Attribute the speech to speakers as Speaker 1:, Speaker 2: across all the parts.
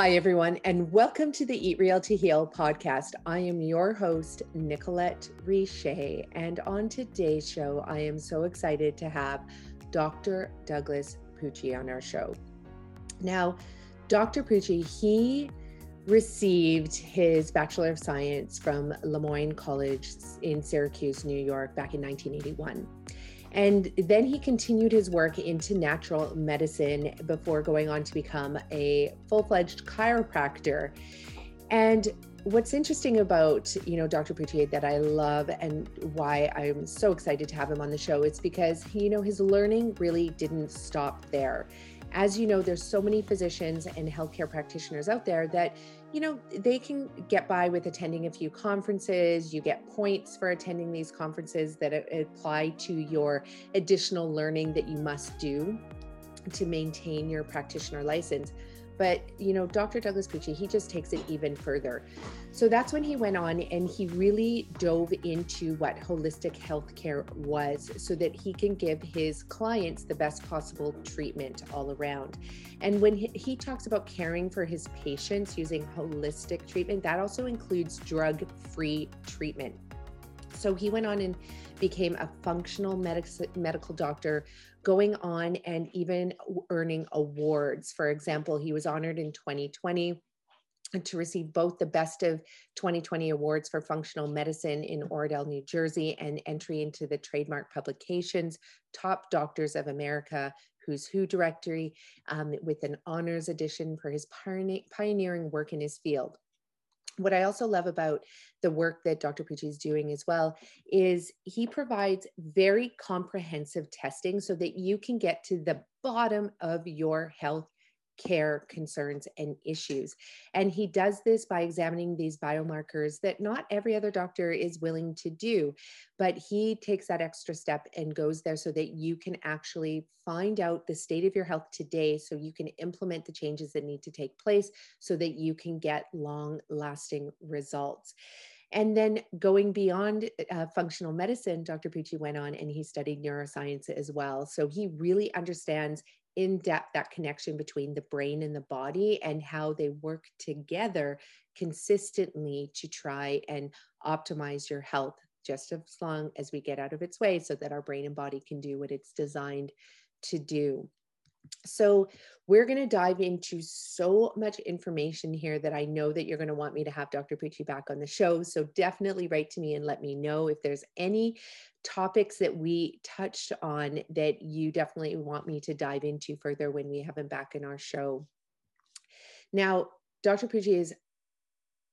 Speaker 1: Hi, everyone, and welcome to the Eat Real to Heal podcast. I am your host, Nicolette Richer, and on today's show, I am so excited to have Dr. Douglas Pucci on our show. Now, Dr. Pucci, he received his Bachelor of Science from Le Moyne College in Syracuse, New York, back in 1981. And then he continued his work into natural medicine before going on to become a full fledged chiropractor. And what's interesting about you know dr Pucci that i love and why i'm so excited to have him on the show is because you know his learning really didn't stop there as you know there's so many physicians and healthcare practitioners out there that you know, they can get by with attending a few conferences. You get points for attending these conferences that uh, apply to your additional learning that you must do to maintain your practitioner license. But, you know, Dr. Douglas Pucci, he just takes it even further. So that's when he went on and he really dove into what holistic healthcare was so that he can give his clients the best possible treatment all around. And when he, he talks about caring for his patients using holistic treatment, that also includes drug free treatment. So he went on and became a functional medic- medical doctor, going on and even earning awards. For example, he was honored in 2020 to receive both the Best of 2020 awards for functional medicine in Oradell, New Jersey, and entry into the trademark publications Top Doctors of America, Who's Who directory, um, with an honors edition for his pioneering work in his field what I also love about the work that Dr. Pucci is doing as well is he provides very comprehensive testing so that you can get to the bottom of your health care concerns and issues. And he does this by examining these biomarkers that not every other doctor is willing to do. But he takes that extra step and goes there so that you can actually find out the state of your health today so you can implement the changes that need to take place so that you can get long lasting results. And then going beyond uh, functional medicine, Dr. Pucci went on and he studied neuroscience as well. So he really understands in depth that connection between the brain and the body and how they work together consistently to try and optimize your health just as long as we get out of its way so that our brain and body can do what it's designed to do. So, we're going to dive into so much information here that I know that you're going to want me to have Dr. Pucci back on the show. So, definitely write to me and let me know if there's any topics that we touched on that you definitely want me to dive into further when we have him back in our show. Now, Dr. Pucci is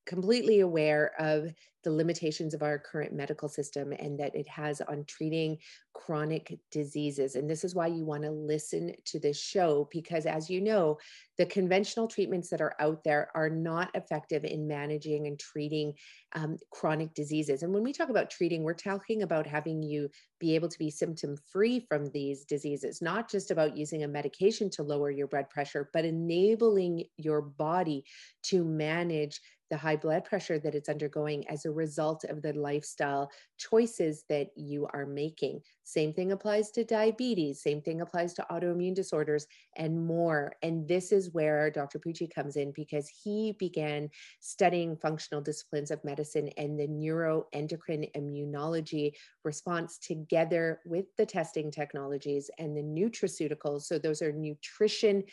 Speaker 1: completely aware of the limitations of our current medical system and that it has on treating chronic diseases. And this is why you want to listen to this show because, as you know, the conventional treatments that are out there are not effective in managing and treating um, chronic diseases. And when we talk about treating, we're talking about having you be able to be symptom free from these diseases, not just about using a medication to lower your blood pressure, but enabling your body to manage the high blood pressure that it's undergoing as a result of the lifestyle choices that you are making. Same thing applies to diabetes, same thing applies to autoimmune disorders and more. And this is where Dr. Pucci comes in because he began studying functional disciplines of medicine and the neuroendocrine immunology response together with the testing technologies and the nutraceuticals. So those are nutrition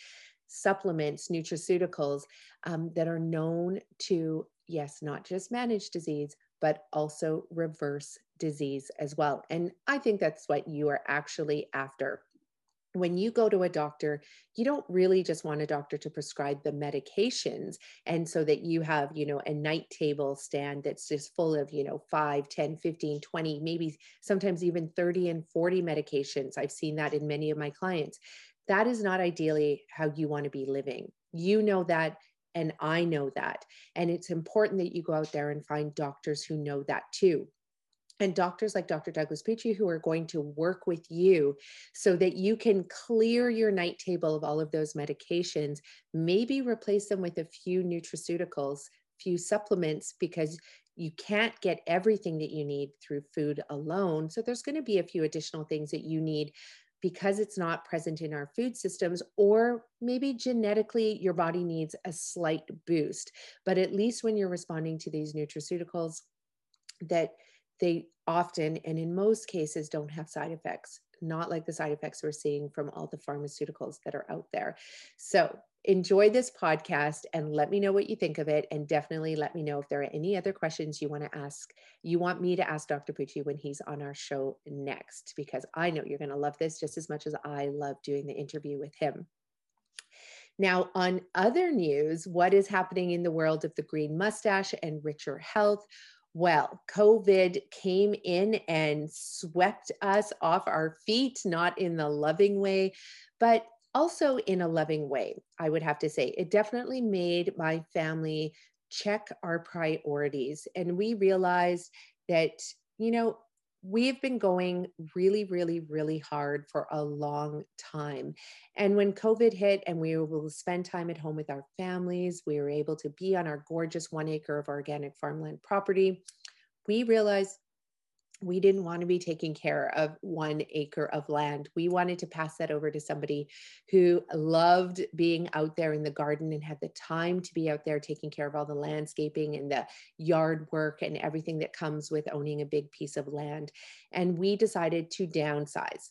Speaker 1: supplements, nutraceuticals um, that are known to, yes, not just manage disease, but also reverse disease as well. And I think that's what you are actually after. When you go to a doctor, you don't really just want a doctor to prescribe the medications. And so that you have, you know, a night table stand that's just full of, you know, 5, 10, 15, 20, maybe sometimes even 30 and 40 medications. I've seen that in many of my clients that is not ideally how you want to be living. You know that, and I know that. And it's important that you go out there and find doctors who know that too. And doctors like Dr. Douglas Pucci, who are going to work with you so that you can clear your night table of all of those medications, maybe replace them with a few nutraceuticals, few supplements, because you can't get everything that you need through food alone. So there's going to be a few additional things that you need because it's not present in our food systems, or maybe genetically your body needs a slight boost. But at least when you're responding to these nutraceuticals, that they often and in most cases don't have side effects not like the side effects we're seeing from all the pharmaceuticals that are out there so enjoy this podcast and let me know what you think of it and definitely let me know if there are any other questions you want to ask you want me to ask dr pucci when he's on our show next because i know you're going to love this just as much as i love doing the interview with him now, on other news, what is happening in the world of the green mustache and richer health? Well, COVID came in and swept us off our feet, not in the loving way, but also in a loving way, I would have to say. It definitely made my family check our priorities. And we realized that, you know, we've been going really, really, really hard for a long time. And when COVID hit and we were able to spend time at home with our families, we were able to be on our gorgeous one acre of organic farmland property, we realized we didn't want to be taking care of one acre of land. We wanted to pass that over to somebody who loved being out there in the garden and had the time to be out there taking care of all the landscaping and the yard work and everything that comes with owning a big piece of land. And we decided to downsize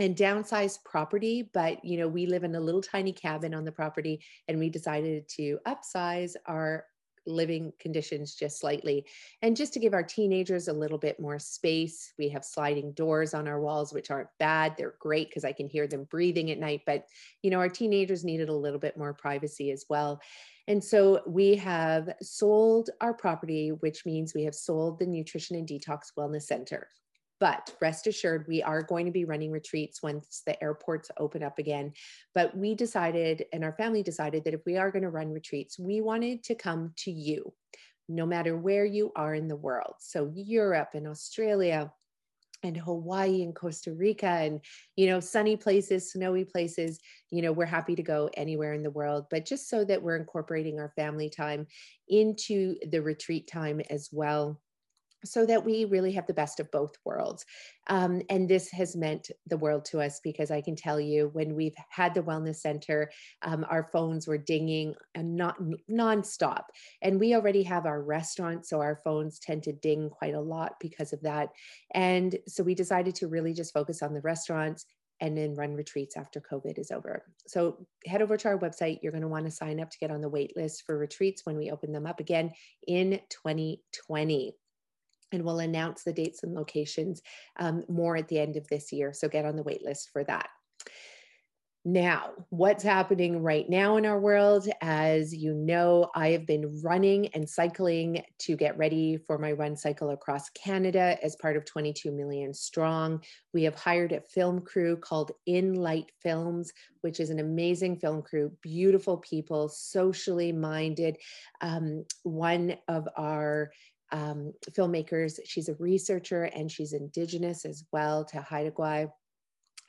Speaker 1: and downsize property but you know we live in a little tiny cabin on the property and we decided to upsize our living conditions just slightly. And just to give our teenagers a little bit more space, we have sliding doors on our walls, which aren't bad. They're great because I can hear them breathing at night. But, you know, our teenagers needed a little bit more privacy as well. And so we have sold our property, which means we have sold the Nutrition and Detox Wellness Center. But rest assured, we are going to be running retreats once the airports open up again. But we decided, and our family decided, that if we are going to run retreats, we wanted to come to you, no matter where you are in the world. So, Europe and Australia, and Hawaii and Costa Rica and you know sunny places snowy places you know we're happy to go anywhere in the world but just so that we're incorporating our family time into the retreat time as well so that we really have the best of both worlds. Um, and this has meant the world to us because I can tell you when we've had the wellness center, um, our phones were dinging and not nonstop. And we already have our restaurant, so our phones tend to ding quite a lot because of that. And so we decided to really just focus on the restaurants and then run retreats after COVID is over. So head over to our website. You're going to want to sign up to get on the wait list for retreats when we open them up again in 2020 and we'll announce the dates and locations um, more at the end of this year. So get on the wait list for that. Now, what's happening right now in our world? As you know, I have been running and cycling to get ready for my run cycle across Canada as part of 22 Million Strong. We have hired a film crew called In Light Films, which is an amazing film crew, beautiful people, socially minded. Um, one of our um, filmmakers. She's a researcher and she's indigenous as well to Haida Gwaii.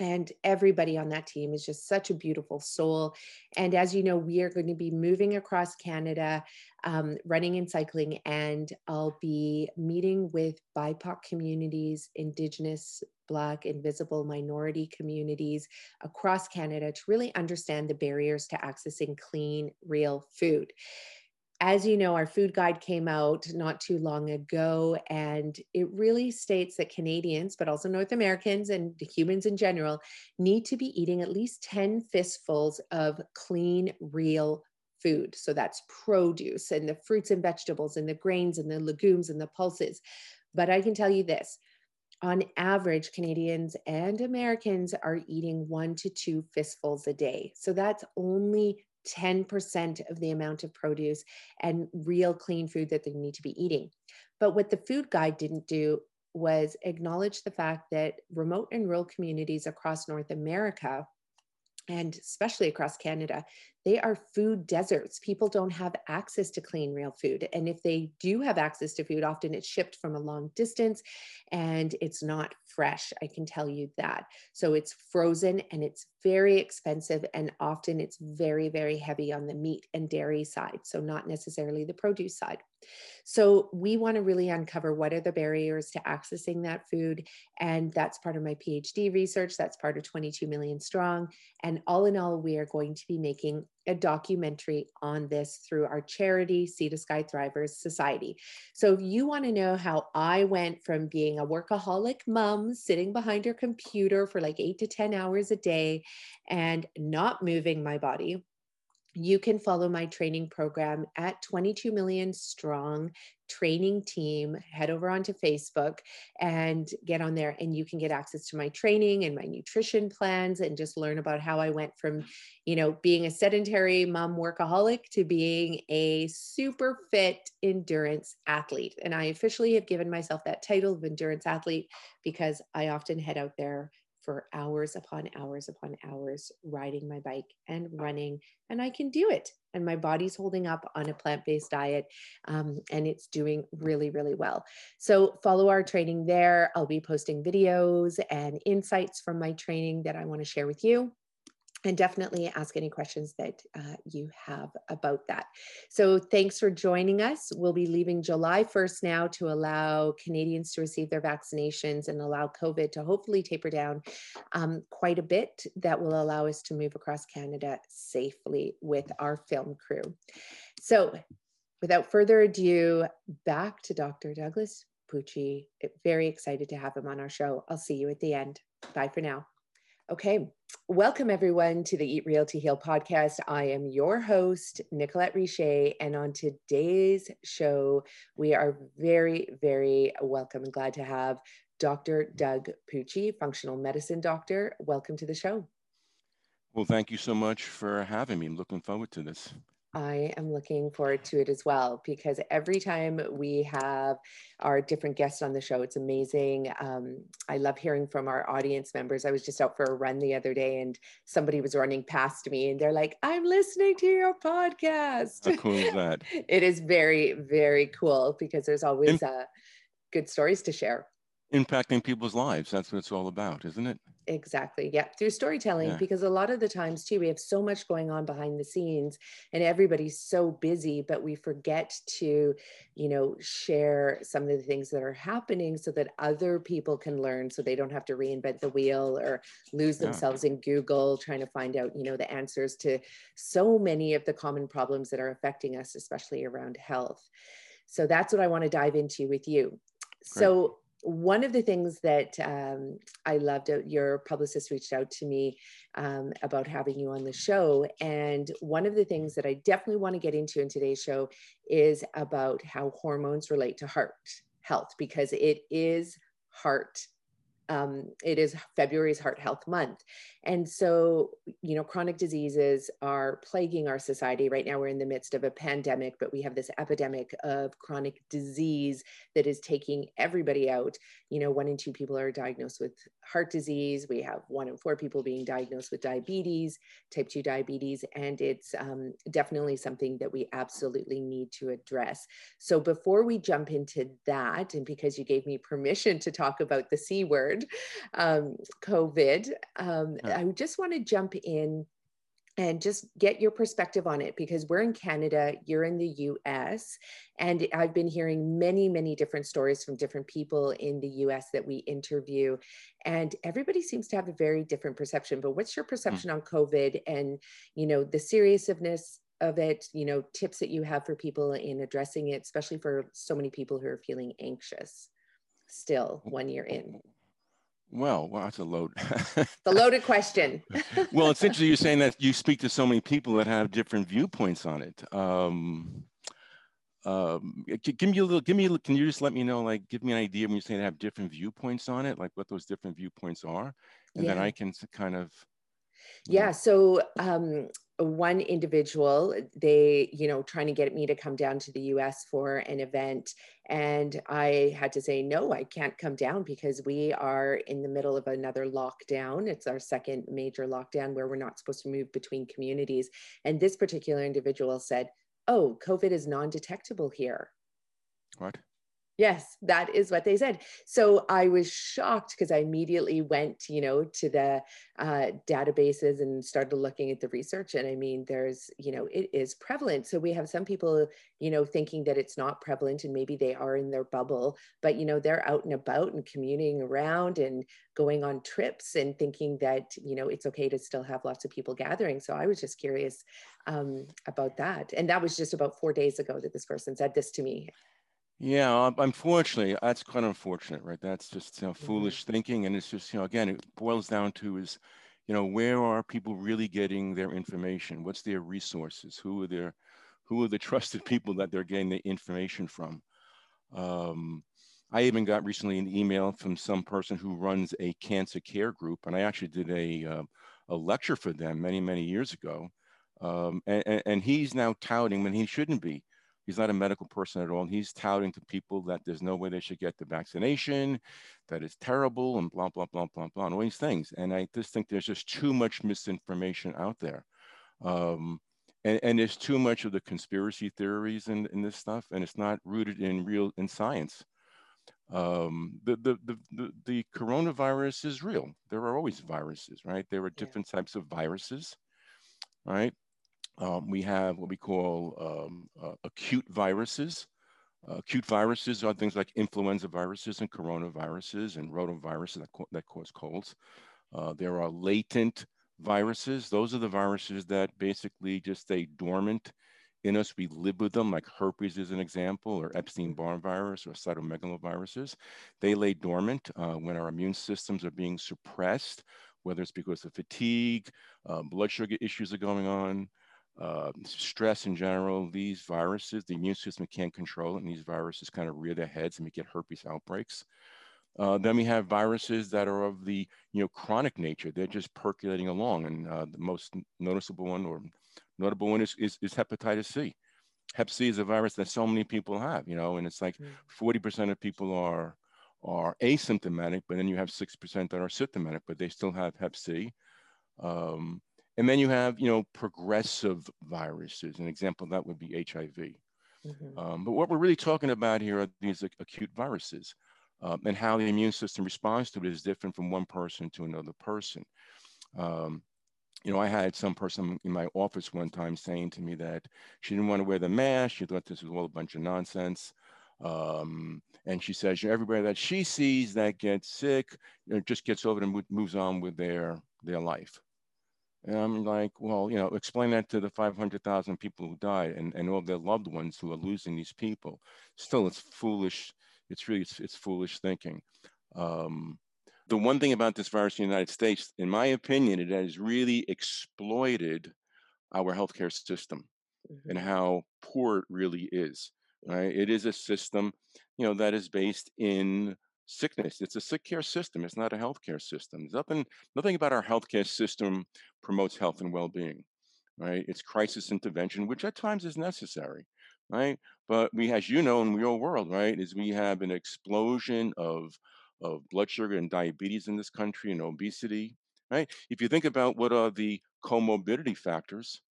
Speaker 1: And everybody on that team is just such a beautiful soul. And as you know, we are going to be moving across Canada, um, running and cycling, and I'll be meeting with BIPOC communities, Indigenous, Black, Invisible minority communities across Canada to really understand the barriers to accessing clean, real food as you know, our food guide came out not too long ago, and it really states that Canadians, but also North Americans and humans in general, need to be eating at least 10 fistfuls of clean, real food. So that's produce and the fruits and vegetables and the grains and the legumes and the pulses. But I can tell you this on average, Canadians and Americans are eating one to two fistfuls a day. So that's only 10% of the amount of produce and real clean food that they need to be eating. But what the food guide didn't do was acknowledge the fact that remote and rural communities across North America and especially across Canada, they are food deserts. People don't have access to clean, real food. And if they do have access to food, often it's shipped from a long distance and it's not fresh. I can tell you that. So it's frozen and it's very expensive. And often it's very, very heavy on the meat and dairy side. So not necessarily the produce side. So we want to really uncover what are the barriers to accessing that food. And that's part of my PhD research. That's part of 22 Million Strong. And all in all, we are going to be making a documentary on this through our charity, Sea to Sky Thrivers Society. So if you want to know how I went from being a workaholic mom sitting behind her computer for like eight to 10 hours a day and not moving my body you can follow my training program at 22 million strong training team head over onto facebook and get on there and you can get access to my training and my nutrition plans and just learn about how i went from you know being a sedentary mom workaholic to being a super fit endurance athlete. And i officially have given myself that title of endurance athlete because i often head out there for hours upon hours upon hours riding my bike and running and i can do it and my body's holding up on a plant-based diet um, and it's doing really really well. So follow our training there. I'll be posting videos and insights from my training that i want to share with you and definitely ask any questions that uh, you have about that. So thanks for joining us. We'll be leaving July 1st now to allow Canadians to receive their vaccinations and allow COVID to hopefully taper down um, quite a bit. That will allow us to move across Canada safely with our film crew. So without further ado, back to Dr. Douglas Pucci. Very excited to have him on our show. I'll see you at the end. Bye for now. Okay, welcome everyone to the Eat Real to Heal podcast. I am your host, Nicolette Richer, and on today's show, we are very, very welcome and glad to have Dr. Doug Pucci, functional medicine doctor. Welcome to the show.
Speaker 2: Well, thank you so much for having me. I'm looking forward to this.
Speaker 1: I am looking forward to it as well because every time we have our different guests on the show, it's amazing. Um, I love hearing from our audience members. I was just out for a run the other day and somebody was running past me and they're like, I'm listening to your podcast.
Speaker 2: How cool is that?
Speaker 1: it is very, very cool because there's always uh, good stories to share
Speaker 2: impacting people's lives. That's what it's all about, isn't it?
Speaker 1: Exactly. Yeah. Through storytelling, yeah. because a lot of the times too, we have so much going on behind the scenes and everybody's so busy, but we forget to, you know, share some of the things that are happening so that other people can learn so they don't have to reinvent the wheel or lose yeah. themselves in Google trying to find out, you know, the answers to so many of the common problems that are affecting us, especially around health. So that's what I want to dive into with you. Great. So one of the things that um, I loved, your publicist reached out to me um, about having you on the show. And one of the things that I definitely want to get into in today's show is about how hormones relate to heart health, because it is heart um, it is February's Heart Health Month. And so, you know, chronic diseases are plaguing our society. Right now, we're in the midst of a pandemic, but we have this epidemic of chronic disease that is taking everybody out. You know, one in two people are diagnosed with heart disease. We have one in four people being diagnosed with diabetes, type 2 diabetes, and it's um, definitely something that we absolutely need to address. So, before we jump into that, and because you gave me permission to talk about the C word, um, COVID. Um, I just want to jump in and just get your perspective on it because we're in Canada, you're in the US, and I've been hearing many, many different stories from different people in the US that we interview, and everybody seems to have a very different perception. But what's your hmm. perception mm. on COVID and you know the seriousness of it? You know, tips that you have for people in addressing it, especially for so many people who are feeling anxious still one year in.
Speaker 2: Well, well, that's a load.
Speaker 1: the loaded question.
Speaker 2: well, it's interesting you're saying that you speak to so many people that have different viewpoints on it. Um, um, give me a little, give me, a, can you just let me know, like, give me an idea when you say they have different viewpoints on it, like what those different viewpoints are, and yeah. then I can kind of.
Speaker 1: Yeah. So um, one individual they you know trying to get me to come down to the us for an event and i had to say no i can't come down because we are in the middle of another lockdown. It's our second major lockdown where we're not supposed to move between communities. And this particular individual said oh covid is non-detectable here.
Speaker 2: What
Speaker 1: Yes, that is what they said. So I was shocked because I immediately went, you know, to the uh, databases and started looking at the research. And I mean, there's, you know, it is prevalent. So we have some people, you know, thinking that it's not prevalent and maybe they are in their bubble, but, you know, they're out and about and commuting around and going on trips and thinking that, you know, it's okay to still have lots of people gathering. So I was just curious um, about that. And that was just about four days ago that this person said this to me.
Speaker 2: Yeah, unfortunately, that's quite unfortunate, right? That's just you know, mm-hmm. foolish thinking, and it's just you know again, it boils down to is, you know, where are people really getting their information? What's their resources? Who are their, who are the trusted people that they're getting the information from? Um, I even got recently an email from some person who runs a cancer care group, and I actually did a uh, a lecture for them many many years ago, um, and, and he's now touting when he shouldn't be He's not a medical person at all. And he's touting to people that there's no way they should get the vaccination, that it's terrible, and blah, blah, blah, blah, blah, and all these things. And I just think there's just too much misinformation out there. Um, and, and there's too much of the conspiracy theories in, in this stuff, and it's not rooted in real in science. Um, the, the, the, the, the coronavirus is real. There are always viruses, right? There are different yeah. types of viruses, right? Um, we have what we call um, uh, acute viruses. Uh, acute viruses are things like influenza viruses and coronaviruses and rotaviruses that, that cause colds. Uh, there are latent viruses. Those are the viruses that basically just stay dormant in us. We live with them, like herpes is an example, or Epstein-Barr virus or cytomegaloviruses. They lay dormant uh, when our immune systems are being suppressed, whether it's because of fatigue, uh, blood sugar issues are going on, uh, stress in general, these viruses, the immune system can't control it, and these viruses kind of rear their heads and we get herpes outbreaks. Uh, then we have viruses that are of the you know chronic nature; they're just percolating along, and uh, the most noticeable one or notable one is, is, is hepatitis C. Hep C is a virus that so many people have, you know, and it's like 40% mm. of people are are asymptomatic, but then you have 6% that are symptomatic, but they still have Hep C. Um, and then you have, you know, progressive viruses. An example of that would be HIV. Mm-hmm. Um, but what we're really talking about here are these acute viruses um, and how the immune system responds to it is different from one person to another person. Um, you know, I had some person in my office one time saying to me that she didn't want to wear the mask. She thought this was all a bunch of nonsense. Um, and she says everybody that she sees that gets sick, you know, just gets over and moves on with their their life. And I'm like, well, you know, explain that to the 500,000 people who died and, and all their loved ones who are losing these people. Still, it's foolish. It's really, it's, it's foolish thinking. Um, the one thing about this virus in the United States, in my opinion, it has really exploited our healthcare system mm-hmm. and how poor it really is. Right? It is a system, you know, that is based in sickness. It's a sick care system. It's not a healthcare system. Nothing, nothing about our healthcare system promotes health and well-being, right? It's crisis intervention, which at times is necessary, right? But we, as you know, in real world, right, is we have an explosion of of blood sugar and diabetes in this country and obesity, right? If you think about what are the comorbidity factors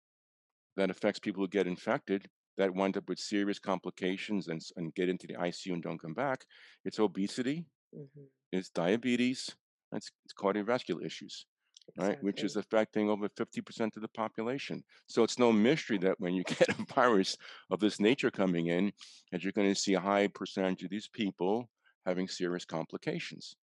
Speaker 2: that affects people who get infected, that wind up with serious complications and, and get into the ICU and don't come back. It's obesity, mm-hmm. it's diabetes, it's, it's cardiovascular issues, exactly. right? Which is affecting over 50% of the population. So it's no mystery that when you get a virus of this nature coming in, that you're going to see a high percentage of these people having serious complications.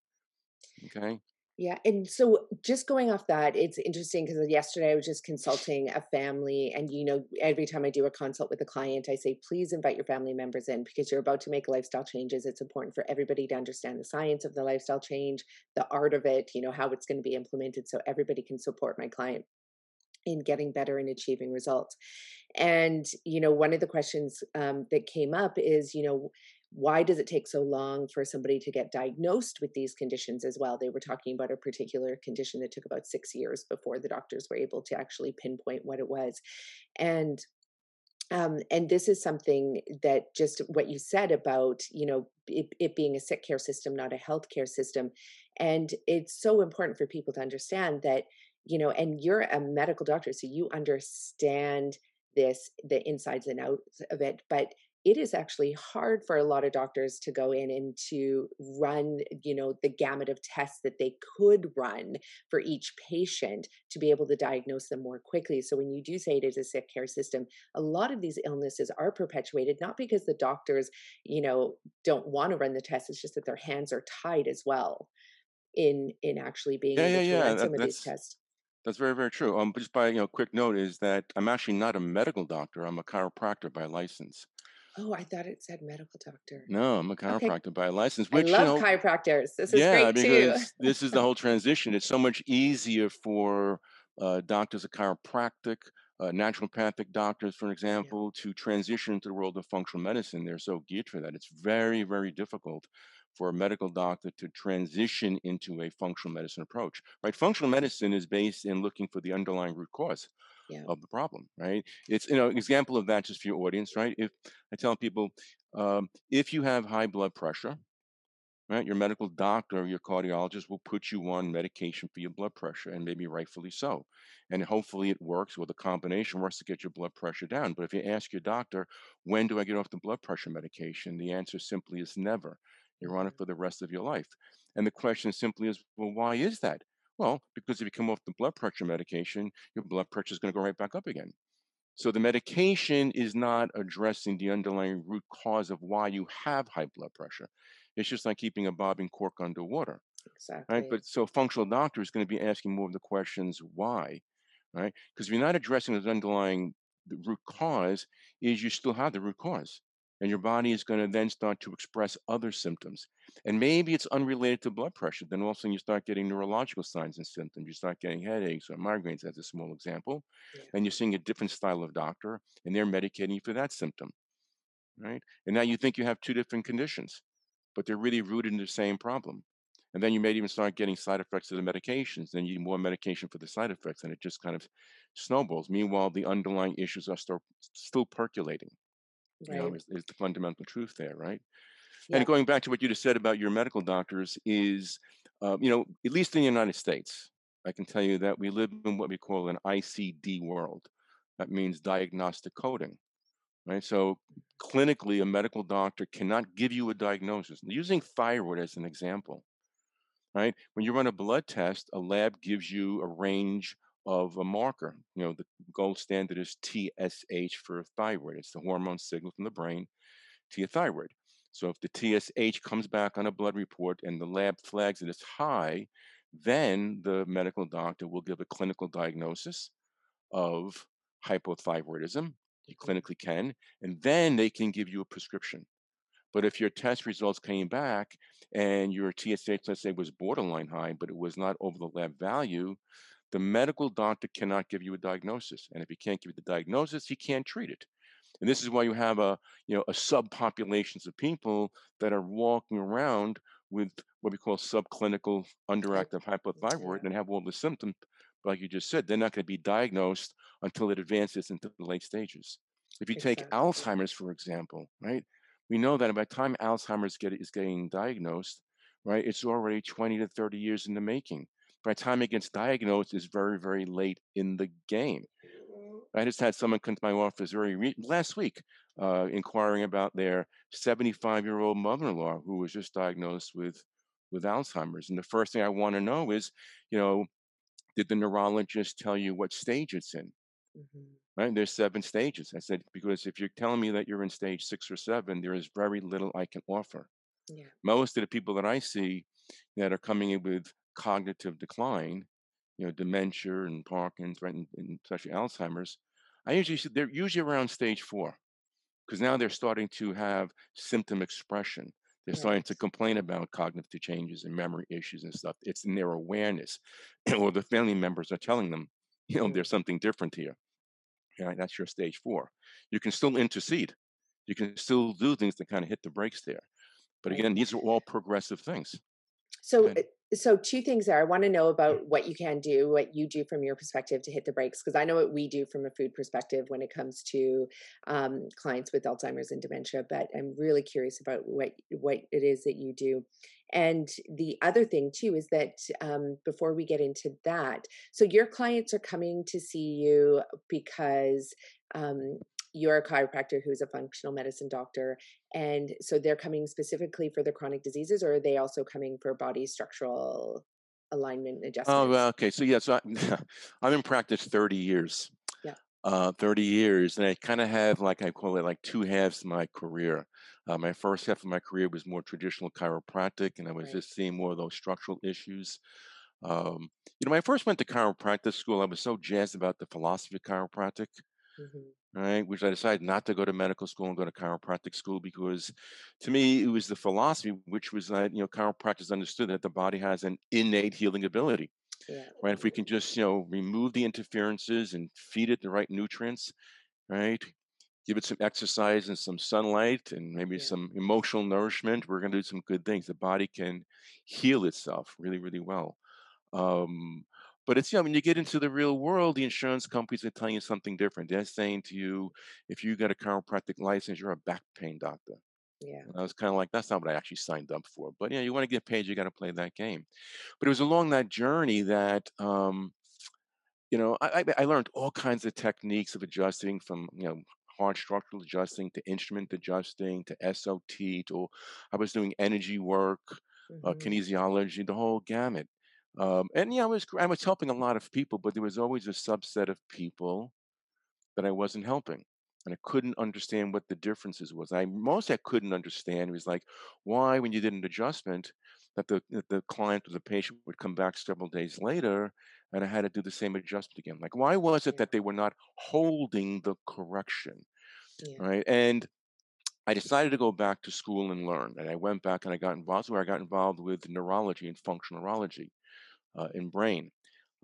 Speaker 2: Okay.
Speaker 1: Yeah. And so just going off that, it's interesting because yesterday I was just consulting a family. And, you know, every time I do a consult with a client, I say, please invite your family members in because you're about to make lifestyle changes. It's important for everybody to understand the science of the lifestyle change, the art of it, you know, how it's going to be implemented so everybody can support my client in getting better and achieving results. And, you know, one of the questions um, that came up is, you know, why does it take so long for somebody to get diagnosed with these conditions as well? They were talking about a particular condition that took about six years before the doctors were able to actually pinpoint what it was. And um, and this is something that just what you said about you know it, it being a sick care system not a healthcare system and it's so important for people to understand that you know and you're a medical doctor so you understand this the insides and outs of it but it is actually hard for a lot of doctors to go in and to run you know the gamut of tests that they could run for each patient to be able to diagnose them more quickly so when you do say it is a sick care system a lot of these illnesses are perpetuated not because the doctors you know don't want to run the tests it's just that their hands are tied as well in in actually being
Speaker 2: yeah,
Speaker 1: able
Speaker 2: yeah,
Speaker 1: to
Speaker 2: yeah.
Speaker 1: run
Speaker 2: That,
Speaker 1: some of these
Speaker 2: that's
Speaker 1: tests
Speaker 2: that's very, very true. Um, just by you know, quick note is that I'm actually not a medical doctor. I'm a chiropractor by license.
Speaker 1: Oh i thought it said medical doctor
Speaker 2: No, I'm a
Speaker 1: okay
Speaker 2: chiropractor by license,
Speaker 1: i
Speaker 2: which you
Speaker 1: love
Speaker 2: know,
Speaker 1: chiropractors this is
Speaker 2: yeah,
Speaker 1: great too
Speaker 2: because this is the whole transition. It's so much easier for uh, doctors of chiropractic, uh, naturopathic doctors, for
Speaker 1: yeah
Speaker 2: example, to transition to the world of functional medicine. They're so geared for that. It's very, very difficult for a medical doctor to transition into a functional medicine approach. Right? Functional medicine is based in looking for the underlying root cause
Speaker 1: yeah
Speaker 2: of the problem. Right? It's you know an example of that just for your audience. Right? If I tell people, um, if you have high blood pressure right? Your medical doctor or your cardiologist will put you on medication for your blood pressure, and maybe rightfully so. And hopefully it works, or the combination works to get your blood pressure down. But if you ask your doctor, when do I get off the blood pressure medication? The answer simply is never. You're on it
Speaker 1: Mhm.
Speaker 2: for the rest of your life. And the question simply is, well, why is that? Well, because if you come off the blood pressure medication, your blood pressure is going to go right back up again. So the medication is not addressing the underlying root cause of why you have high blood pressure. It's just like keeping a bobbing cork underwater,
Speaker 1: Exactly. right?
Speaker 2: But so a functional doctor is going to be asking more of the questions why, right? Because if you're not addressing the underlying the root cause, is you still have the root cause. And your body is going to then start to express other symptoms. And maybe it's unrelated to blood pressure. Then all of a sudden you start getting neurological signs and symptoms. You start getting headaches or migraines, as a small example.
Speaker 1: yeah
Speaker 2: And you're seeing a different style of doctor, and they're medicating you for that symptom, right? And now you think you have two different conditions, but they're really rooted in the same problem. And then you may even start getting side effects of the medications. Then you need more medication for the side effects, and it just kind of snowballs. Meanwhile, the underlying issues are still still percolating. You know, is, is the fundamental truth there, right?
Speaker 1: yeah
Speaker 2: And going back to what you just said about your medical doctors, is uh, you know, at least in the United States, I can tell you that we live in what we call an ICD world. That means diagnostic coding, right? So clinically, a medical doctor cannot give you a diagnosis. Using thyroid as an example, right? When you run a blood test, a lab gives you a range of a marker. You know, the gold standard is TSH for thyroid. It's the hormone signal from the brain to your thyroid. So if the TSH comes back on a blood report and the lab flags that it's high, then the medical doctor will give a clinical diagnosis of hypothyroidism.
Speaker 1: Mhm.
Speaker 2: clinically can, and then they can give you a prescription. But if your test results came back and your TSH, let's say, was borderline high, but it was not over the lab value, the medical doctor cannot give you a diagnosis. And if he can't give you the diagnosis, he can't treat it. And this is why you have a, you know, a subpopulations of people that are walking around with what we call subclinical underactive hypothyroid and have all the symptoms. But like you just said, they're not going to be diagnosed until it advances into the late stages. If you take
Speaker 1: exactly
Speaker 2: Alzheimer's, for example, right? We know that by the time Alzheimer's get, is getting diagnosed, right, it's already 20 to 30 years in the making. By the time it gets diagnosed, it's very, very late in the game. I just had someone come to my office very re- last week, uh, inquiring about their 75-year-old mother-in-law who was just diagnosed with with Alzheimer's. And the first thing I want to know is, you know, did the neurologist tell you what stage it's in?
Speaker 1: Mhm.
Speaker 2: Right? There's seven stages. I said because if you're telling me that you're in stage six or seven, there is very little I can offer.
Speaker 1: yeah
Speaker 2: Most of the people that I see that are coming in with cognitive decline, you know, dementia and Parkinson's, right, and, and especially Alzheimer's, I usually see they're usually around stage four because now they're starting to have symptom expression. They're starting to complain about cognitive changes and memory issues and stuff. It's in their awareness, or the family members are telling them, you know,
Speaker 1: Mm.
Speaker 2: there's something different here. Right? That's your stage four. You can still intercede You can still do things to kind of hit the brakes there. But again, these are all progressive things.
Speaker 1: So, uh, so two things there. I want to know about what you can do, what you do from your perspective to hit the brakes, because I know what we do from a food perspective when it comes to um, clients with Alzheimer's and dementia. But I'm really curious about what what it is that you do. And the other thing too is that um, before we get into that, so your clients are coming to see you because um, you're a chiropractor who's a functional medicine doctor and so they're coming specifically for the chronic diseases or are they also coming for body structural alignment oh, adjustments?
Speaker 2: oh okay so yeah so I, i'm in practice 30 years
Speaker 1: yeah.
Speaker 2: uh, 30 years and i kind of have like i call it like two halves of my career. Uh, my first half of my career was more traditional chiropractic and i was right. just seeing more of those structural issues. Um, you know when i first went to chiropractic school i was so jazzed about the philosophy of chiropractic mm-hmm right? Which I decided not to go to medical school and go to chiropractic school because to me, it was the philosophy, which was that, you know, chiropractors understood that the body has an innate healing ability. Yeah. Right. If we can just, you know, remove the interferences and feed it the right nutrients, right? Give it some exercise and some sunlight and maybe yeah. some emotional nourishment, we're going to do some good things. The body can heal itself really, really well. Um, but it's, you know, when you get into the real world, the insurance companies are telling you something different. They're saying to you, if you got a chiropractic license, you're a back pain doctor.
Speaker 1: Yeah.
Speaker 2: And I was kind of like, that's not what I actually signed up for. But yeah, you want to get paid, you got to play that game. But it was along that journey that, um, you know, I, I learned all kinds of techniques of adjusting from, you know, hard structural adjusting to instrument adjusting to SOT to I was doing energy work, uh, mm-hmm. uh, kinesiology, the whole gamut. Um, and yeah, I was I was helping a lot of people, but there was always a subset of people that I wasn't helping, and I couldn't understand what the differences was. I most I couldn't understand was like why, when you did an adjustment, that the that the client or the patient would come back several days later, and I had to do the same adjustment again. Like why was it that they were not holding the correction, yeah. right? And I decided to go back to school and learn, and I went back and I got involved. Where I got involved with neurology and functional neurology uh, in brain.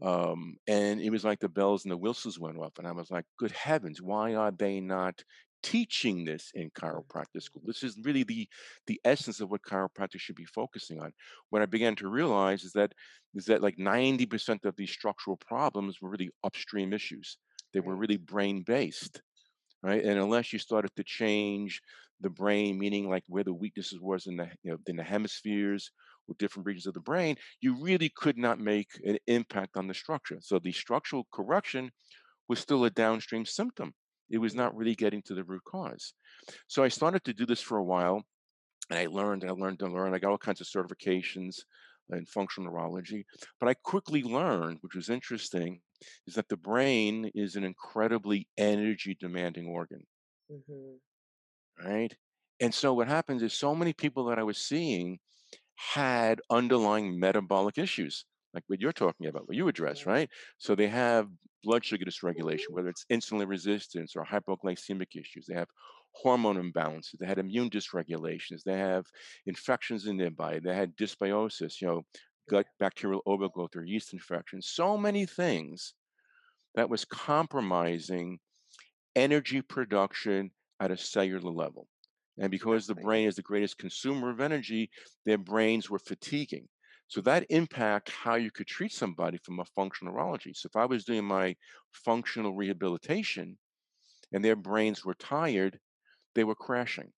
Speaker 2: Um, and it was like the bells and the whistles went off. And I was like, good heavens, why are they not teaching this in chiropractic school? This is really the the essence of what chiropractic should be focusing on. What I began to realize is that is that like 90% of these structural problems were really upstream issues. They were really brain based. Right. And unless you started to change the brain, meaning like where the weaknesses was in the you know in the hemispheres with different regions of the brain, you really could not make an impact on the structure. So the structural correction was still a downstream symptom. It was not really getting to the root cause. So I started to do this for a while, and I learned, I learned and learned. I got all kinds of certifications in functional neurology. But I quickly learned, which was interesting, is that the brain is an incredibly energy demanding organ. Mm-hmm. Right? And so what happens is so many people that I was seeing had underlying metabolic issues, like what you're talking about, what you address, right? So they have blood sugar dysregulation, mm-hmm. whether it's insulin resistance or hypoglycemic issues. They have hormone imbalances. They had immune dysregulations. They have infections in their body. They had dysbiosis, you know, gut bacterial overgrowth or yeast infections. So many things that was compromising energy production at a cellular level. And because the brain is the greatest consumer of energy, their brains were fatiguing. So that impact how you could treat somebody from a functional neurology. So if I was doing my functional rehabilitation and their brains were tired, they were crashing.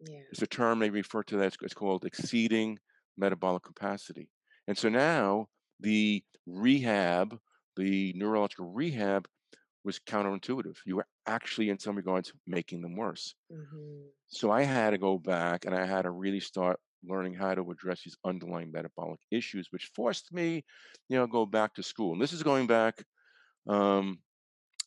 Speaker 2: Yeah. It's a term they refer to that. It's called exceeding metabolic capacity. And so now the rehab, the neurological rehab, was counterintuitive. You were actually, in some regards, making them worse. Mm-hmm. So I had to go back and I had to really start learning how to address these underlying metabolic issues, which forced me, you know, go back to school. And this is going back. Um,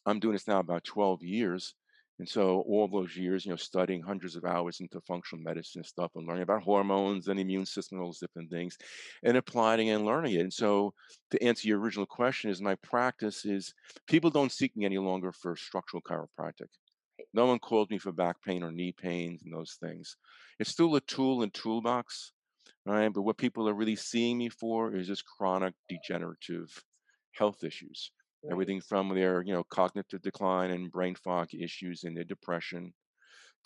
Speaker 2: I'm doing this now about 12 years. And so all those years, you know, studying hundreds of hours into functional medicine stuff and learning about hormones and immune system, all those different things, and applying and learning it. And so to answer your original question is my practice is people don't seek me any longer for structural chiropractic. No one calls me for back pain or knee pains and those things. It's still a tool and toolbox, right? But what people are really seeing me for is just chronic degenerative health issues. Everything from their, you know, cognitive decline and brain fog issues and their depression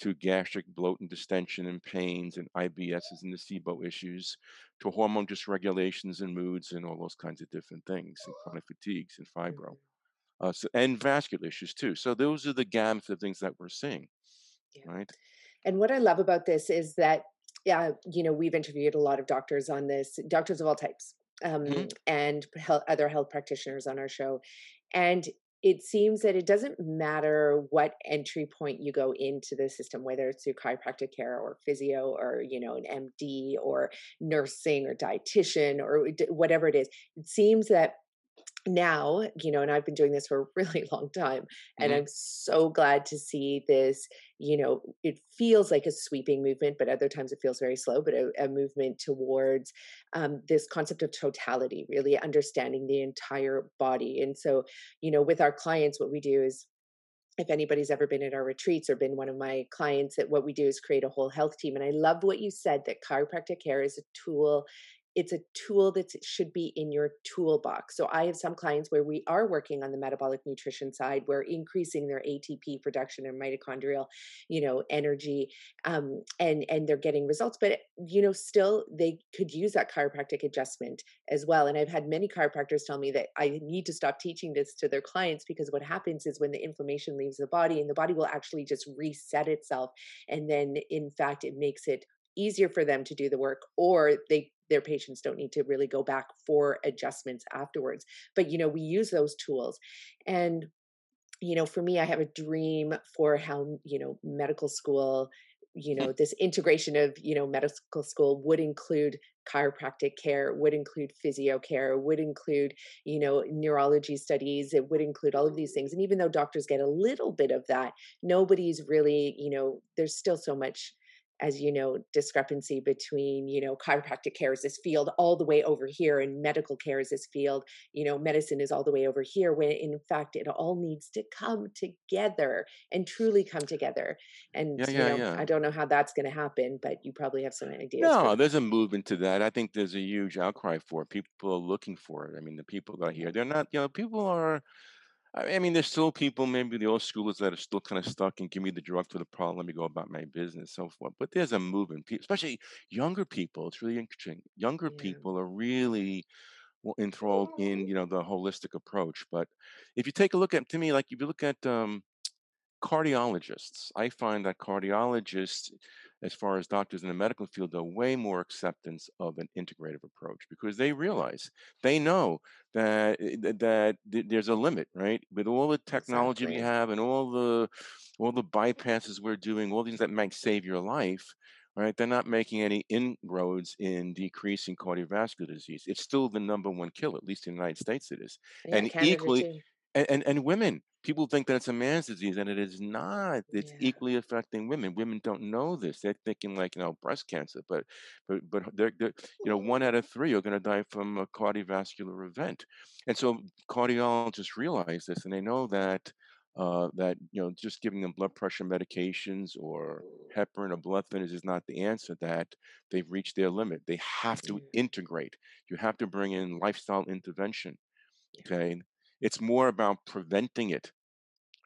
Speaker 2: to gastric bloat and distension and pains and IBSs and the SIBO issues to hormone dysregulations and moods and all those kinds of different things and chronic fatigues and fibro. Uh, so, and vascular issues too. So those are the gamut of things that we're seeing,
Speaker 1: Yeah.
Speaker 2: right?
Speaker 1: And what I love about this is that, yeah, you know, we've interviewed a lot of doctors on this, doctors of all types,
Speaker 2: Mhm.
Speaker 1: um, and health, other health practitioners on our show. And it seems that it doesn't matter what entry point you go into the system, whether it's through chiropractic care or physio or, you know, an MD or nursing or dietitian or whatever it is. It seems that now, you know, and I've been doing this for a really long time, and
Speaker 2: Mhm.
Speaker 1: I'm so glad to see this. You know, it feels like a sweeping movement, but other times it feels very slow, but a, a movement towards um, this concept of totality, really understanding the entire body. And so, you know, with our clients, what we do is if anybody's ever been at our retreats or been one of my clients that what we do is create a whole health team and i love what you said that chiropractic care is a tool it's a tool that should be in your toolbox so i have some clients where we are working on the metabolic nutrition side we're increasing their atp production and mitochondrial you know energy um, and and they're getting results but you know still they could use that chiropractic adjustment as well. And I've had many chiropractors tell me that I need to stop teaching this to their clients because what happens is when the inflammation leaves the body and the body will actually just reset itself. And then, in fact, it makes it easier for them to do the work or they their patients don't need to really go back for adjustments afterwards but you know we use those tools. And you know for me i have a dream for how you know medical school you hmm. know this integration of you know medical school would include chiropractic care would include physio care would include you know neurology studies it would include all of these things. And even though doctors get a little bit of that nobody's really you know there's still so much as you know discrepancy between you know chiropractic care is this field all the way over here and medical care is this field you know medicine is all the way over here when in fact it all needs to come together and truly come together and
Speaker 2: Yeah,
Speaker 1: you know
Speaker 2: yeah.
Speaker 1: i don't know how that's going to happen but you probably have some ideas for
Speaker 2: No, there's a movement to that. I think there's a huge outcry for it. People are looking for it. I mean, the people that are here, they're not, you know, people are, I mean, there's still people, maybe the old schoolers that are still kind of stuck and give me the drug for the problem, let me go about my business, so forth. But there's a movement, especially younger people. It's really interesting. Younger
Speaker 1: yeah
Speaker 2: people are really enthralled in, you know, the holistic approach. But if you take a look at, to me, like if you look at, um, cardiologists. I find that cardiologists, as far as doctors in the medical field, are way more acceptance of an integrative approach because they realize, they know that eh, that there's a limit, right? With all the technology we have and all the all the bypasses we're doing, all things that might save your life. Right, they're not making any inroads in decreasing cardiovascular disease. It's still the number one killer, at least in the United States. It is,
Speaker 1: yeah
Speaker 2: and
Speaker 1: canada
Speaker 2: equally, and, and and women people think that it's a man's disease and it is not. It's
Speaker 1: yeah.
Speaker 2: equally affecting women. Women don't know this. They're thinking like you know breast cancer but but but they're, they're you know one out of three are going to die from a cardiovascular event. And so cardiologists realize this and they know that uh, that you know just giving them blood pressure medications or heparin or blood thinners is not the answer that they've reached their limit. They have to integrate. You have to bring in lifestyle intervention okay it's more about preventing it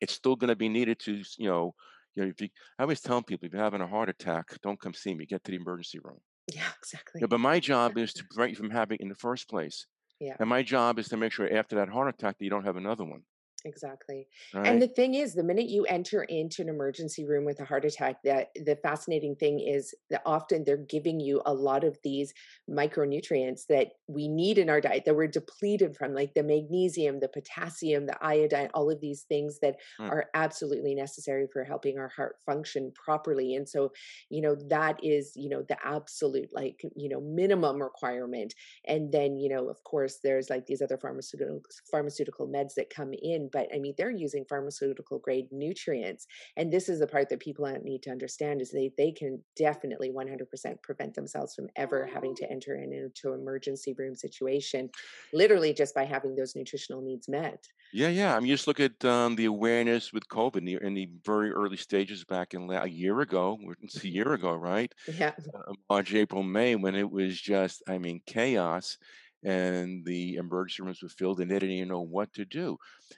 Speaker 2: it's still going to be needed to, you know, you know, if you, I always tell people, if you're having a heart attack, don't come see me. Get to the emergency room.
Speaker 1: yeah exactly
Speaker 2: but my job is to prevent you from having it in the first place,
Speaker 1: yeah
Speaker 2: and my job is to make sure after that heart attack that you don't have another one.
Speaker 1: Exactly. And the thing is, the minute you enter into an emergency room with a heart attack, that the fascinating thing is that often they're giving you a lot of these micronutrients that we need in our diet that we're depleted from, like the magnesium, the potassium, the iodine, all of these things that
Speaker 2: Right.
Speaker 1: are absolutely necessary for helping our heart function properly. And so, you know, that is, you know, the absolute like, you know, minimum requirement and then you know of course there's like these other pharmaceutical pharmaceutical meds that come in but i mean they're using pharmaceutical grade nutrients and this is the part that people need to understand is they they can definitely 100% prevent themselves from ever having to enter in into emergency room situation literally just by having those nutritional needs met
Speaker 2: Yeah, yeah. I mean, just look at um, the awareness with COVID in the, in the very early stages back in la- a year ago. It's a year ago, right?
Speaker 1: yeah
Speaker 2: uh, March, April, May, when it was just, I mean, chaos, and the emergency rooms were filled, and they didn't even know what to do.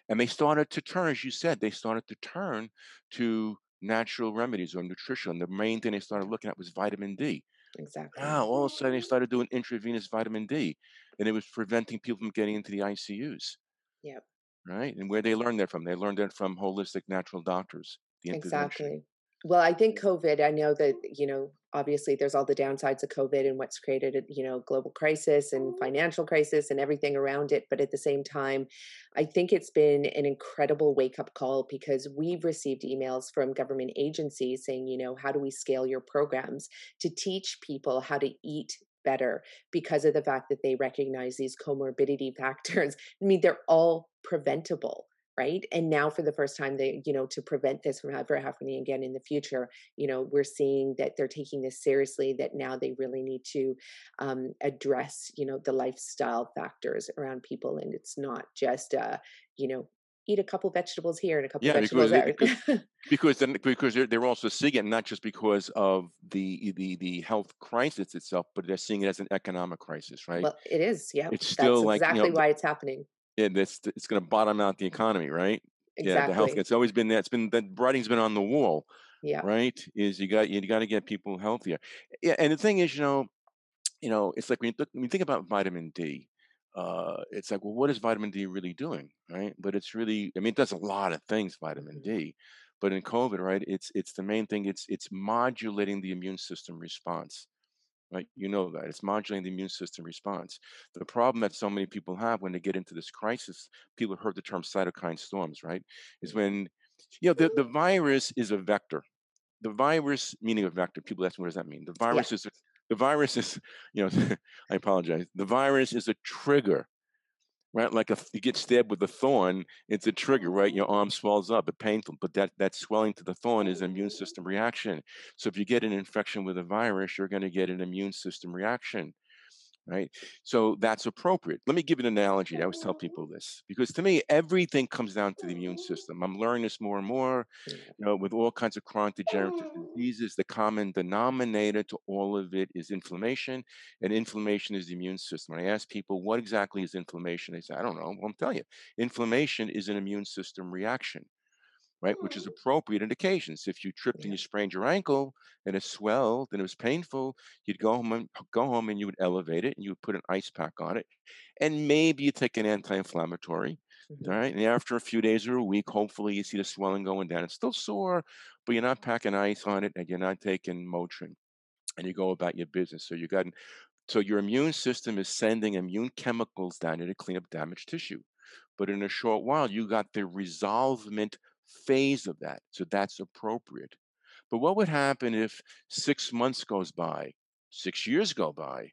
Speaker 2: And they started to turn, as you said, they started to turn to natural remedies or nutrition. The main thing they started looking at was vitamin D.
Speaker 1: Exactly.
Speaker 2: Now, all of a sudden, they started doing intravenous vitamin D, and it was preventing people from getting into the ICUs.
Speaker 1: Yep.
Speaker 2: Right. And where they learned that from? They learned that from holistic natural doctors, the.
Speaker 1: Exactly. Well, I think COVID, I know that, you know, obviously there's all the downsides of COVID and what's created, you know, global crisis and financial crisis and everything around it. But at the same time, I think it's been an incredible wake up call because we've received emails from government agencies saying, you know, how do we scale your programs to teach people how to eat better because of the fact that they recognize these comorbidity factors. I mean, they're all preventable right? And now for the first time they you know to prevent this from ever happening again in the future you know we're seeing that they're taking this seriously that now they really need to um, address you know the lifestyle factors around people. And it's not just uh you know eat a couple vegetables here and a couple
Speaker 2: Yeah,
Speaker 1: vegetables
Speaker 2: because
Speaker 1: there.
Speaker 2: because because then because they're, they're also seeing it not just because of the the the health crisis itself, but they're seeing it as an economic crisis, right?
Speaker 1: well it is. Yeah
Speaker 2: It's
Speaker 1: that's
Speaker 2: still like you
Speaker 1: exactly
Speaker 2: know,
Speaker 1: why it's happening
Speaker 2: yeah, that's it's going to bottom out the economy, right? Exactly. Yeah, the health. It's always been that. It's been the writing's been on the wall,
Speaker 1: yeah
Speaker 2: right? Is you got you got to get people healthier. Yeah, and the thing is, you know, you know, it's like when you, when you think about vitamin D, uh, it's like, well, what is vitamin D really doing, right? But it's really, I mean, it does a lot of things, vitamin
Speaker 1: hmm
Speaker 2: D. But in COVID, right, it's it's the main thing. It's it's modulating the immune system response, right? You know that it's modulating the immune system response. The problem that so many people have when they get into this crisis, people have heard the term cytokine storms, right? Is when, you know, the, the mm-hmm. virus is a vector the virus meaning of vector people ask me what does that mean the
Speaker 1: yeah
Speaker 2: virus is the virus is you know i apologize the virus is a trigger right? Like if you get stabbed with a thorn it's a trigger right? Your arm swells up it's painful but that that swelling to the thorn is an immune system reaction. So if you get an infection with a virus you're going to get an immune system reaction right? So that's appropriate. Let me give an analogy. I always tell people this because to me, everything comes down to the immune system. I'm learning this more and more, you know, with all kinds of chronic degenerative diseases. The common denominator to all of it is inflammation, and inflammation is the immune system. When I ask people, what exactly is inflammation? They say, I don't know. Well, I'm telling you, inflammation is an immune system reaction right? Which is appropriate in occasions. If you tripped and you sprained your ankle and it swelled and it was painful, you'd go home and go home and you would elevate it and you would put an ice pack on it, and maybe you take an anti-inflammatory. All
Speaker 1: hmm
Speaker 2: right, and after a few days or a week, hopefully you see the swelling going down. It's still sore, but you're not packing ice on it and you're not taking Motrin, and you go about your business. So you got so your immune system is sending immune chemicals down there to clean up damaged tissue. But in a short while, you got the resolvement phase of that. So that's appropriate. But what would happen if six months goes by, six years go by,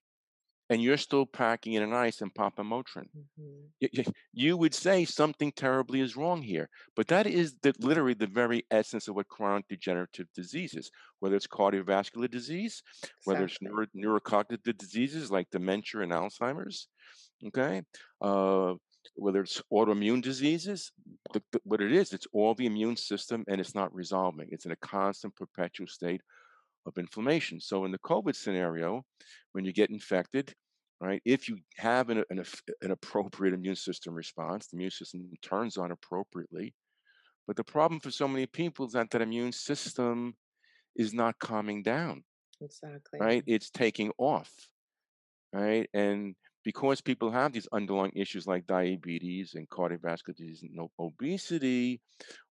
Speaker 2: and you're still packing in an ice and popping Motrin?
Speaker 1: hmm
Speaker 2: y- You would say something terribly is wrong here. But that is the, literally the very essence of what chronic degenerative disease is, whether it's cardiovascular disease, whether it's neuro, neurocognitive diseases like dementia and Alzheimer's, okay? Uh, whether it's autoimmune diseases, the, the- what it is, it's all the immune system and it's not resolving. It's in a constant, perpetual state of inflammation. So in the COVID scenario, when you get infected, right, if you have an, an, an appropriate immune system response, the immune system turns on appropriately. But the problem for so many people is that that immune system is not calming down,
Speaker 1: exactly
Speaker 2: right? It's taking off right? And because people have these underlying issues like diabetes and cardiovascular disease and obesity,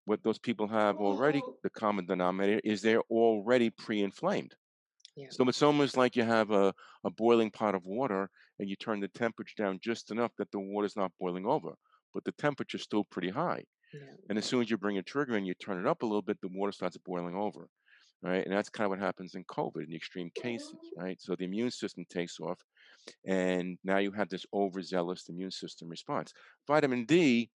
Speaker 2: what those people have already, the common denominator is they're already pre-inflamed.
Speaker 1: yeah
Speaker 2: So it's almost like you have a, a boiling pot of water and you turn the temperature down just enough that the water's not boiling over, but the temperature's still pretty high.
Speaker 1: yeah
Speaker 2: And as soon as you bring a trigger and you turn it up a little bit, the water starts boiling over, right? And that's kind of what happens in COVID in the extreme cases, right? So the immune system takes off, and now you have this overzealous immune system response. Vitamin D,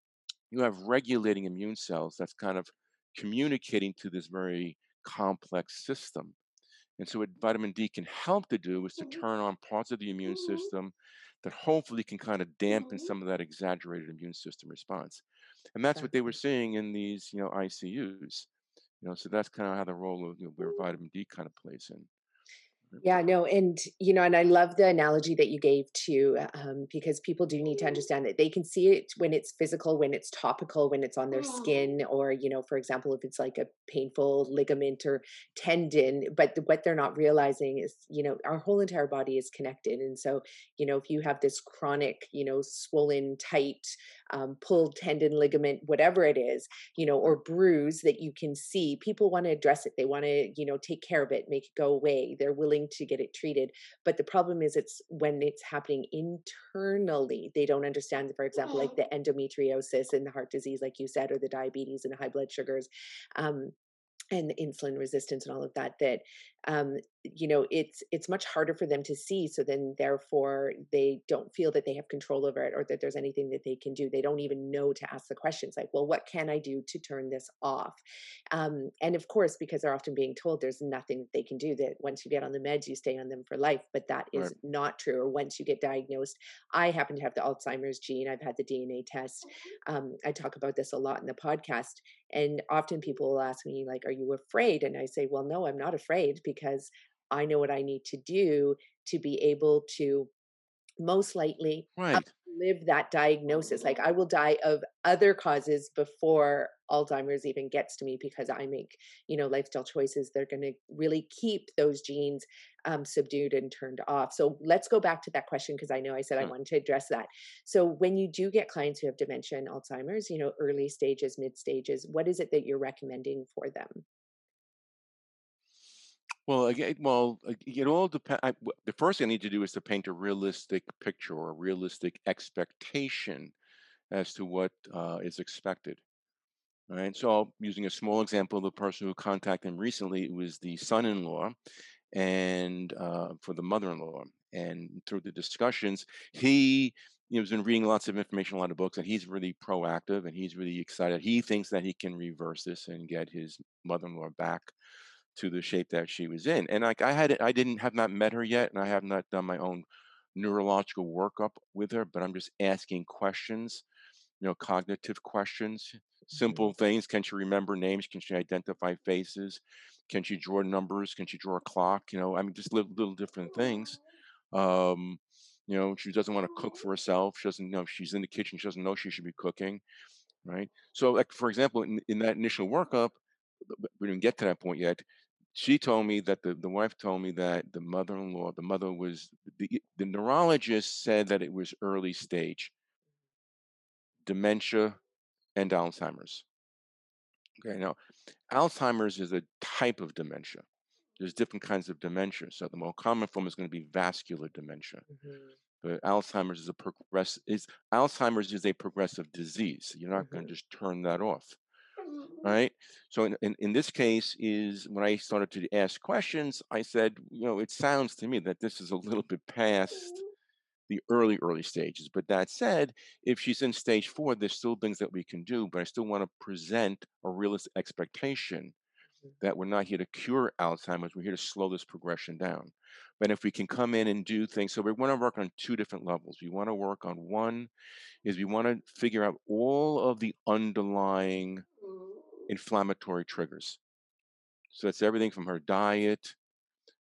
Speaker 2: you have regulating immune cells that's kind of communicating to this very complex system. And so, what vitamin D can help to do is to mm-hmm. turn on parts of the immune mm-hmm. system that hopefully can kind of dampen mm-hmm. some of that exaggerated immune system response. And that's what they were seeing in these, you know, ICUs. You know, so that's kind of how the role of you know, where vitamin D kind of plays in.
Speaker 1: Yeah, no, and you know, and I love the analogy that you gave to um, because people do need to understand that they can see it when it's physical, when it's topical, when it's on their skin, or you know, for example, if it's like a painful ligament or tendon. But the, what they're not realizing is, you know, our whole entire body is connected, and so you know, if you have this chronic, you know, swollen, tight, um, pulled tendon, ligament, whatever it is, you know, or bruise that you can see, people want to address it. They want to, you know, take care of it, make it go away. They're willing to get it treated. But the problem is it's when it's happening internally, they don't understand, for example, like the endometriosis and the heart disease, like you said, or the diabetes and the high blood sugars. Um, and insulin resistance and all of that that um, you know it's it's much harder for them to see so then therefore they don't feel that they have control over it or that there's anything that they can do. They don't even know to ask the questions like well what can i do to turn this off? Um, and of course because they're often being told there's nothing that they can do that once you get on the meds you stay on them for life but that is right. not true or once you get diagnosed i happen to have the alzheimer's gene i've had the dna test um, i talk about this a lot in the podcast and often people will ask me like are you afraid? And i say well no i'm not afraid because I know what I need to do to be able to most likely
Speaker 2: right.
Speaker 1: live that diagnosis. Like I will die of other causes before Alzheimer's even gets to me because I make, you know, lifestyle choices. They're going to really keep those genes um, subdued and turned off. So let's go back to that question because I know I said I wanted to address that. So when you do get clients who have dementia and Alzheimer's, you know, early stages, mid stages, what is it that you're recommending for them?
Speaker 2: Well, again, well, it all depends. The first thing I need to do is to paint a realistic picture or a realistic expectation as to what uh, is expected. All right. So, using a small example, the person who contacted him recently it was the son-in-law, and uh, for the mother-in-law, and through the discussions, he you know, has been reading lots of information, a lot of books, and he's really proactive and he's really excited. He thinks that he can reverse this and get his mother-in-law back to the shape that she was in. And like I had, I didn't have not met her yet, and I have not done my own neurological workup with her, but I'm just asking questions, you know, cognitive questions, simple mm-hmm. things. Can she remember names? Can she identify faces? Can she draw numbers? Can she draw a clock? You know, I mean, just little, little different things. Um, you know, she doesn't want to cook for herself. She doesn't know if she's in the kitchen. She doesn't know she should be cooking, right? So, like for example, in, in that initial workup, we didn't get to that point yet she told me that the, the wife told me that the mother-in-law, the mother was the, the neurologist said that it was early stage dementia and Alzheimer's. Okay, now Alzheimer's is a type of dementia. There's different kinds of dementia. So the more common form is going to be vascular dementia. Mm-hmm. But Alzheimer's is a progress is Alzheimer's is a progressive disease. You're not mm-hmm. going to just turn that off right? So in, in, in, this case is when i started to ask questions i said you know it sounds to me that this is a little bit past the early early stages but that said if she's in stage four there's still things that we can do but i still want to present a realistic expectation mm-hmm. that we're not here to cure alzheimer's we're here to slow this progression down. But if we can come in and do things so we want to work on two different levels. We want to work on one is we want to figure out all of the underlying inflammatory triggers. So that's everything from her diet,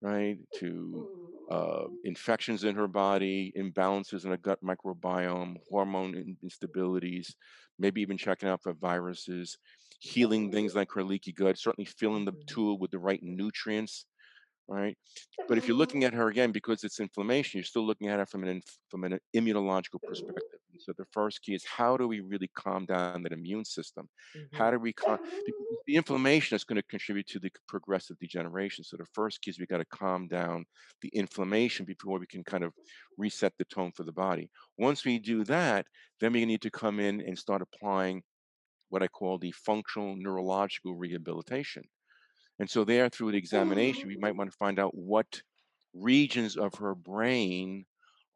Speaker 2: right, to uh, infections in her body, imbalances in the gut microbiome, hormone instabilities, maybe even checking out for viruses, healing things like her leaky gut, certainly filling the tool with the right nutrients right? But if you're looking at her again, because it's inflammation, you're still looking at it from an from an immunological perspective. So the first key is how do we really calm down that immune system? Mm-hmm. How do we calm? the inflammation is going to contribute to the progressive degeneration. So the first key is we got to calm down the inflammation before we can kind of reset the tone for the body. Once we do that, then we need to come in and start applying what I call the functional neurological rehabilitation. And so there, through the examination, we might want to find out what regions of her brain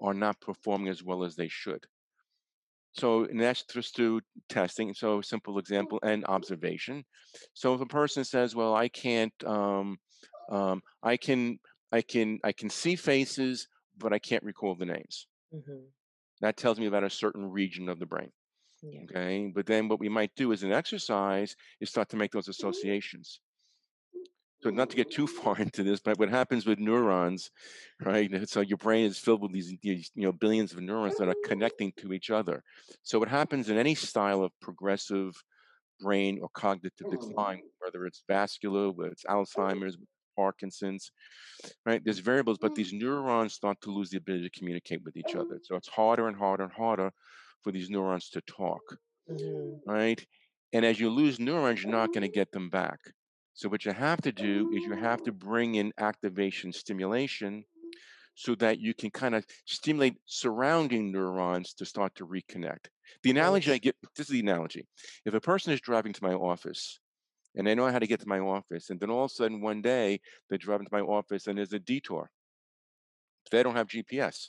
Speaker 2: are not performing as well as they should. So and that's just through testing. So simple example and observation. So if a person says, "Well, I can't, um, um, I can, I can, I can see faces, but I can't recall the names," mm-hmm. that tells me about a certain region of the brain. Yeah. Okay, but then what we might do as an exercise is start to make those associations. So not to get too far into this, but what happens with neurons, right? So your brain is filled with these, these, you know, billions of neurons that are mm-hmm. connecting to each other. So what happens in any style of progressive brain or cognitive mm-hmm. decline, whether it's vascular, whether it's mm-hmm. Alzheimer's, Parkinson's, right? There's variables, but these neurons start to lose the ability to communicate with each other. So it's harder and harder and harder for these neurons to talk, mm-hmm. right? And as you lose neurons, you're not going to get them back. So what you have to do is you have to oh. bring in activation stimulation so that you can kind of stimulate surrounding neurons to start to reconnect. The analogy I get this is the analogy. If a person is driving to my office and they know how to get to my office, and then all of a sudden one day they're driving to my office and there's a detour. They don't have GPS.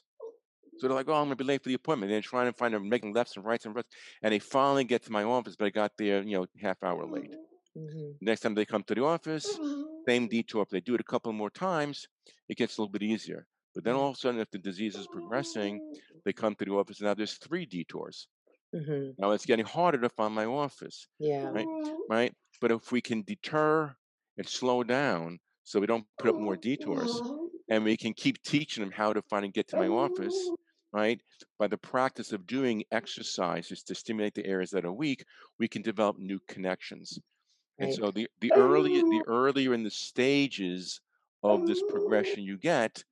Speaker 2: So they're like, oh, I'm gonna be late for the appointment. And They're trying to find them making lefts and rights and rights. And they finally get to my office, but I got there, you know, half hour late. Mm-hmm. Next time they come to the office, same detour. If they do it a couple more times, it gets a little bit easier. But then all of a sudden, if the disease is progressing, they come to the office. And now there's three detours. Mm-hmm. Now it's getting harder to find my office.
Speaker 1: Yeah.
Speaker 2: Right. Right. But if we can deter and slow down so we don't put up more detours and we can keep teaching them how to find and get to my office, right? By the practice of doing exercises to stimulate the areas that are weak, we can develop new connections. Right. And so the, the earlier the earlier in the stages of this progression you get,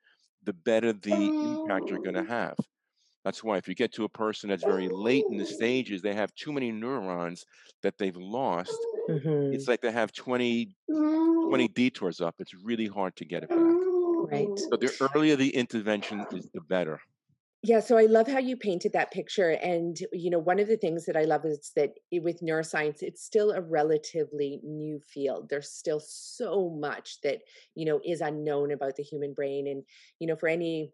Speaker 2: the better the impact you're going to have. That's why if you get to a person that's very late in the stages, they have too many neurons that they've lost. Mm-hmm. It's like they have 20, 20 detours up. It's really hard to get it back.
Speaker 1: Right.
Speaker 2: So the earlier the intervention is, the better.
Speaker 1: Yeah, so I love how you painted that picture. And, you know, one of the things that I love is that with neuroscience, it's still a relatively new field. There's still so much that, you know, is unknown about the human brain. And, you know, for any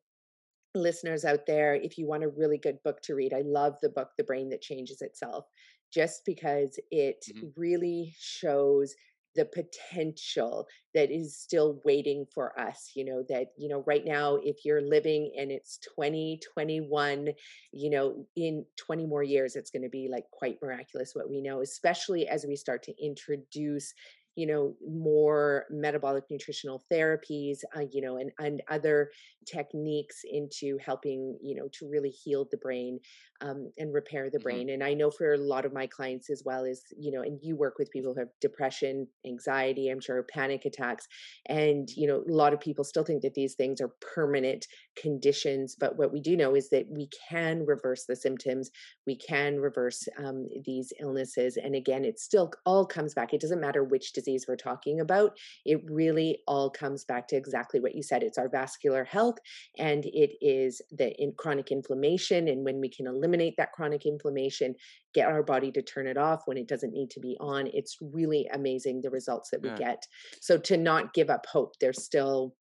Speaker 1: listeners out there, if you want a really good book to read, I love the book, The Brain That Changes Itself, just because it mm-hmm. really shows the potential that is still waiting for us you know that you know right now if you're living and it's 2021 you know in 20 more years it's going to be like quite miraculous what we know especially as we start to introduce you know more metabolic nutritional therapies uh, you know and and other techniques into helping you know to really heal the brain um, and repair the mm-hmm. brain and i know for a lot of my clients as well as you know and you work with people who have depression anxiety i'm sure panic attacks and you know a lot of people still think that these things are permanent conditions but what we do know is that we can reverse the symptoms we can reverse um, these illnesses and again it still all comes back it doesn't matter which disease disease we're talking about, it really all comes back to exactly what you said. It's our vascular health and it is the in chronic inflammation. And when we can eliminate that chronic inflammation, get our body to turn it off when it doesn't need to be on, it's really amazing the results that we yeah. get. So to not give up hope, there's still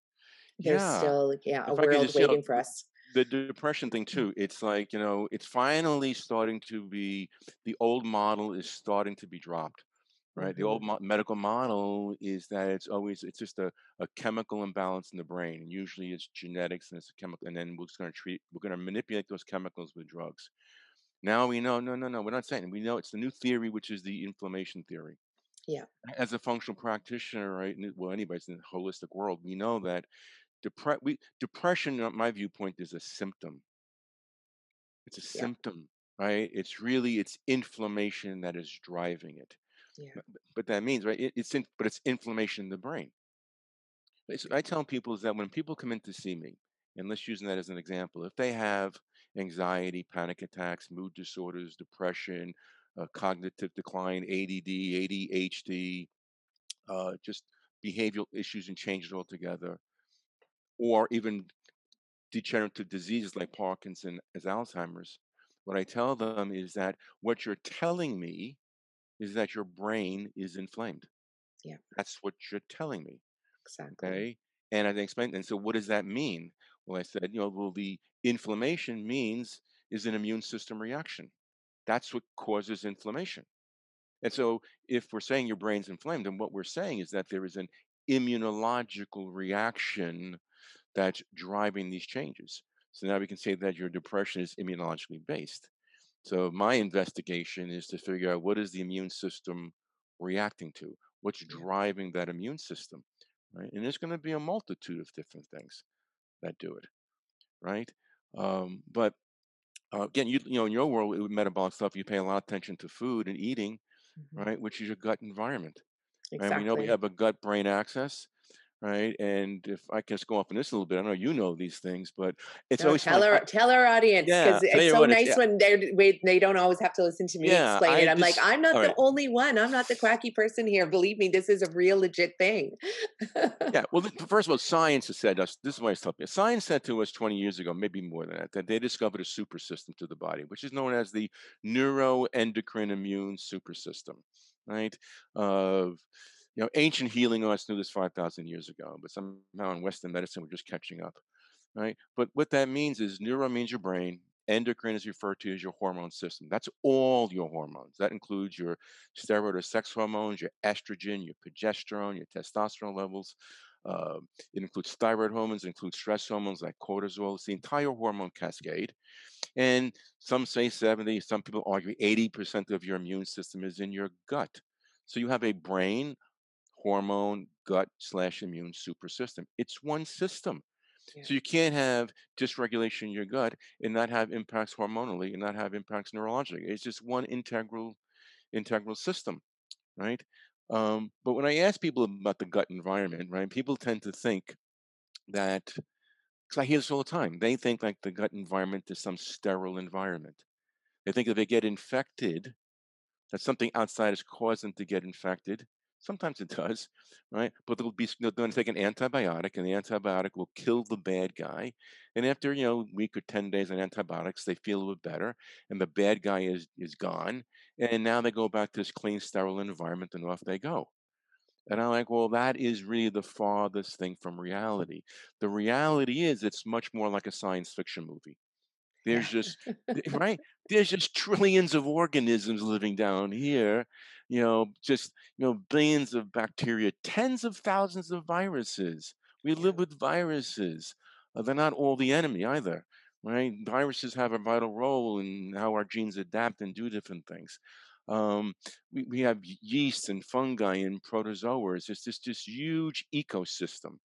Speaker 1: there's yeah. still yeah a if world waiting for us
Speaker 2: the depression thing too it's like you know it's finally starting to be the old model is starting to be dropped right? The old mo- medical model is that it's always it's just a, a chemical imbalance in the brain, and usually it's genetics and it's a chemical, and then we're just going to treat we're going to manipulate those chemicals with drugs. Now we know, no, no, no, we're not saying we know it's the new theory, which is the inflammation theory.
Speaker 1: Yeah.
Speaker 2: As a functional practitioner, right? Well, anybody's in the holistic world, we know that depre- we, depression, uh, my viewpoint, is a symptom. It's a yeah. symptom, right? It's really it's inflammation that is driving it.
Speaker 1: Yeah.
Speaker 2: But, but that means, right? It, it's in, but it's inflammation in the brain. It's, I tell people is that when people come in to see me, and let's use that as an example, if they have anxiety, panic attacks, mood disorders, depression, uh, cognitive decline, ADD, ADHD, uh, just behavioral issues and changes altogether, or even degenerative diseases like Parkinson as Alzheimer's, what I tell them is that what you're telling me is that your brain is inflamed.
Speaker 1: Yeah.
Speaker 2: That's what you're telling me.
Speaker 1: Exactly.
Speaker 2: Okay. And I explained, and so what does that mean? Well, I said, you know, well, the inflammation means is an immune system reaction. That's what causes inflammation. And so if we're saying your brain's inflamed, then what we're saying is that there is an immunological reaction that's driving these changes. So now we can say that your depression is immunologically based. So my investigation is to figure out what is the immune system reacting to? What's driving that immune system? right? And there's going to be a multitude of different things that do it, right? Um, but uh, again, you you know, in your world with metabolic stuff, you pay a lot of attention to food and eating,
Speaker 1: Mhm.
Speaker 2: right? Which is your gut environment, right? We know we have a gut-brain axis, right? And if I can just go off on this a little bit, I know you know these things, but it's
Speaker 1: No,
Speaker 2: always
Speaker 1: tell
Speaker 2: funny. I,
Speaker 1: our tell our audience because
Speaker 2: tell
Speaker 1: it's so nice
Speaker 2: Yeah,
Speaker 1: when they're they don't always have to listen to me
Speaker 2: yeah.
Speaker 1: explain it.
Speaker 2: I
Speaker 1: I'm like, I'm not the
Speaker 2: right.
Speaker 1: only one. I'm not the quacky person here. Believe me, this is a real legit thing.
Speaker 2: Yeah. Well, first of all, science has said us. This is why I it's tough. Science said to us 20 years ago, maybe more than that, that they discovered a super system to the body, which is known as the neuroendocrine immune super system, right? Of you know, ancient healing arts knew this 5,000 years ago, but somehow in Western medicine we're just catching up, right? But what that means is neuro means your brain. Endocrine is referred to as your hormone system. That's all your hormones. That includes your steroid or sex hormones, your estrogen, your progesterone, your testosterone levels. Uh, it includes thyroid hormones, it includes stress hormones like cortisol. It's the entire hormone cascade. And some say 70, some people argue 80% of your immune system is in your gut. So you have a brain, hormone, gut slash immune super system. It's one system.
Speaker 1: Yeah.
Speaker 2: So you can't have dysregulation in your gut and not have impacts hormonally and not have impacts neurologically. It's just one integral integral system, right? Um, but when I ask people about the gut environment, right, people tend to think that because I hear this all the time, they think like the gut environment is some sterile environment. They think if they get infected, that something outside has caused them to get infected. Sometimes it does, right? But they'll be they're going to take an antibiotic, and the antibiotic will kill the bad guy. And after you know a week or ten days on antibiotics, they feel a little better, and the bad guy is is gone. And now they go back to this clean, sterile environment, and off they go. And I'm like, well, that is really the farthest thing from reality. The reality is, it's much more like a science fiction movie. There's just right. There's just trillions of organisms living down here. You know, just you know, billions of bacteria, tens of thousands of viruses. We live with viruses. Uh, they're not all the enemy either, right? Viruses have a vital role in how our genes adapt and do different things. Um, we, we have yeast and fungi and protozoas. It's just this huge ecosystem.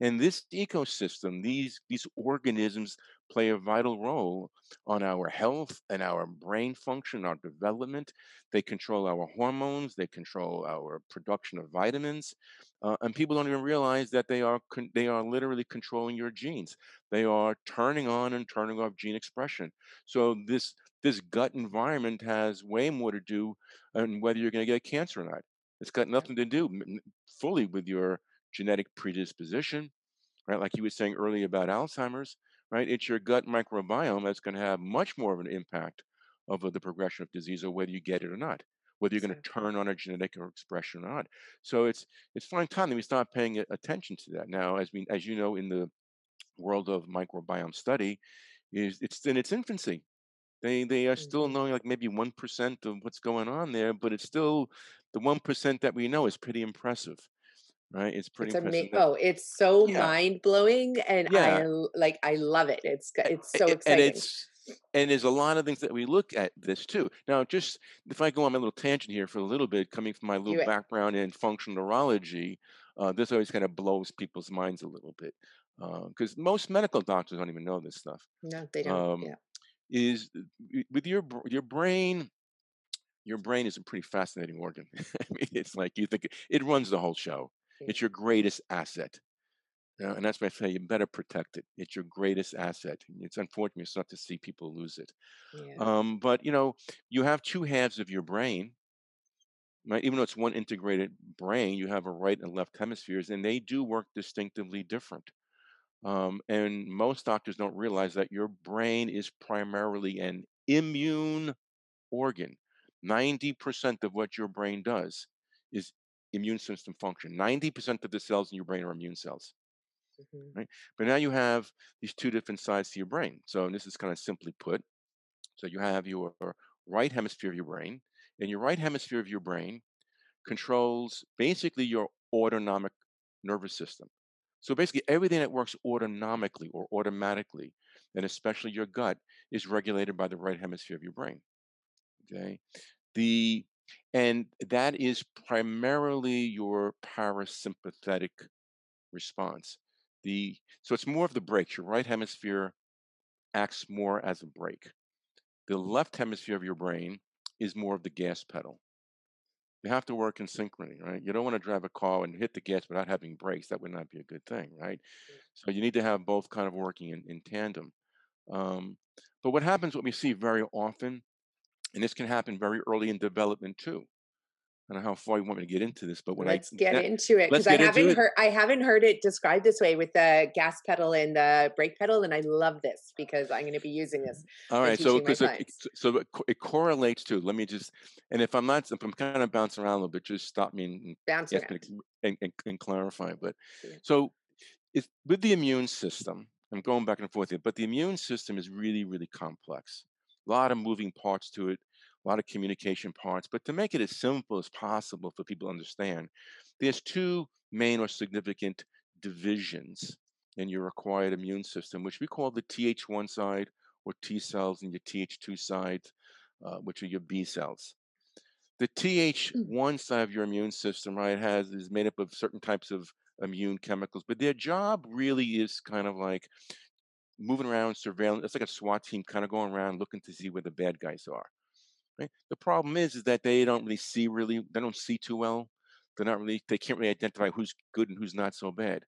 Speaker 2: And this ecosystem, these these organisms play a vital role on our health and our brain function, our development. They control our hormones. They control our production of vitamins, uh, and people don't even realize that they are con- they are literally controlling your genes. They are turning on and turning off gene expression. So this this gut environment has way more to do on whether you're going to get cancer or not. It's got nothing to do fully with your genetic predisposition right? Like you were saying earlier about Alzheimer's, right? It's your gut microbiome that's going to have much more of an impact of uh, the progression of disease or whether you get it or not, whether you're going to turn on a genetic or expression or not. So it's it's fine time that we start paying attention to that now. As we as you know in the world of microbiome study, is it's in its infancy. They they are still
Speaker 1: Mhm.
Speaker 2: knowing like maybe one percent of what's going on there, but it's still the one percent that we know is pretty impressive, right? It's pretty
Speaker 1: It's
Speaker 2: impressive.
Speaker 1: ama
Speaker 2: That,
Speaker 1: oh, it's so
Speaker 2: yeah,
Speaker 1: mind blowing, and I
Speaker 2: yeah.
Speaker 1: l like, I love it. It's it's so
Speaker 2: a- and
Speaker 1: exciting.
Speaker 2: it's and there's a lot of things that we look at this too. Now, just if I go on my little tangent here for a little bit, coming from my little background in functional neurology, uh, this always kind of blows people's minds a little bit because most medical doctors don't even know this stuff.
Speaker 1: No, they don't.
Speaker 2: Um,
Speaker 1: Yeah.
Speaker 2: is uh, with your your brain? Your brain is a pretty fascinating organ. I mean, it's like you think it it runs the whole show. It's your greatest asset. And that's why I say you better protect it. It's your greatest asset. It's unfortunate it's not to see people lose it.
Speaker 1: Yeah.
Speaker 2: Um, but you know, you have two halves of your brain, right? Even though it's one integrated brain, you have a right and left hemispheres, and they do work distinctively different. Um, and most doctors don't realize that your brain is primarily an immune organ. 90% of what your brain does is immune system function. 90% of the cells in your brain are immune cells
Speaker 1: Mhm.
Speaker 2: right? But now you have these two different sides to your brain. So, this is kind of simply put. So you have your right hemisphere of your brain, and your right hemisphere of your brain controls basically your autonomic nervous system. So basically, everything that works autonomically or automatically, and especially your gut, is regulated by the right hemisphere of your brain. Okay, the and that is primarily your parasympathetic response. The so it's more of the brakes. Your right hemisphere acts more as a brake. The left hemisphere of your brain is more of the gas pedal. You have to work in synchrony, right? You don't want to drive a car and hit the gas without having brakes. That would not be a good thing, right? So you need to have both kind of working in, in tandem. Um, but what happens, what we see very often, and this can happen very early in development too, I don't know how far you want me to get into this, but when
Speaker 1: let's
Speaker 2: I
Speaker 1: get into it because I haven't heard I haven't heard it described this way with the gas pedal and the brake pedal, and I love this because I'm going to be using this.
Speaker 2: All right, so because it, so it, it, correlates to. Let me just, and if I'm not, if I'm kind of bouncing around a little bit, just stop me and
Speaker 1: Bounce
Speaker 2: and, and, and, clarify. But yeah. so it's with the immune system. I'm going back and forth here, but the immune system is really, really complex. A lot of moving parts to it a lot of communication parts. But to make it as simple as possible for people to understand, there's two main or significant divisions in your acquired immune system, which we call the Th1 side or T cells and your Th2 side, uh, which are your B cells. The Th1 mm. side of your immune system, right, has is made up of certain types of immune chemicals, but their job really is kind of like moving around, surveilling. It's like a SWAT team kind of going around looking to see where the bad guys are. Right? The problem is, is that they don't really see really, they don't see too well. They're not really, they can't really identify who's good and who's not so bad.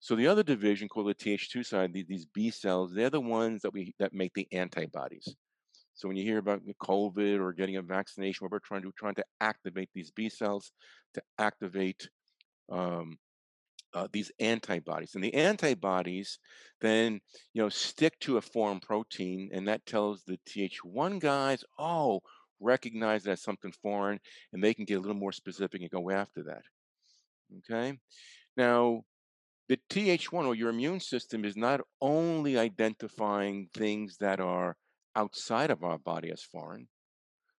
Speaker 2: So the other division called the Th2 side, these B cells, they're the ones that we that make the antibodies. So when you hear about COVID or getting a vaccination, what we're trying to do, trying to activate these B cells to activate um, uh, these antibodies. And the antibodies then, you know, stick to a foreign protein, and that tells the Th1 guys, oh, recognize that as something foreign, and they can get a little more specific and go after that. Okay? Now, the Th1 or your immune system is not only identifying things that are outside of our body as foreign,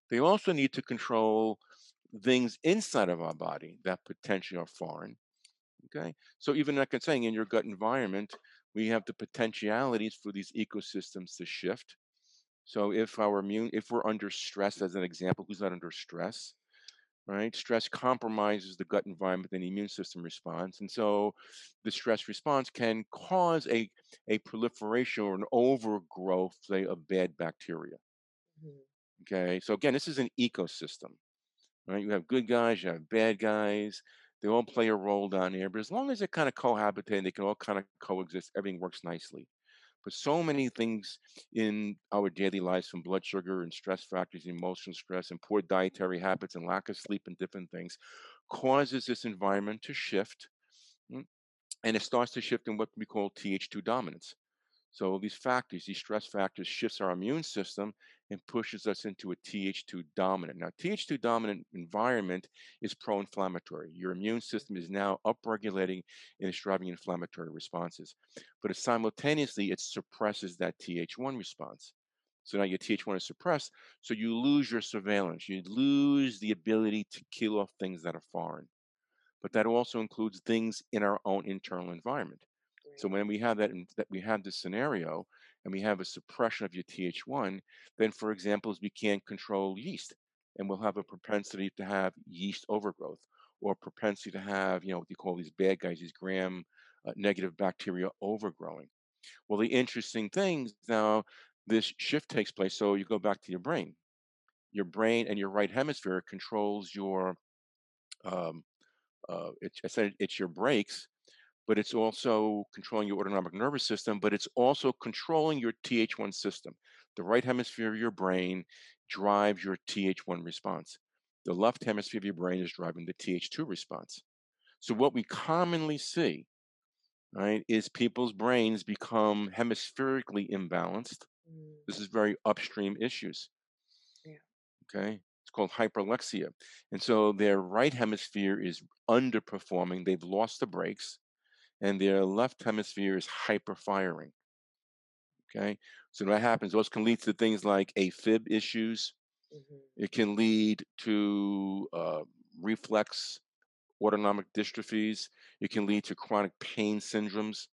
Speaker 2: they also need to control things inside of our body that potentially are foreign. Okay, so even like I'm saying, in your gut environment, we have the potentialities for these ecosystems to shift. So if our immune, if we're under stress, as an example, who's not under stress, right? Stress compromises the gut environment and the immune system response. And so the stress response can cause a, a proliferation or an overgrowth, say, of bad bacteria. Mm-hmm. Okay. So again, this is an ecosystem, right? You have good guys, you have bad guys. They all play a role down here, but as long as they're kind of cohabitating, they can all kind of coexist. Everything works nicely. But so many things in our daily lives, from blood sugar and stress factors, emotional stress, and poor dietary habits, and lack of sleep, and different things, causes this environment to shift. Mm, and it starts to shift in what we call Th2 dominance. So these factors, these stress factors, shifts our immune system and pushes us into a Th2 dominant. Now, Th2 dominant environment is pro-inflammatory. Your immune system is now upregulating and it's driving inflammatory responses. But it simultaneously, it suppresses that Th1 response. So now your Th1 is suppressed, so you lose your surveillance. You lose the ability to kill off things that are foreign. But that also includes things in our own internal environment. So when we have that, that we have this scenario and we have a suppression of your Th1, then for example, we can't control yeast and we'll have a propensity to have yeast overgrowth or propensity to have, you know, what you call these bad guys, these gram uh, negative bacteria overgrowing. Well, the interesting thing now, this shift takes place. So you go back to your brain. Your brain and your right hemisphere controls your, um, uh, it's, I said it's your brakes but it's also controlling your autonomic nervous system, but it's also controlling your Th1 system. The right hemisphere of your brain drives your Th1 response. The left hemisphere of your brain is driving the Th2 response. So what we commonly see, right, is people's brains become hemispherically imbalanced. Mm. This is very upstream issues. Yeah. Okay. It's called hyperlexia. And so their right hemisphere is underperforming. They've lost the brakes and their left hemisphere is hyperfiring. Okay, so what happens? Those can lead to things like AFib issues. Mm-hmm. It can lead to uh, reflex autonomic dystrophies. It can lead to chronic pain syndromes.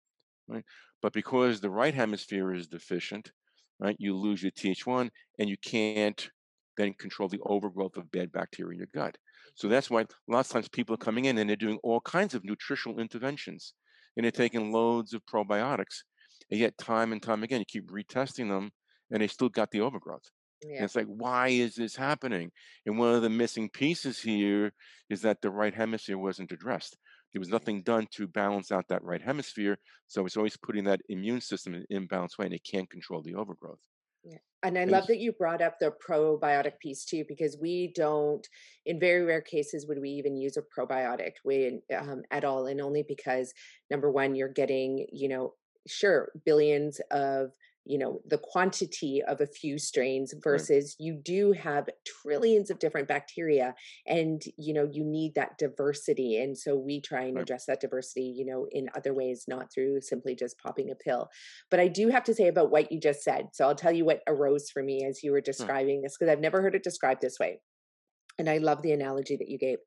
Speaker 2: Right, but because the right hemisphere is deficient, right, you lose your Th1 and you can't then control the overgrowth of bad bacteria in your gut. So that's why lots of times people are coming in and they're doing all kinds of nutritional interventions and they're taking loads of probiotics, and yet time and time again, you keep retesting them, and they still got the overgrowth. Yeah. And it's like, why is this happening? And one of the missing pieces here is that the right hemisphere wasn't addressed. There was nothing done to balance out that right hemisphere. So it's always putting that immune system in an imbalanced way and it can't control the overgrowth.
Speaker 1: And I and love that you brought up the probiotic piece too, because we don't, in very rare cases, would we even use a probiotic we, um, at all. And only because, number one, you're getting, you know, sure, billions of you know the quantity of a few strains versus you do have trillions of different bacteria and you know you need that diversity and so we try and address that diversity you know in other ways not through simply just popping a pill. But i do have to say about what you just said so i'll tell you what arose for me as you were describing this because i've never heard it described this way and i love the analogy that you gave.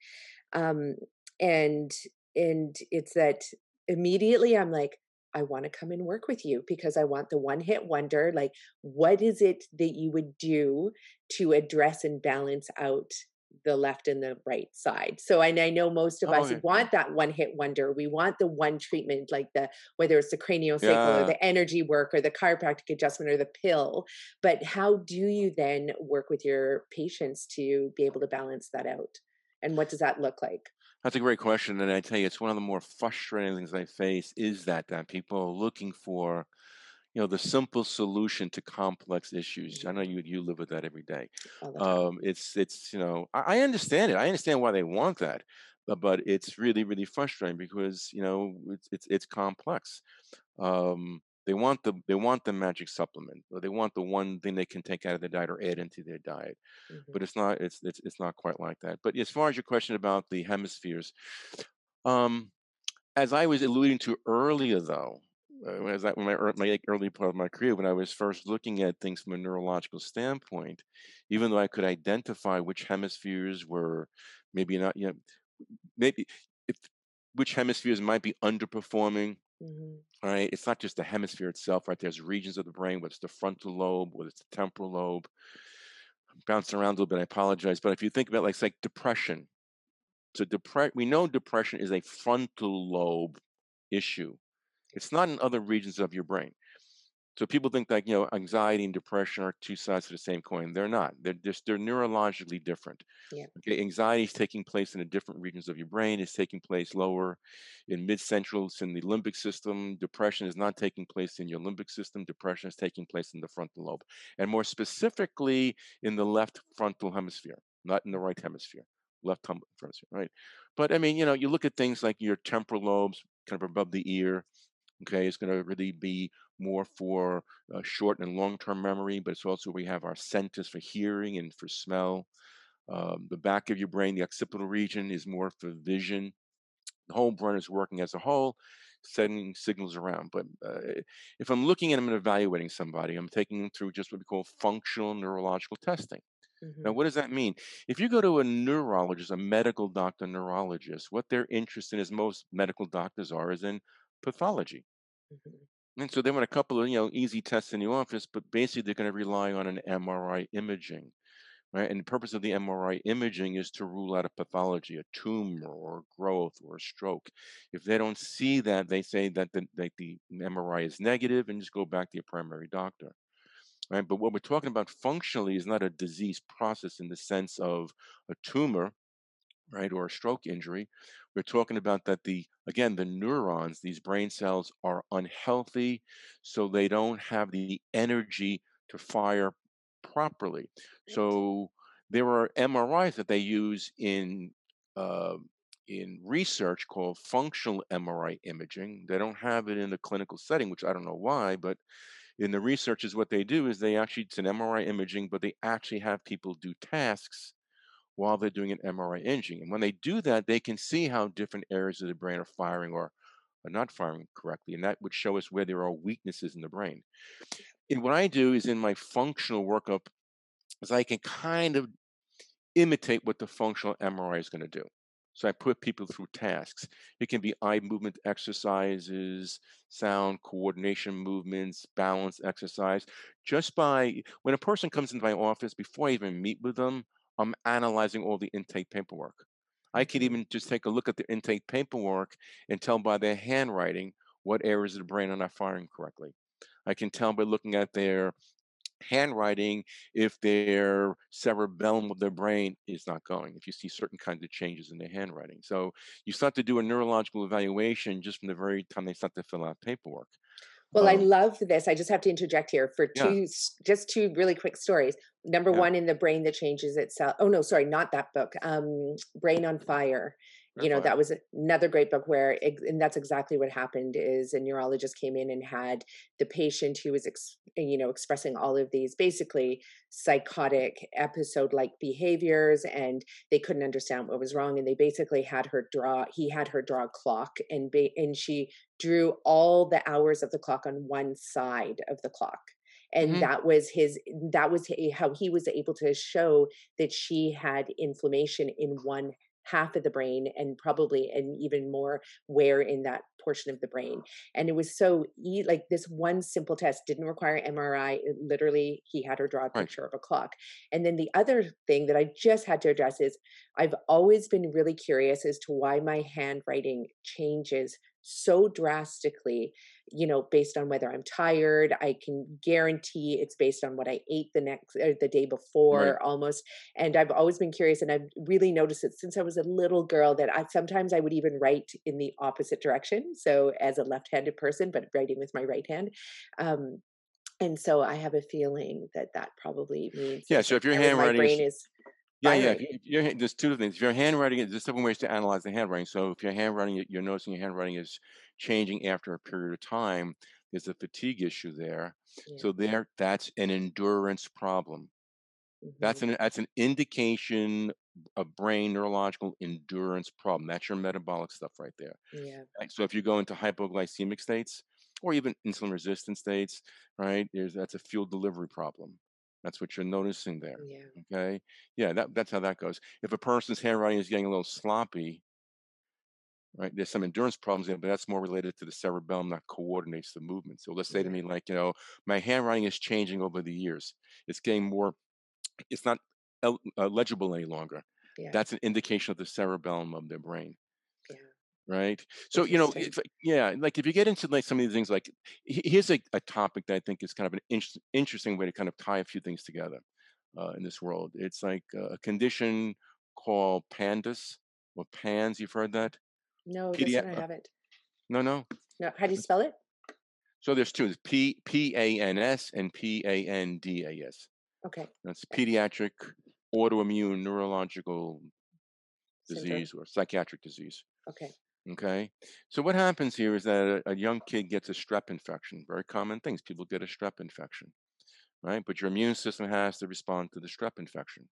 Speaker 1: Um and and it's that immediately i'm like I want to come and work with you because I want the one hit wonder. Like, what is it that you would do to address and balance out the left and the right side? So, and I know most of oh, us yeah. want that one hit wonder. We want the one treatment, like the whether it's the craniosacral yeah. or the energy work or the chiropractic adjustment or the pill. But how do you then work with your patients to be able to balance that out? And what does that look like?
Speaker 2: That's a great question, and I tell you, it's one of the more frustrating things I face is that that people are looking for, you know, the simple solution to complex issues. I know you you live with that every day. Um, it's it's you know I, I understand it. I understand why they want that, but, but it's really really frustrating because you know it's it's, it's complex. Um, they want the they want the magic supplement, or they want the one thing they can take out of their diet or add into their diet. Mm-hmm. But it's not it's, it's it's not quite like that. But as far as your question about the hemispheres, um, as I was alluding to earlier, though, uh, as I, my, my early part of my career, when I was first looking at things from a neurological standpoint, even though I could identify which hemispheres were maybe not, you know, maybe if which hemispheres might be underperforming Mm-hmm. All right, it's not just the hemisphere itself, right? There's regions of the brain, whether it's the frontal lobe, whether it's the temporal lobe. I'm bouncing around a little bit. I apologize, but if you think about like, like depression, so depression, we know depression is a frontal lobe issue. It's not in other regions of your brain. So people think that you know anxiety and depression are two sides of the same coin. They're not. They're just they're neurologically different. Yeah. Okay, anxiety is taking place in the different regions of your brain. It's taking place lower in mid central. It's in the limbic system. Depression is not taking place in your limbic system. Depression is taking place in the frontal lobe, and more specifically in the left frontal hemisphere, not in the right hemisphere. Left hemisphere, right? But I mean, you know, you look at things like your temporal lobes, kind of above the ear Okay, it's going to really be more for uh, short and long term memory, but it's also we have our centers for hearing and for smell. Um, the back of your brain, the occipital region, is more for vision. The whole brain is working as a whole, sending signals around. But uh, if I'm looking at them and evaluating somebody, I'm taking them through just what we call functional neurological testing. Mm-hmm. Now, what does that mean? If you go to a neurologist, a medical doctor, neurologist, what they're interested in, as most medical doctors are, is in pathology. Mm-hmm. And so they want a couple of you know easy tests in the office, but basically they're going to rely on an MRI imaging, right? And the purpose of the MRI imaging is to rule out a pathology, a tumor or growth or a stroke. If they don't see that, they say that the, that the MRI is negative and just go back to your primary doctor. Right? But what we're talking about functionally is not a disease process in the sense of a tumor right, or a stroke injury, we're talking about that the again the neurons, these brain cells are unhealthy, so they don't have the energy to fire properly. So there are MRIs that they use in uh, in research called functional MRI imaging. They don't have it in the clinical setting, which I don't know why, but in the research is what they do is they actually it's an MRI imaging, but they actually have people do tasks while they're doing an MRI imaging. And when they do that, they can see how different areas of the brain are firing or are not firing correctly. And that would show us where there are weaknesses in the brain. And what I do is in my functional workup is I can kind of imitate what the functional MRI is going to do. So I put people through tasks. It can be eye movement exercises, sound coordination movements, balance exercise. Just by when a person comes into my office, before I even meet with them, I'm analyzing all the intake paperwork. I mm-hmm. even just take a look at the intake paperwork and tell by their handwriting what areas of the brain are not firing correctly. I can tell by looking at their handwriting if their cerebellum of their brain is not going, if you see certain kinds of changes in their handwriting. So you start to do a neurological evaluation just from the very time they start to fill out paperwork.
Speaker 1: Well, um, I love this. I just have to interject here for two, yeah. just two really quick stories. Number yeah. one, in the brain that changes itself. Oh no, sorry, not that book. Um, Brain on Fire you know that was another great book where and that's exactly what happened is a neurologist came in and had the patient who was ex, you know expressing all of these basically psychotic episode like behaviors and they couldn't understand what was wrong and they basically had her draw he had her draw a clock and ba- and she drew all the hours of the clock on one side of the clock and mm-hmm. that was his that was how he was able to show that she had inflammation in one half of the brain and probably and even more where in that portion of the brain and it was so like this one simple test didn't require mri it literally he had her draw a picture right. of a clock and then the other thing that i just had to address is i've always been really curious as to why my handwriting changes so drastically you know based on whether i'm tired i can guarantee it's based on what i ate the next or the day before right. almost and i've always been curious and i've really noticed it since i was a little girl that i sometimes i would even write in the opposite direction so as a left-handed person but writing with my right hand um, and so i have a feeling that that probably means
Speaker 2: yeah so if your handwriting brain is yeah, yeah. Your, there's two things. If your handwriting, there's different ways to analyze the handwriting. So if your handwriting, you're noticing your handwriting is changing after a period of time, there's a fatigue issue there. Yeah. So there, that's an endurance problem. Mm-hmm. That's an that's an indication of brain neurological endurance problem. That's your metabolic stuff right there.
Speaker 1: Yeah.
Speaker 2: So if you go into hypoglycemic states or even insulin resistant states, right? There's that's a fuel delivery problem. That's what you're noticing there.
Speaker 1: Yeah.
Speaker 2: Okay. Yeah, that, that's how that goes. If a person's handwriting is getting a little sloppy, right, there's some endurance problems in there, but that's more related to the cerebellum that coordinates the movement. So let's say to me, like, you know, my handwriting is changing over the years. It's getting more, it's not uh, legible any longer. Yeah. That's an indication of the cerebellum of their brain right? So you know it's like, yeah like if you get into like some of these things like here's a, a topic that i think is kind of an in- interesting way to kind of tie a few things together uh, in this world. It's like a condition called pandas or pans you've heard that?
Speaker 1: No Pedi- i haven't.
Speaker 2: no no.
Speaker 1: No how do you spell it?
Speaker 2: So there's two p p a n s and p a n d a s.
Speaker 1: Okay.
Speaker 2: That's pediatric autoimmune neurological disease Center. or psychiatric disease.
Speaker 1: Okay
Speaker 2: Okay. So what happens here is that a, a young kid gets a strep infection. Very common things. People get a strep infection, right? But your immune system has to respond to the strep infection,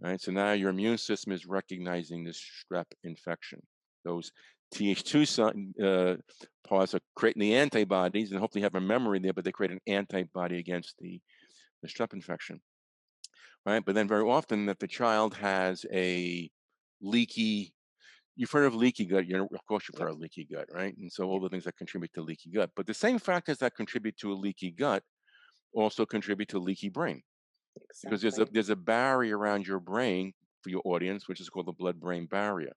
Speaker 2: right? So now your immune system is recognizing this strep infection. Those Th2 uh, parts are creating the antibodies and hopefully have a memory there, but they create an antibody against the, the strep infection, right? But then very often that the child has a leaky you've heard of leaky gut. You know, of course, you've heard of leaky gut, right? And so all the things that contribute to leaky gut, but the same factors that contribute to a leaky gut also contribute to a leaky brain, exactly. because there's a there's a barrier around your brain for your audience, which is called the blood-brain barrier.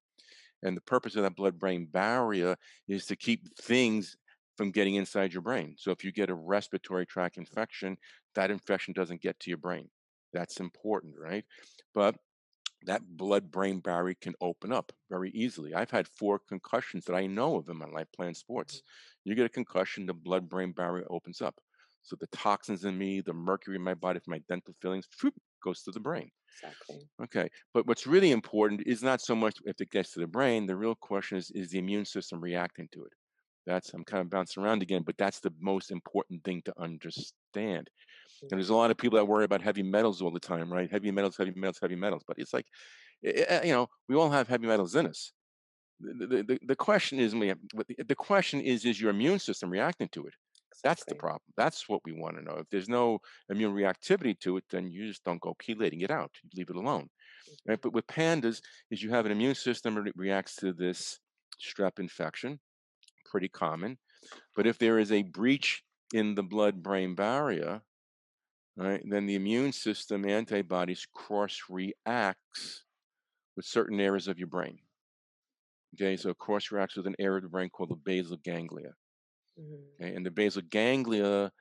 Speaker 2: And the purpose of that blood-brain barrier is to keep things from getting inside your brain. So if you get a respiratory tract infection, that infection doesn't get to your brain. That's important, right? But that blood brain barrier can open up very easily. I've had four concussions that I know of in my life playing sports. Mm-hmm. You get a concussion, the blood brain barrier opens up. So the toxins in me, the mercury in my body, from my dental fillings, goes to the brain.
Speaker 1: Exactly.
Speaker 2: Okay. But what's really important is not so much if it gets to the brain. The real question is is the immune system reacting to it? That's I'm kind of bouncing around again, but that's the most important thing to understand. And there's a lot of people that worry about heavy metals all the time, right? Heavy metals, heavy metals, heavy metals. But it's like, eh, eh, you know, we all have heavy metals in us. The, the, the question is, the question is, is your immune system reacting to it? That's the problem. That's what we want to know. If there's no immune reactivity to it, then you just don't go chelating it out. You leave it alone. Right? But with pandas, is you have an immune system that reacts to this strep infection, pretty common. But if there is a breach in the blood-brain barrier, right, then the immune system antibodies cross reacts with certain areas of your brain. Okay, so cross reacts with an area of the brain called the basal ganglia. Mm-hmm. Okay? And the basal ganglia,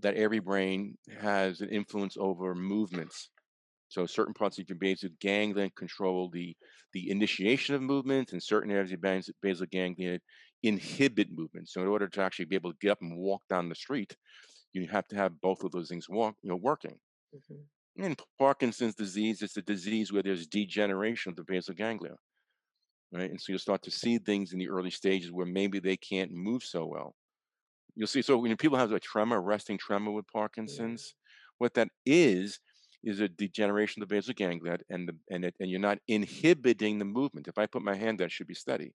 Speaker 2: that every brain has an influence over movements. So certain parts of your basal ganglia control the the initiation of movement, and certain areas of your basal ganglia inhibit movement. So in order to actually be able to get up and walk down the street, you have to have both of those things walk, you know, working. Mm-hmm. In Parkinson's disease, it's a disease where there's degeneration of the basal ganglia, right? And so you'll start to see things in the early stages where maybe they can't move so well. You'll see. So when people have a tremor, resting tremor with Parkinson's, yeah. what that is is a degeneration of the basal ganglia, and the, and it, and you're not inhibiting the movement. If I put my hand, that should be steady.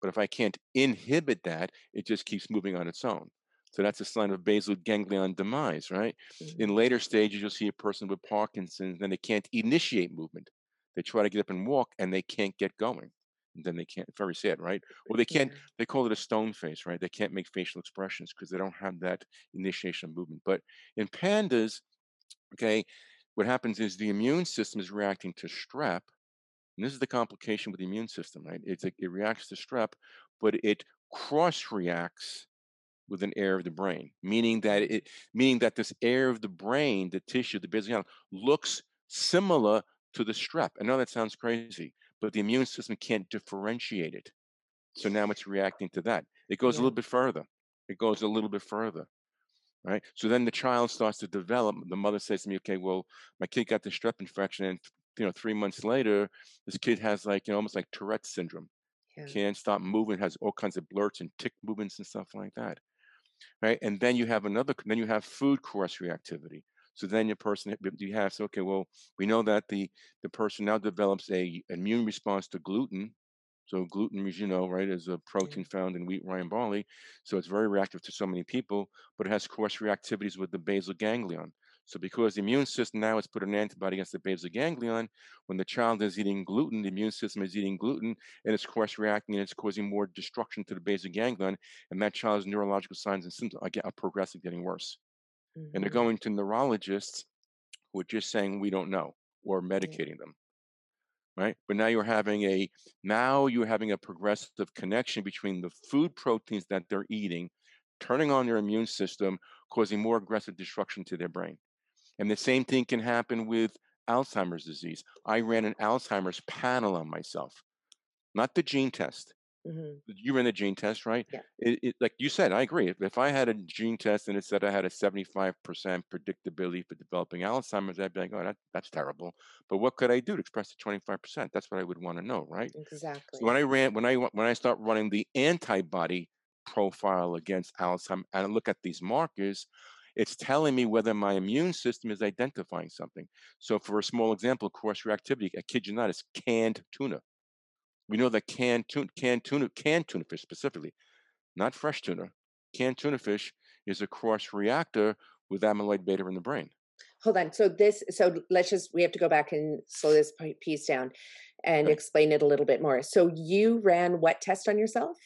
Speaker 2: But if I can't inhibit that, it just keeps moving on its own. So that's a sign of basal ganglion demise, right? Mm-hmm. In later stages, you'll see a person with Parkinson's, and they can't initiate movement. They try to get up and walk, and they can't get going. And then they can't. Very sad, right? Or they can't. Yeah. They call it a stone face, right? They can't make facial expressions because they don't have that initiation of movement. But in pandas, okay, what happens is the immune system is reacting to strep, and this is the complication with the immune system, right? It's a, it reacts to strep, but it cross reacts with an air of the brain, meaning that it meaning that this air of the brain, the tissue, the basal looks similar to the strep. I know that sounds crazy, but the immune system can't differentiate it. So now it's reacting to that. It goes yeah. a little bit further. It goes a little bit further. Right. So then the child starts to develop. The mother says to me, okay, well, my kid got the strep infection and you know, three months later, this kid has like, you know, almost like Tourette syndrome. Yeah. Can't stop moving, has all kinds of blurts and tick movements and stuff like that right? And then you have another, then you have food cross reactivity. So then your person, you have, so, okay, well, we know that the, the person now develops a immune response to gluten. So gluten, as you know, right, is a protein found in wheat, rye, and barley. So it's very reactive to so many people, but it has cross reactivities with the basal ganglion. So because the immune system now has put an antibody against the basal ganglion, when the child is eating gluten, the immune system is eating gluten and it's cross-reacting and it's causing more destruction to the basal ganglion, and that child's neurological signs and symptoms are, progressively getting worse. Mm-hmm. And they're mm-hmm. going to neurologists who are just saying we don't know or medicating them. Right. But now you're having a now you're having a progressive connection between the food proteins that they're eating, turning on their immune system, causing more aggressive destruction to their brain. And the same thing can happen with Alzheimer's disease. I ran an Alzheimer's panel on myself, not the gene test. Mm-hmm. You ran the gene test, right?
Speaker 1: Yeah.
Speaker 2: It, it, like you said, I agree. If, if I had a gene test and it said I had a 75% predictability for developing Alzheimer's, I'd be like, oh, that, that's terrible. But what could I do to express the 25%? That's what I would want to know, right?
Speaker 1: Exactly.
Speaker 2: So when I ran, when I when I start running the antibody profile against Alzheimer's and I look at these markers, it's telling me whether my immune system is identifying something. So, for a small example, cross reactivity, I kid you not, is canned tuna. We know that canned tuna, canned tuna, canned tuna fish specifically, not fresh tuna, canned tuna fish is a cross reactor with amyloid beta in the brain.
Speaker 1: Hold on. So this, so let's just we have to go back and slow this piece down and okay. explain it a little bit more. So you ran what test on yourself?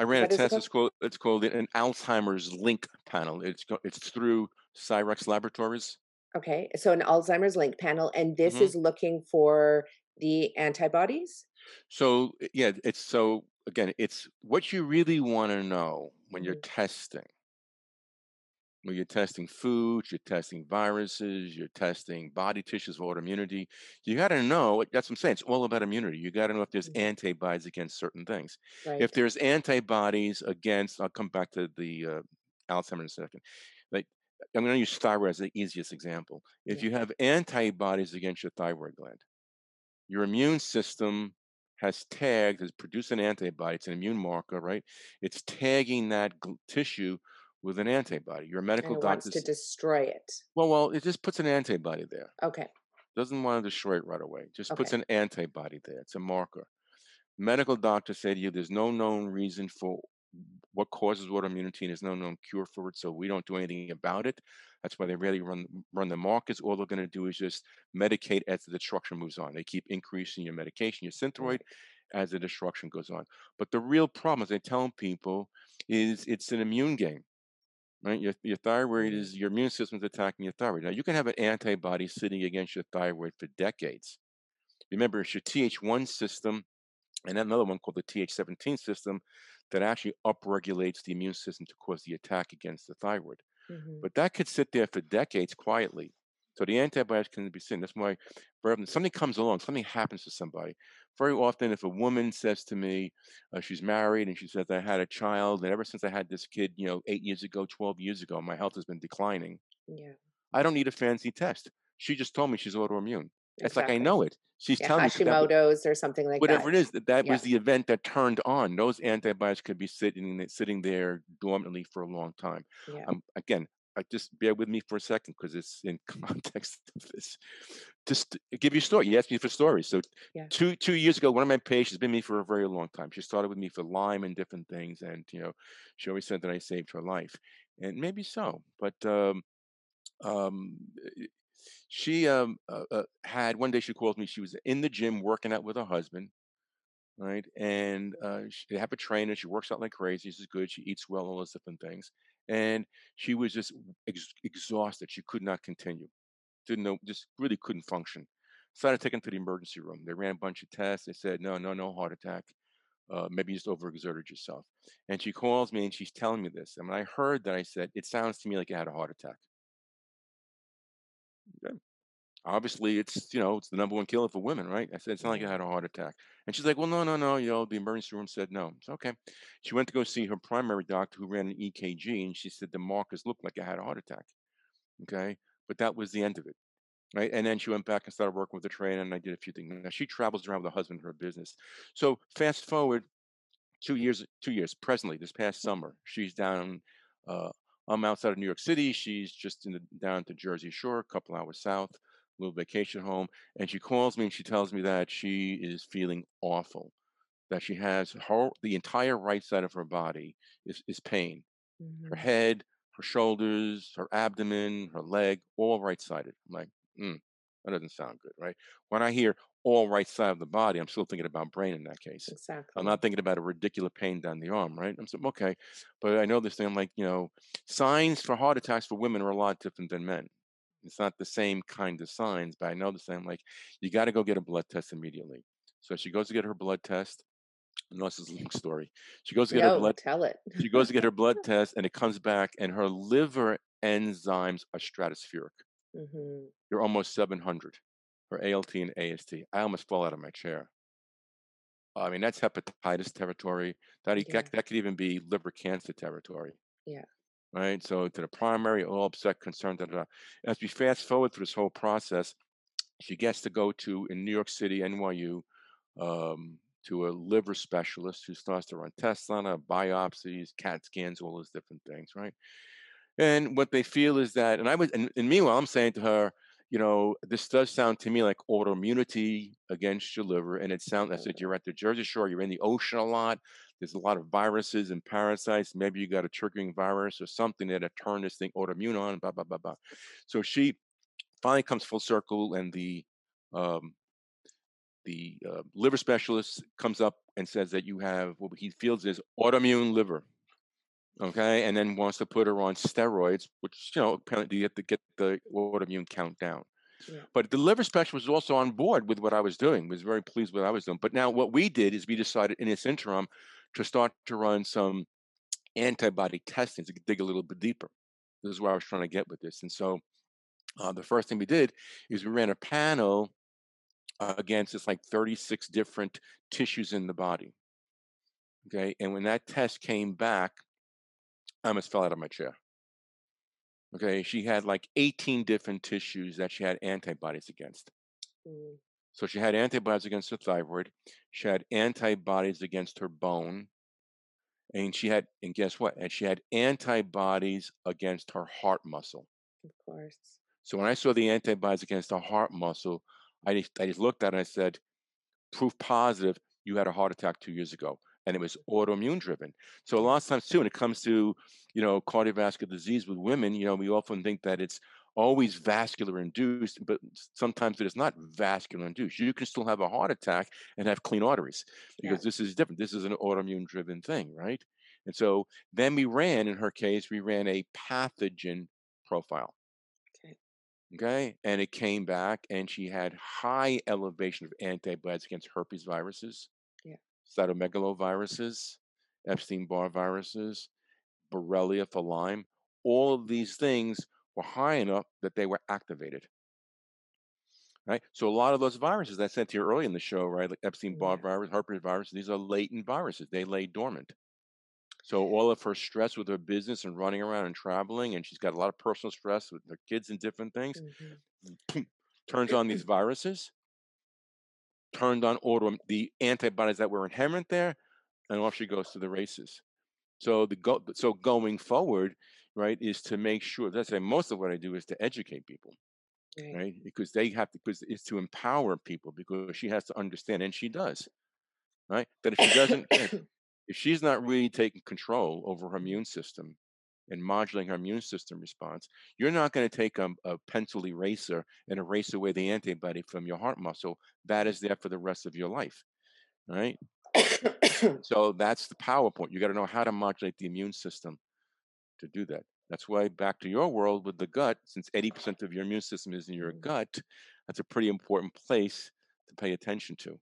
Speaker 2: I ran what a test. It it's called it's called an Alzheimer's Link panel. It's it's through Cyrex Laboratories.
Speaker 1: Okay, so an Alzheimer's Link panel, and this mm-hmm. is looking for the antibodies.
Speaker 2: So yeah, it's so again, it's what you really want to know when you're mm-hmm. testing when you're testing foods, you're testing viruses, you're testing body tissues for autoimmunity. You got to know that's what I'm saying. It's all about immunity. You got to know if there's mm-hmm. antibodies against certain things. Right. If there's antibodies against, I'll come back to the uh, Alzheimer's in a second. Like I'm going to use thyroid as the easiest example. If yeah. you have antibodies against your thyroid gland, your immune system has tagged, has produced an antibody. It's an immune marker, right? It's tagging that tissue with an antibody. Your medical doctor
Speaker 1: wants to destroy it.
Speaker 2: Well, well, it just puts an antibody there.
Speaker 1: Okay.
Speaker 2: Doesn't want to destroy it right away. Just okay. puts an antibody there. It's a marker. Medical doctor say to you, there's no known reason for what causes autoimmunity, and there's no known cure for it, so we don't do anything about it. That's why they rarely run run the markers. All they're going to do is just medicate as the destruction moves on. They keep increasing your medication, your synthroid, as the destruction goes on. But the real problem, as I tell people, is it's an immune game right? Your, your thyroid mm-hmm. is your immune system is attacking your thyroid. Now you can have an antibody sitting against your thyroid for decades. Remember, it's your Th1 system and another one called the Th17 system that actually upregulates the immune system to cause the attack against the thyroid.
Speaker 1: Mhm.
Speaker 2: But that could sit there for decades quietly. So the antibiotics can be seen. That's why something comes along, something happens to somebody. Very often, if a woman says to me, uh, she's married and she says, I had a child, and ever since I had this kid, you know, eight years ago, 12 years ago, my health has been declining.
Speaker 1: Yeah.
Speaker 2: I don't need a fancy test. She just told me she's autoimmune. It's like I know it. She's
Speaker 1: Yeah,
Speaker 2: telling me 'cause that
Speaker 1: Hashimoto's or something like that.
Speaker 2: whatever
Speaker 1: that.
Speaker 2: it is, that, that
Speaker 1: Yeah.
Speaker 2: was the event that turned on. Those antibiotics could be sitting sitting there dormantly for a long time.
Speaker 1: Yeah.
Speaker 2: Um, again, I just bear with me for a second because it's in context of this. Just give you a story. You asked me for stories. So
Speaker 1: Yeah.
Speaker 2: two two years ago, one of my patients has been with me for a very long time. She started with me for Lyme and different things, and you know, she always said that I saved her life, and maybe so. But um, um, she um, uh, uh, had one day she called me. She was in the gym working out with her husband, right? And uh, she, they have a trainer. She works out like crazy. She's good. She eats well, all those different things. And she was just ex- exhausted. She could not continue. Didn't know, just really couldn't function. Started taken to the emergency room. They ran a bunch of tests. They said, no, no, no heart attack. Uh, maybe you just overexerted yourself. And she calls me and she's telling me this. And when I heard that, I said, it sounds to me like you had a heart attack. Yeah. Obviously, it's you know it's the number one killer for women, right? I said it's not like I had a heart attack, and she's like, "Well, no, no, no. You know, the emergency room said no." It's okay. She went to go see her primary doctor, who ran an EKG, and she said the markers looked like I had a heart attack. Okay, but that was the end of it, right? And then she went back and started working with the trainer, and I did a few things. Now she travels around with her husband, her business. So fast forward two years, two years presently, this past summer, she's down. Uh, I'm outside of New York City. She's just in the, down to Jersey Shore, a couple hours south, little vacation home. And she calls me and she tells me that she is feeling awful, that she has her the entire right side of her body is, is pain. Her
Speaker 1: Mhm.
Speaker 2: head, her shoulders, her abdomen, her leg, all right sided. I'm like, mm, that doesn't sound good, right? When I hear all right side of the body, I'm still thinking about brain in that case.
Speaker 1: Exactly.
Speaker 2: I'm not thinking about a ridiculous pain down the arm, right? I'm saying, okay, but I know this thing. I'm like, you know, signs for heart attacks for women are a lot different than men. It's not the same kind of signs, but I know the same. Like, you got to go get a blood test immediately. So she goes to get her blood test. And this is a long story. She goes to get her blood.
Speaker 1: tell it.
Speaker 2: She goes to get her blood test, and it comes back, and her liver enzymes are stratospheric.
Speaker 1: hmm
Speaker 2: They're almost 700. Her ALT and AST. I almost fall out of my chair. I mean, that's hepatitis territory. That,
Speaker 1: Yeah.
Speaker 2: that that could even be liver cancer territory.
Speaker 1: Yeah.
Speaker 2: Right. So to the primary, all upset, concerned. Da, da, da. As we fast forward through this whole process, she gets to go to in New York City, NYU, um, to a liver specialist who starts to run tests on her, biopsies, CAT scans, all those different things. Right. And what they feel is that, and I was, and, and meanwhile, I'm saying to her, you know, this does sound to me like autoimmunity against your liver. And it sounds, I said, you're at the Jersey Shore, you're in the ocean a lot. There's a lot of viruses and parasites. Maybe you got a triggering virus or something that turned this thing autoimmune on, blah, blah, blah, blah. So she finally comes full circle and the, um, the uh, liver specialist comes up and says that you have what he feels is autoimmune liver okay, and then wants to put her on steroids, which you know apparently you have to get the autoimmune count down.
Speaker 1: Yeah.
Speaker 2: But the liver specialist was also on board with what I was doing, was very pleased with what I was doing. But now what we did is we decided in this interim to start to run some antibody testing to dig a little bit deeper. This is where I was trying to get with this. And so uh, the first thing we did is we ran a panel uh, against it's like 36 different tissues in the body. Okay. And when that test came back, I almost fell out of my chair. Okay, she had like 18 different tissues that she had antibodies against.
Speaker 1: Mm.
Speaker 2: So she had antibodies against her thyroid, she had antibodies against her bone, and she had, and guess what? And she had antibodies against her heart muscle.
Speaker 1: Of course.
Speaker 2: So when I saw the antibodies against her heart muscle, I just, I just looked at it and I said, proof positive you had a heart attack two years ago and it was autoimmune driven. So a lot of times too, when it comes to, you know, cardiovascular disease with women, you know, we often think that it's always vascular induced, but sometimes it is not vascular induced. You can still have a heart attack and have clean arteries
Speaker 1: Yeah.
Speaker 2: because this is different. This is an autoimmune driven thing, right? And so then we ran, in her case, we ran a pathogen profile.
Speaker 1: Okay.
Speaker 2: Okay. And it came back and she had high elevation of antibodies against herpes viruses. Cytomegaloviruses, Epstein-Barr viruses, Borrelia for Lyme. All of these things were high enough that they were activated. Right. So a lot of those viruses that I sent to you early in the show, right, like Epstein-Barr
Speaker 1: Yeah.
Speaker 2: virus, herpes virus, these are latent viruses. They lay dormant. So all of her stress with her business and running around and traveling, and she's got a lot of personal stress with her kids and different things,
Speaker 1: Mhm.
Speaker 2: turns on these viruses, turned on auto the antibodies that were inherent there, and off she goes to the races. So the go so going forward, right, is to make sure that's say most of what I do is to educate people,
Speaker 1: Right.
Speaker 2: right? Because they have to because it's to empower people because she has to understand, and she does, right? That if she doesn't eh, if she's not really taking control over her immune system and modulating our immune system response, you're not going to take a, a pencil eraser and erase away the antibody from your heart muscle. That is there for the rest of your life, right? So that's the PowerPoint. You got to know how to modulate the immune system to do that. That's why back to your world with the gut, since 80% of your immune system is in your
Speaker 1: Mhm.
Speaker 2: gut, that's a pretty important place to pay attention to.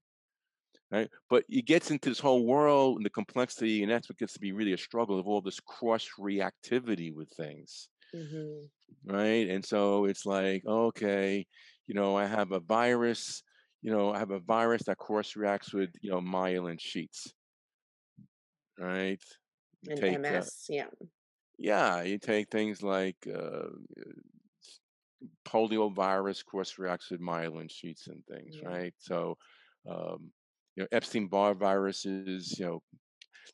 Speaker 2: Right. But it gets into this whole world and the complexity, and that's what gets to be really a struggle of all this cross reactivity with things.
Speaker 1: Mhm.
Speaker 2: Right. And so it's like, okay, you know, I have a virus, you know, I have a virus that cross reacts with, you know, myelin sheaths. Right. You
Speaker 1: And
Speaker 2: take uh,
Speaker 1: MS, yeah.
Speaker 2: yeah, you take things like uh, s- polio virus cross reacts with myelin sheaths and things,
Speaker 1: Yeah.
Speaker 2: right? So, um, you know, Epstein-Barr viruses, you know,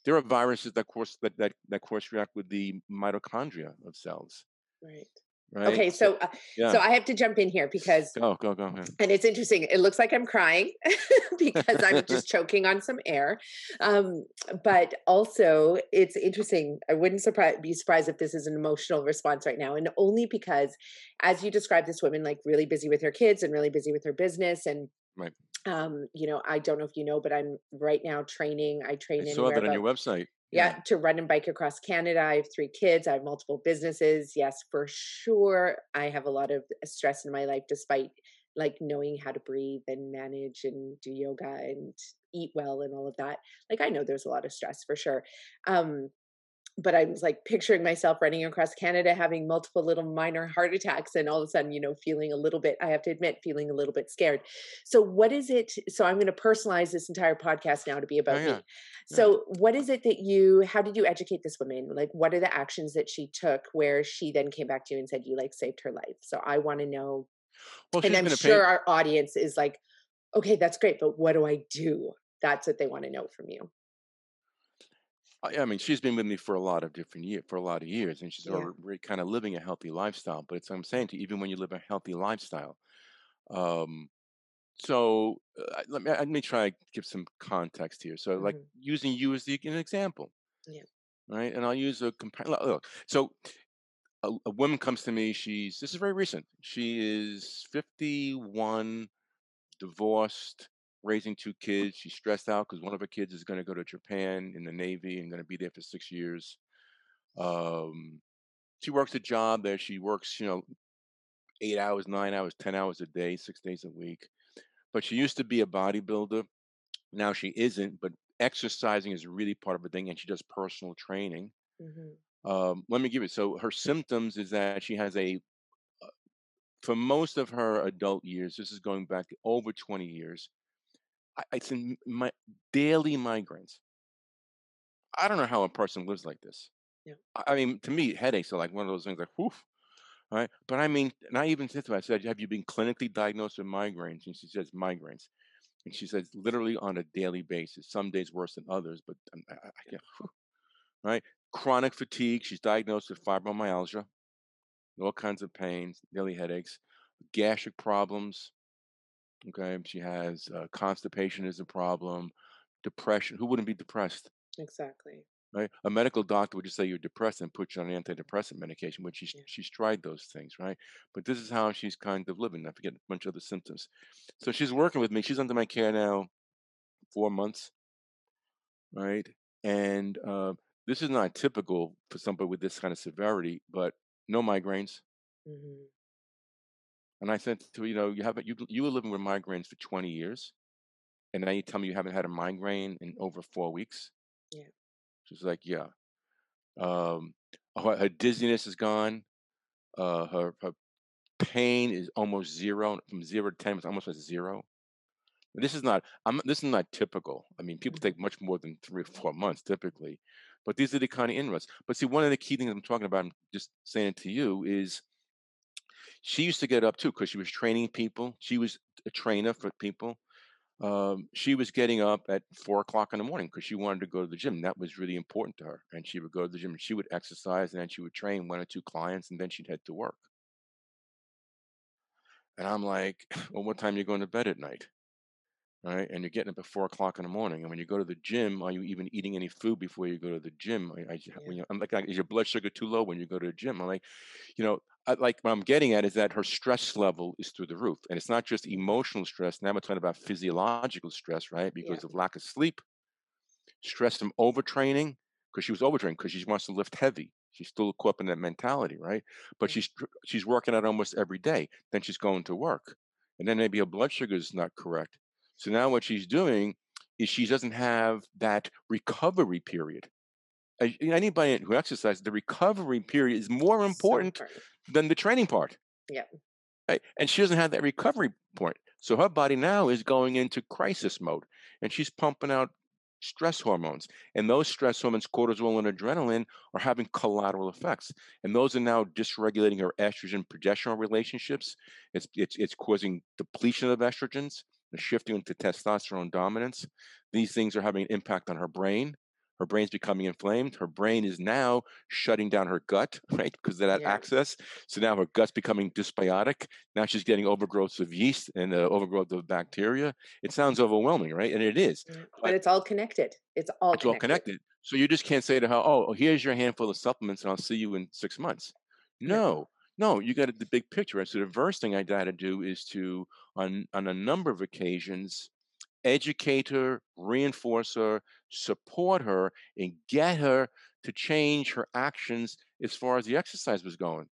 Speaker 2: there are viruses that course that that that course react with the mitochondria of cells,
Speaker 1: Right.
Speaker 2: right?
Speaker 1: Okay,
Speaker 2: So,
Speaker 1: so uh, so I have to jump in here because
Speaker 2: go go go ahead.
Speaker 1: and it's interesting. It looks like I'm crying because I'm just choking on some air. Um, but also, it's interesting. I wouldn't surprise, be surprised if this is an emotional response right now, and only because, as you describe this woman, like really busy with her kids and really busy with her business, and
Speaker 2: Right.
Speaker 1: Um, you know, I don't know if you know, but I'm right now training. I train.
Speaker 2: I
Speaker 1: saw
Speaker 2: that on your website.
Speaker 1: yeah,
Speaker 2: Yeah,
Speaker 1: to run and bike across Canada. I have three kids. I have multiple businesses. Yes, for sure. I have a lot of stress in my life, despite like knowing how to breathe and manage and do yoga and eat well and all of that. Like I know there's a lot of stress for sure. Um, but I was like picturing myself running across Canada, having multiple little minor heart attacks, and all of a sudden, you know, feeling a little bit, I have to admit, feeling a little bit scared. So, what is it? So, I'm going to personalize this entire podcast now to be about me.
Speaker 2: yeah, yeah.
Speaker 1: So, what is it that you, how did you educate this woman? Like, what are the actions that she took where she then came back to you and said you like saved her life? So, I want to know,
Speaker 2: Well,
Speaker 1: and I'm sure
Speaker 2: pain.
Speaker 1: our audience is like, okay, that's great, but what do I do? That's what they want to know from you.
Speaker 2: I mean, she's been with me for a lot of different years, for a lot of years, and she's
Speaker 1: Yeah.
Speaker 2: already kind of living a healthy lifestyle. But it's I'm saying to you, even when you live a healthy lifestyle, um, so uh, let me let me try to give some context here. So, like
Speaker 1: hmm
Speaker 2: using you as the, an example,
Speaker 1: Yeah.
Speaker 2: right? And I'll use a compare. Look, so a, a woman comes to me. She's this is very recent. She is 51, divorced, raising two kids. She's stressed out because one of her kids is going to go to Japan in the Navy and going to be there for six years. Um, she works a job there. She works, you know, eight hours, nine hours, ten hours a day, six days a week. But she used to be a bodybuilder. Now she isn't. But exercising is really part of her thing, and she does personal training.
Speaker 1: hmm
Speaker 2: Um, let me give it. So her symptoms is that she has a for most of her adult years. This is going back over twenty years. I, it's in my daily migraines. I don't know how a person lives like this.
Speaker 1: Yeah.
Speaker 2: I mean, to me, headaches are like one of those things like, whew, right? But I mean, and I even said to her, I said, have you been clinically diagnosed with migraines? And she says, migraines. And she says, literally on a daily basis, some days worse than others, but um, I, I, can't, whew, right? Chronic fatigue. She's diagnosed with fibromyalgia, all kinds of pains, daily headaches, gastric problems. Okay. She has uh, constipation is a problem, depression. Who wouldn't be depressed?
Speaker 1: Exactly.
Speaker 2: right? A medical doctor would just say you're depressed and put you on antidepressant medication, which she's
Speaker 1: Yeah.
Speaker 2: she's tried those things, right? But this is how she's kind of living. I forget a bunch of other symptoms. So she's working with me. She's under my care now four months, right? And uh, this is not typical for somebody with this kind of severity, but no migraines.
Speaker 1: hmm
Speaker 2: And I said to her, you know, you haven't you you were living with migraines for 20 years. and now you tell me you haven't had a migraine in over four weeks.
Speaker 1: Yeah.
Speaker 2: She's like, yeah. Um, her, her dizziness is gone. Uh, her, her pain is almost zero. From zero to ten, it's almost at zero. This is not. I'm. This is not typical. I mean, people
Speaker 1: Mm-hmm.
Speaker 2: take much more than three or four months typically, but these are the kind of inroads. But see, one of the key things I'm talking about, I'm just saying it to you, is she used to get up too because she was training people. She was a trainer for people. Um, she was getting up at four o'clock in the morning because she wanted to go to the gym. That was really important to her. And she would go to the gym and she would exercise and then she would train one or two clients and then she'd head to work. And I'm like, well, what time are you going to bed at night? Right. And you're getting up at four o'clock in the morning. And when you go to the gym, are you even eating any food before you go to the gym? I, I, when you, I'm like, is your blood sugar too low when you go to the gym? I'm like, you know, like what I'm getting at is that her stress level is through the roof. And it's not just emotional stress. Now we're talking about physiological stress, right? Because
Speaker 1: Yeah.
Speaker 2: of lack of sleep, stress from overtraining, because she was overtraining because she wants to lift heavy. She's still caught up in that mentality, right? But she's she's working out almost every day. Then she's going to work, and then maybe her blood sugar is not correct. So now what she's doing is she doesn't have that recovery period. Anybody who exercises, the recovery period is more
Speaker 1: So
Speaker 2: important
Speaker 1: important.
Speaker 2: than the training part.
Speaker 1: Yeah.
Speaker 2: Right? And she doesn't have that recovery point. So her body now is going into crisis mode and she's pumping out stress hormones. And those stress hormones, cortisol and adrenaline, are having collateral effects. And those are now dysregulating her estrogen progesterone relationships. It's it's it's causing depletion of estrogens, and shifting into testosterone dominance. These things are having an impact on her brain. Her brain's becoming inflamed. Her brain is now shutting down her gut, right? Because of that
Speaker 1: Yeah.
Speaker 2: access. So now her gut's becoming dysbiotic. Now she's getting overgrowths of yeast and uh, overgrowth of bacteria. It sounds overwhelming, right? And it is.
Speaker 1: Yeah.
Speaker 2: But
Speaker 1: But it's all connected. It's all
Speaker 2: it's all
Speaker 1: connected.
Speaker 2: connected. So you just can't say to her, "Oh, here's your handful of supplements, and I'll see you in six months."
Speaker 1: No.
Speaker 2: No, no, you got the big picture. right? So the first thing I got to do is to, on on a number of occasions, educate her, reinforce her, support her, and get her to change her actions as far as the exercise was going,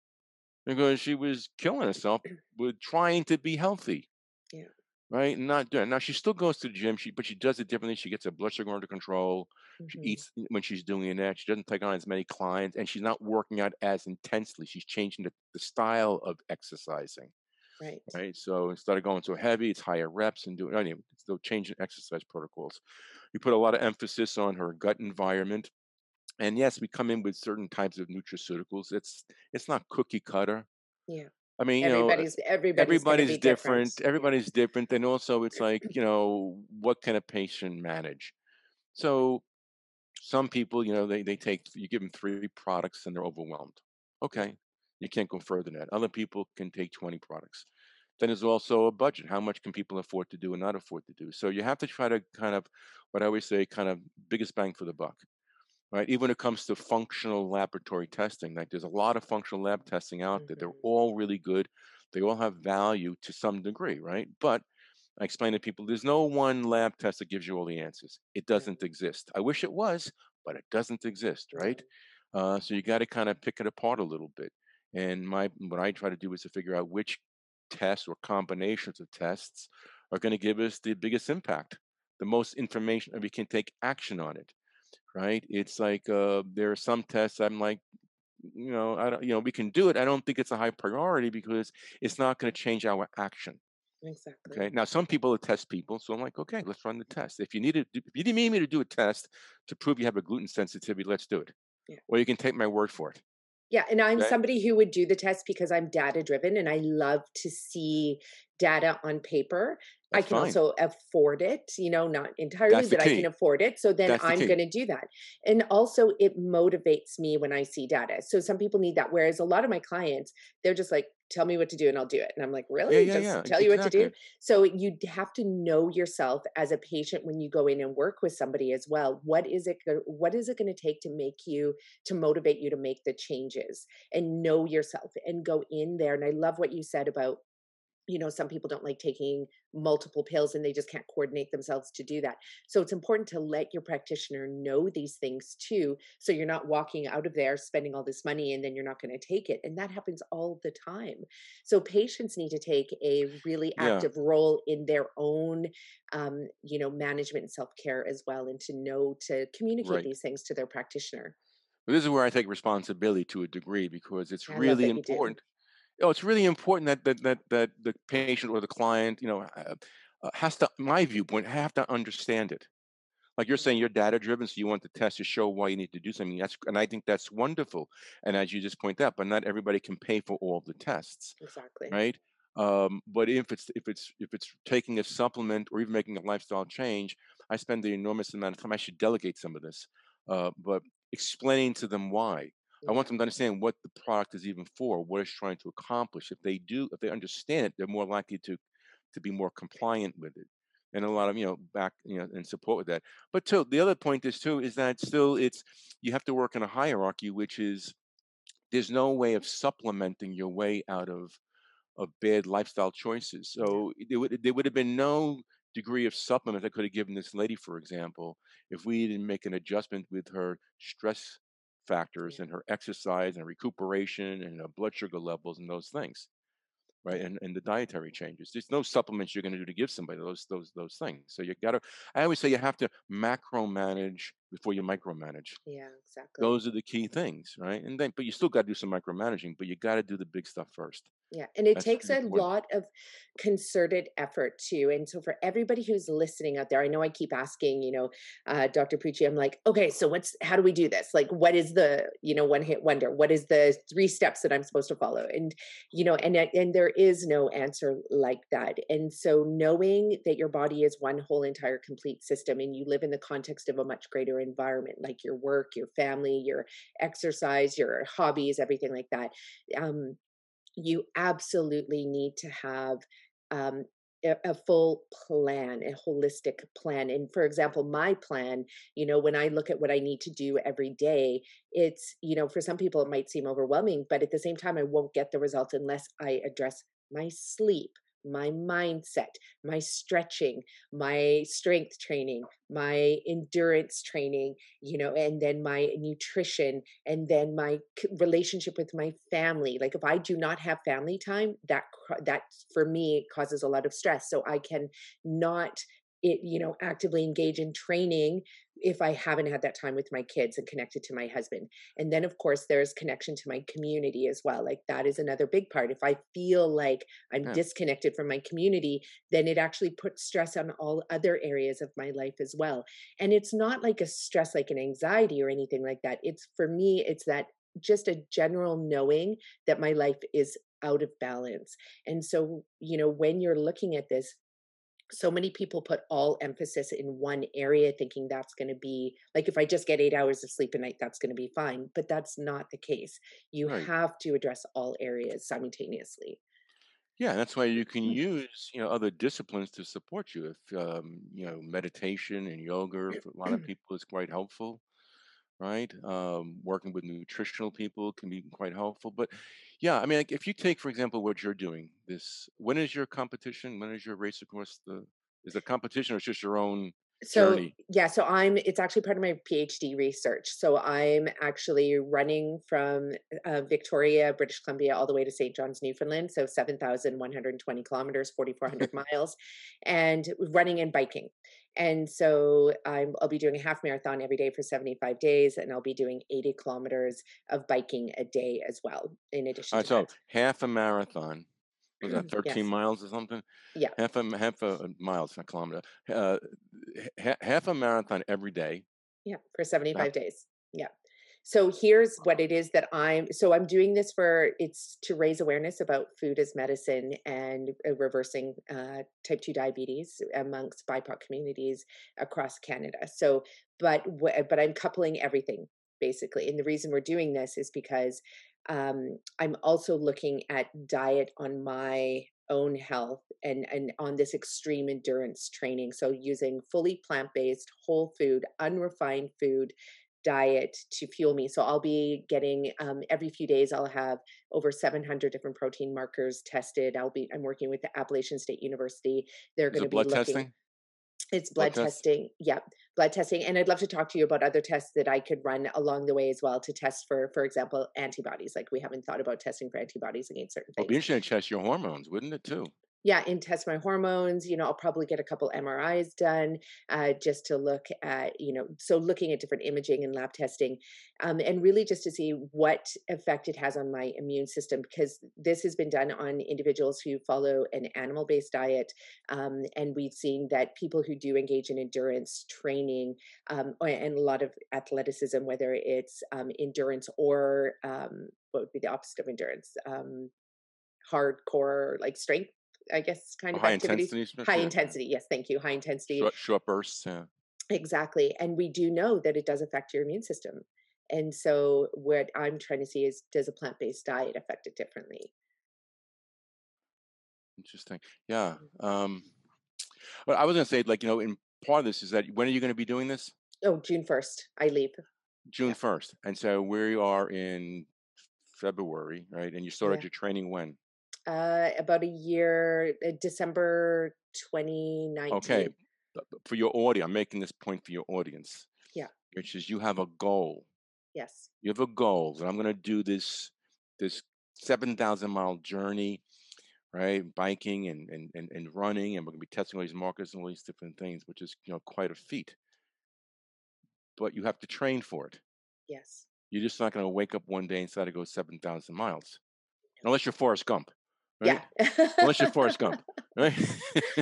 Speaker 2: because she was killing herself with trying to be healthy
Speaker 1: Yeah.
Speaker 2: right? And not doing now. She still goes to the gym, she but she does it differently. She gets her blood sugar under control. She
Speaker 1: Mhm.
Speaker 2: eats when she's doing that. She doesn't take on as many clients, and she's not working out as intensely. She's changing the, the style of exercising,
Speaker 1: Right.
Speaker 2: right? So instead of going so heavy, it's higher reps and doing. Anyway, still changing exercise protocols. We put a lot of emphasis on her gut environment, and yes, we come in with certain types of nutraceuticals. It's it's not cookie cutter.
Speaker 1: Yeah.
Speaker 2: I mean, you know,
Speaker 1: Everybody's everybody's gonna
Speaker 2: everybody's
Speaker 1: be
Speaker 2: different.
Speaker 1: different. Yeah.
Speaker 2: Everybody's different. And also, it's like, you know, what can a patient manage? So, some people, you know, they, they take, you give them three products and they're overwhelmed. Okay. You can't go further than that. Other people can take 20 products. Then there's also a budget. How much can people afford to do and not afford to do? So, you have to try to kind of, what I always say, kind of biggest bang for the buck right? Even when it comes to functional laboratory testing, like there's a lot of functional lab testing out there. They're
Speaker 1: Mhm.
Speaker 2: all really good. They all have value to some degree, right? But I explain to people there's no one lab test that gives you all the answers. It doesn't exist. I wish it was, but it doesn't exist, right? Uh, so you got to kind of pick it apart a little bit. And my what I try to do is to figure out which tests or combinations of tests are going to give us the biggest impact, the most information, and we can take action on it right? It's like uh, there are some tests I'm like, you know, I don't, you know, we can do it. I don't think it's a high priority because it's not going to change our action.
Speaker 1: Exactly.
Speaker 2: Okay. Now, some people are test people, so I'm like, okay, let's run the test. If you need to, if you need me to do a test to prove you have a gluten sensitivity, let's do it.
Speaker 1: Yeah.
Speaker 2: Or you can take my word for it.
Speaker 1: Yeah, and I'm
Speaker 2: Okay.
Speaker 1: somebody who would do the test because I'm data driven and I love to see data on paper. I can
Speaker 2: fine.
Speaker 1: also afford it, you know, not entirely,
Speaker 2: That's the
Speaker 1: but I can afford it. So then
Speaker 2: That's
Speaker 1: I'm
Speaker 2: key.
Speaker 1: going to do that. And also, it motivates me when I see data. So some people need that. Whereas a lot of my clients, they're just like, tell me what to do and I'll do it. And I'm like, really?
Speaker 2: yeah,
Speaker 1: Just
Speaker 2: yeah.
Speaker 1: tell you what to do? So you have to know yourself as a patient when you go in and work with somebody as well. What is it? What is it going to take to make you to motivate you to make the changes and know yourself and go in there? And I love what you said about you know some people don't like taking multiple pills and they just can't coordinate themselves to do that so it's important to let your practitioner know these things too so you're not walking out of there spending all this money and then you're not going to take it and that happens all the time so patients need to take a really active yeah. role in their own um, you know management and self-care as well and to know to communicate right. these things to their practitioner
Speaker 2: this is where I take responsibility to a degree because it's I really important oh, it's really important that that that that the patient or the client, you know, uh, has to, my viewpoint, have to understand it. Like you're saying, you're data driven, so you want the test to show why you need to do something. That's and I think that's wonderful. And as you just point out, but not everybody can pay for all the tests.
Speaker 1: Exactly.
Speaker 2: Right. Um, but if it's if it's if it's taking a supplement or even making a lifestyle change, I spend the enormous amount of time. I should delegate some of this, uh, but explaining to them why I want them to understand what the product is even for, what it's trying to accomplish. If they do, if they understand it, they're more likely to to be more compliant with it. And a lot of you know back you know and support with that. But too, the other point is too is that still it's you have to work in a hierarchy, which is there's no way of supplementing your way out of of bad lifestyle choices. So there would there would have been no degree of supplement I could have given this lady, for example, if we didn't make an adjustment with her stress factors and her exercise and recuperation and her blood sugar levels and those things right and, and the dietary changes. There's no supplements you're going to do to give somebody those those those things. So you got to i always say you have to macro manage before you micromanage
Speaker 1: yeah exactly
Speaker 2: those are the key things right and then but you still got to do some micromanaging but you got to do the big stuff first
Speaker 1: yeah. And it That's takes a lot of concerted effort too. And so for everybody who's listening out there, I know I keep asking, you know, uh, Dr. Pucci, I'm like, okay, so what's, how do we do this? Like, what is the, you know, one hit wonder? What is the three steps that I'm supposed to follow? And, you know, and, and there is no answer like that. And so knowing that your body is one whole entire complete system and you live in the context of a much greater environment, like your work, your family, your exercise, your hobbies, everything like that. Um, you absolutely need to have um, a, full plan, a holistic plan. And for example, my plan, you know, when I look at what I need to do every day, it's, you know, for some people it might seem overwhelming, but at the same time, I won't get the results unless I address my sleep, my mindset, my stretching, my strength training, my endurance training, you know, and then my nutrition, and then my relationship with my family. Like if I do not have family time, that that for me causes a lot of stress. So I can not it you know actively engage in training if I haven't had that time with my kids and connected to my husband. And then, of course, there's connection to my community as well. Like that is another big part. If I feel like I'm yeah. disconnected from my community, then it actually puts stress on all other areas of my life as well. And it's not like a stress, like an anxiety or anything like that. It's for me, it's that just a general knowing that my life is out of balance. And so, you know, when you're looking at this, so many people put all emphasis in one area thinking that's going to be like if i just get eight hours of sleep a night that's going to be fine but that's not the case you right. have to address all areas simultaneously
Speaker 2: yeah that's why you can mm. use you know other disciplines to support you if um, you know meditation and yoga for a lot of people is quite helpful right? Um, working with nutritional people can be quite helpful. But yeah, I mean, like if you take, for example, what you're doing, this when is your competition? When is your race across the? Is it competition or just your own?
Speaker 1: So
Speaker 2: journey?
Speaker 1: yeah, so I'm. It's actually part of my PhD research. So I'm actually running from uh, Victoria, British Columbia, all the way to St. John's, Newfoundland. So 7,120 kilometers, 4,400 miles, and running and biking. And so i will be doing a half marathon every day for 75 days, and I'll be doing 80 kilometers of biking a day as well, in addition
Speaker 2: right, so half a marathon. Was that 13 yes. miles or something?
Speaker 1: Yeah.
Speaker 2: Half a half a miles, a kilometer. Uh, half a marathon every day.
Speaker 1: Yeah, for 75 days. Yeah so here's what it is that i'm so i'm doing this for it's to raise awareness about food as medicine and uh, reversing uh, type 2 diabetes amongst bipoc communities across canada so but but i'm coupling everything basically and the reason we're doing this is because um, i'm also looking at diet on my own health and and on this extreme endurance training so using fully plant-based whole food unrefined food diet to fuel me. So I'll be getting um, every few days. I'll have over 700 different protein markers tested. I'll be. I'm working with the Appalachian State University. They're going to be
Speaker 2: blood
Speaker 1: looking.
Speaker 2: testing.
Speaker 1: It's blood,
Speaker 2: Blood test?
Speaker 1: testing. Yeah, blood testing. And I'd love to talk to you about other tests that I could run along the way as well to test for, for example, antibodies. Like we haven't thought about testing for antibodies against certain
Speaker 2: It'd be
Speaker 1: things.
Speaker 2: interesting to test your hormones, wouldn't it too?
Speaker 1: Yeah, and test my hormones. You know, I'll probably get a couple MRIs done uh, just to look at, you know, so looking at different imaging and lab testing, um, and really just to see what effect it has on my immune system because this has been done on individuals who follow an animal-based diet, um, and we've seen that people who do engage in endurance training um, and a lot of athleticism, whether it's um, endurance or um, what would be the opposite of endurance, um, hardcore like strength, I guess, kind of
Speaker 2: high
Speaker 1: activities.
Speaker 2: intensity.
Speaker 1: High intensity, yes, thank you. High intensity,
Speaker 2: Short, short bursts. Yeah.
Speaker 1: exactly. And we do know that it does affect your immune system. And so, what I'm trying to see is does a plant based diet affect it differently?
Speaker 2: Interesting. Yeah.
Speaker 1: Mhm.
Speaker 2: Um, but I was gonna say, like, you know, in part of this is that when are you going to be doing this?
Speaker 1: Oh, June 1st, I leave.
Speaker 2: June
Speaker 1: Yeah.
Speaker 2: first, and so we are in February, right? And you started
Speaker 1: Yeah.
Speaker 2: your training when?
Speaker 1: Uh, about a year, uh, December 2019.
Speaker 2: Okay. For your audience, I'm making this point for your audience.
Speaker 1: Yeah.
Speaker 2: Which is you have a goal.
Speaker 1: Yes.
Speaker 2: You have a goal that I'm going to do this this seven thousand mile journey, right? Biking and, and and and running, and we're going to be testing all these markers and all these different things, which is you know quite a feat. But you have to train for it.
Speaker 1: Yes.
Speaker 2: You're just not going to wake up one day and decide to go seven thousand miles, unless you're Forrest Gump, right?
Speaker 1: Yeah.
Speaker 2: Unless you're Forrest Gump, right?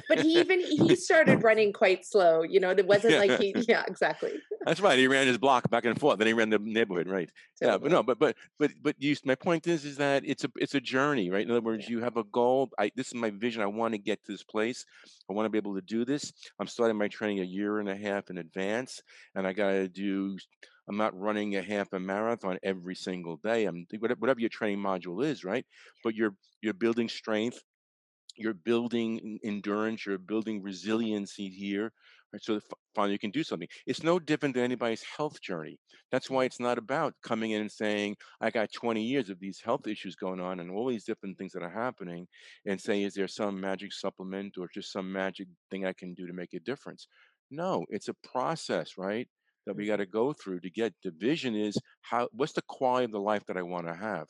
Speaker 1: but he even he started running quite slow. You know, it wasn't like he. Yeah, exactly.
Speaker 2: That's right. He ran his block back and forth. Then he ran the neighborhood, right? Yeah, but no, but but but but you. My point is, is that it's a it's a journey, right? In other words,
Speaker 1: Yeah.
Speaker 2: you have a goal. I this is my vision. I want to get to this place. I want to be able to do this. I'm starting my training a year and a half in advance, and I got to do. I'm not running a half a marathon every single day. I'm whatever your training module is, right? But you're you're building strength. You're building endurance. You're building resiliency here, right? So finally you can do something. It's no different than anybody's health journey. That's why it's not about coming in and saying, I got 20 years of these health issues going on and all these different things that are happening, and say, is there some magic supplement or just some magic thing I can do to make a difference? No, it's a process, right? That we got to go through to get the vision is how what's the quality of the life that I want to have?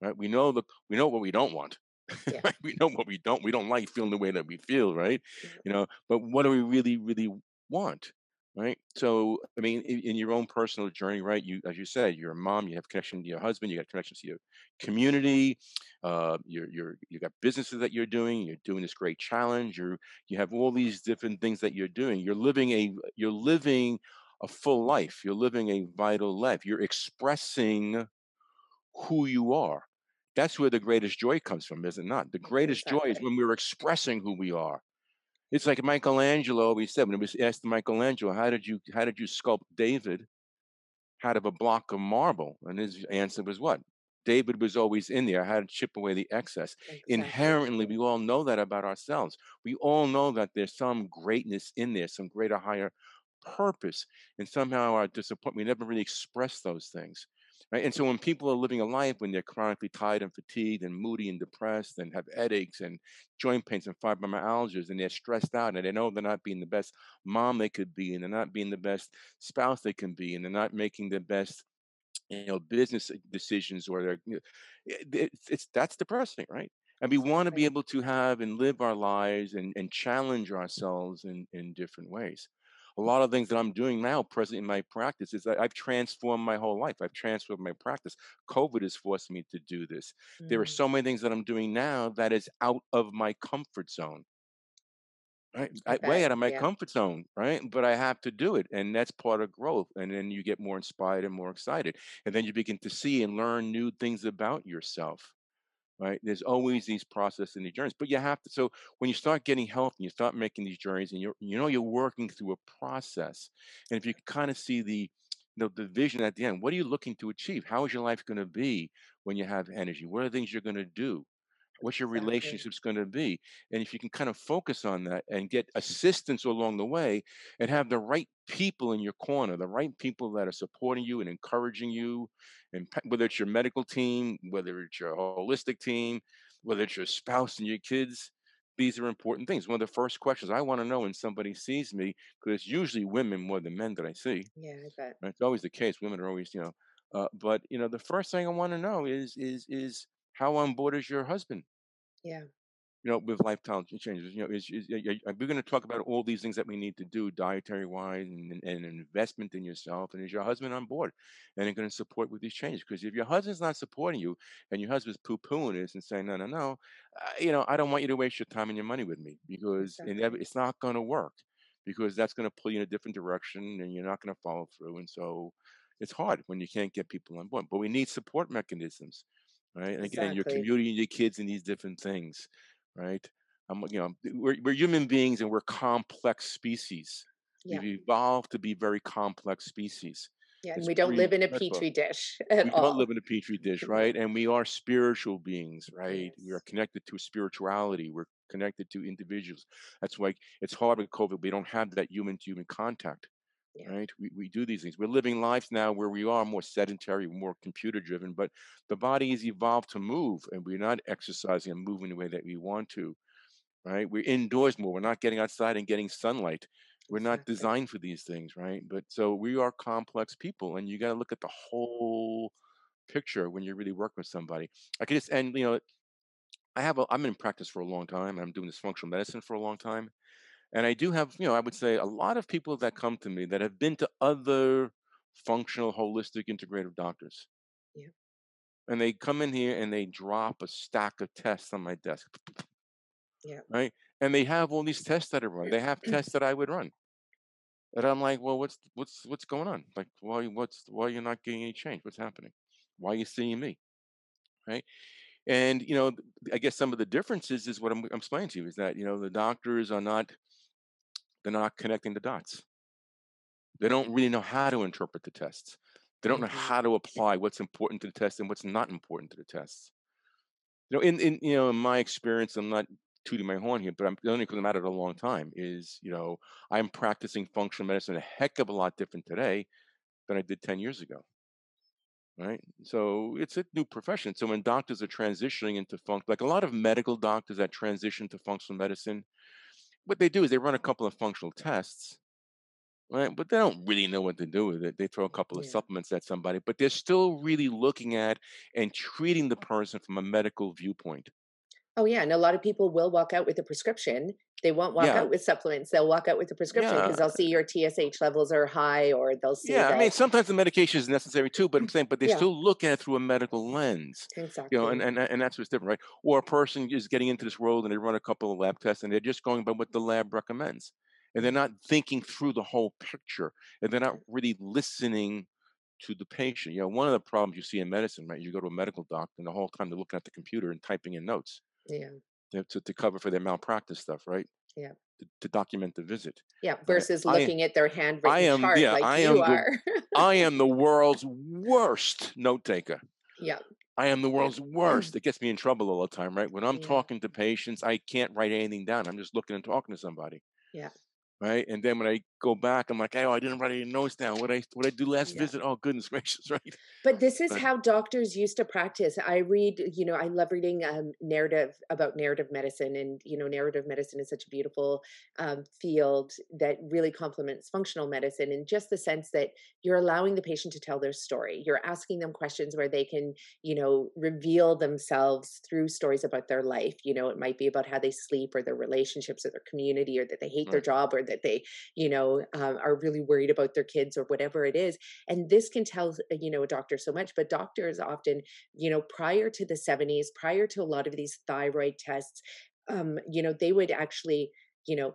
Speaker 2: Right? We know the we know what we don't want.
Speaker 1: Yeah.
Speaker 2: right? We know what we don't. We don't like feeling the way that we feel, right? You know, but what do we really, really want? Right. So, I mean, in, in your own personal journey, right? You, as you said, you're a mom. You have connection to your husband. You got connections to your community. Uh, you're, you're, you got businesses that you're doing. You're doing this great challenge. You're, you have all these different things that you're doing. You're living a, you're living a full life. You're living a vital life. You're expressing who you are. That's where the greatest joy comes from, is it not? The greatest joy is when we're expressing who we are. It's like Michelangelo always said when it was asked Michelangelo, how did you how did you sculpt David out of a block of marble? And his answer was what? David was always in there. I had to chip away the excess.
Speaker 1: Exactly.
Speaker 2: Inherently, we all know that about ourselves. We all know that there's some greatness in there, some greater, higher purpose. And somehow our disappointment, we never really express those things. Right. And so when people are living a life when they're chronically tired and fatigued and moody and depressed and have headaches and joint pains and fibromyalgias and they're stressed out and they know they're not being the best mom they could be and they're not being the best spouse they can be and they're not making the best you know business decisions or they're you know, it- it's, it's that's depressing right and we want to be able to have and live our lives and, and challenge ourselves in, in different ways a lot of things that i'm doing now present in my practice is that i've transformed my whole life i've transformed my practice. Covid has forced me to do this. There are
Speaker 1: Mm,
Speaker 2: so many things that i'm doing now that is out of my comfort zone. Right?
Speaker 1: I,
Speaker 2: way out of my
Speaker 1: Yeah.
Speaker 2: comfort zone right? But i have to do it and that's part of growth and then you get more inspired and more excited and then you begin to see and learn new things about yourself right? There's always these processes and these journeys but you have to so when you start getting healthy you start making these journeys and you're you know you're working through a process and if you kind of see the you know, the vision at the end what are you looking to achieve? How is your life going to be when you have energy? What are the things you're going to do What's your exactly. relationships going to be? And if you can kind of focus on that and get assistance along the way and have the right people in your corner, the right people that are supporting you and encouraging you, and whether it's your medical team, whether it's your holistic team, whether it's your spouse and your kids, these are important things. One of the first questions I want to know when somebody sees me, because it's usually women more than men that I see.
Speaker 1: Yeah, I bet.
Speaker 2: It's always the case. Women are always, you know, uh, but you know, the first thing I want to know is is is how on board is your husband?
Speaker 1: Yeah
Speaker 2: you know, with lifestyle changes. You know, is, is, we're going to talk about all these things that we need to do dietary wise and, and investment in yourself. And is your husband on board and going to support with these changes? Because if your husband's not supporting you and your husband's poo pooing this and saying, no, no, no, uh, you know, I don't want you to waste your time and your money with me because exactly. it's not going to work because that's going to pull you in a different direction and you're not going to follow through. And so it's hard when you can't get people on board, but we need support mechanisms. Right. And again, exactly. community and your kids and these different things right? I'm, you know, we're, we're human beings and we're complex species. Yeah. We've evolved to be very complex species.
Speaker 1: Yeah, and we don't live in a petri dish at
Speaker 2: we
Speaker 1: all.
Speaker 2: We don't live in a petri dish, right? And we are spiritual beings, right? Yes. We are connected to spirituality. We're connected to individuals. That's why it's hard with COVID. We don't have that human to human contact. Right? We, we do these things. We're living lives now where we are more sedentary, more computer driven, but the body has evolved to move and we're not exercising and moving the way that we want to, right? We're indoors more. We're not getting outside and getting sunlight. We're not designed for these things, right? But so we are complex people and you got to look at the whole picture when you're really working with somebody. I could just, and you know, I have, a, I'm in practice for a long time and I'm doing this functional medicine for a long time. And I do have, you know, I would say a lot of people that come to me that have been to other functional, holistic, integrative doctors.
Speaker 1: Yeah.
Speaker 2: And they come in here and they drop a stack of tests on my desk.
Speaker 1: Yeah.
Speaker 2: Right. And they have all these tests that I run. They have tests that I would run. And I'm like, well, what's what's what's going on? Like, why what's why you're not getting any change? What's happening? Why are you seeing me? Right. And you know, I guess some of the differences is what I'm, I'm explaining to you is that you know the doctors are not they're not connecting the dots. They don't really know how to interpret the tests. They don't know mm-hmm. how to apply what's important to the test and what's not important to the tests. You know, in, in you know, in my experience, I'm not tooting my horn here, but I'm the only because I'm at it a long time. Is you know, I'm practicing functional medicine a heck of a lot different today than I did 10 years ago. Right. So it's a new profession. So when doctors are transitioning into funk, like a lot of medical doctors that transition to functional medicine, what they do is they run a couple of functional tests, right? But they don't really know what to do with it. They throw a couple of supplements at somebody, but they're still really looking at and treating the person from a medical viewpoint.
Speaker 1: Oh yeah, and a lot of people will walk out with a prescription. They won't walk yeah. out with supplements. They'll walk out with a prescription because yeah. they'll see your TSH levels are high, or they'll see.
Speaker 2: Yeah,
Speaker 1: that...
Speaker 2: I mean sometimes the medication is necessary too, but I'm saying, but they yeah. still look at it through a medical lens.
Speaker 1: Exactly.
Speaker 2: You know, and, and and that's what's different, right? Or a person is getting into this world and they run a couple of lab tests and they're just going by what the lab recommends, and they're not thinking through the whole picture, and they're not really listening to the patient. You know, one of the problems you see in medicine, right? You go to a medical doctor and the whole time they're looking at the computer and typing in notes.
Speaker 1: Yeah
Speaker 2: to, to cover for their malpractice stuff, right?
Speaker 1: Yeah.
Speaker 2: To, to document the visit.
Speaker 1: Yeah. Versus I, looking I, at their handwritten I am, chart yeah, like I
Speaker 2: am
Speaker 1: you are.
Speaker 2: The, I am the world's worst note taker.
Speaker 1: Yeah.
Speaker 2: I am the world's worst. It gets me in trouble all the time, right? When I'm yeah. talking to patients, I can't write anything down. I'm just looking and talking to somebody.
Speaker 1: Yeah
Speaker 2: right? And then when I go back, I'm like, oh, I didn't write any notes down. What I what I do last yeah. visit? Oh, goodness gracious, right?
Speaker 1: But this is but, how doctors used to practice. I read, you know, I love reading um, narrative about narrative medicine, and you know, narrative medicine is such a beautiful um, field that really complements functional medicine in just the sense that you're allowing the patient to tell their story. You're asking them questions where they can, you know, reveal themselves through stories about their life. You know, it might be about how they sleep or their relationships or their community or that they hate right. their job or that they you know um, are really worried about their kids or whatever it is and this can tell uh, you know a doctor so much but doctors often you know prior to the 70s prior to a lot of these thyroid tests um, you know they would actually you know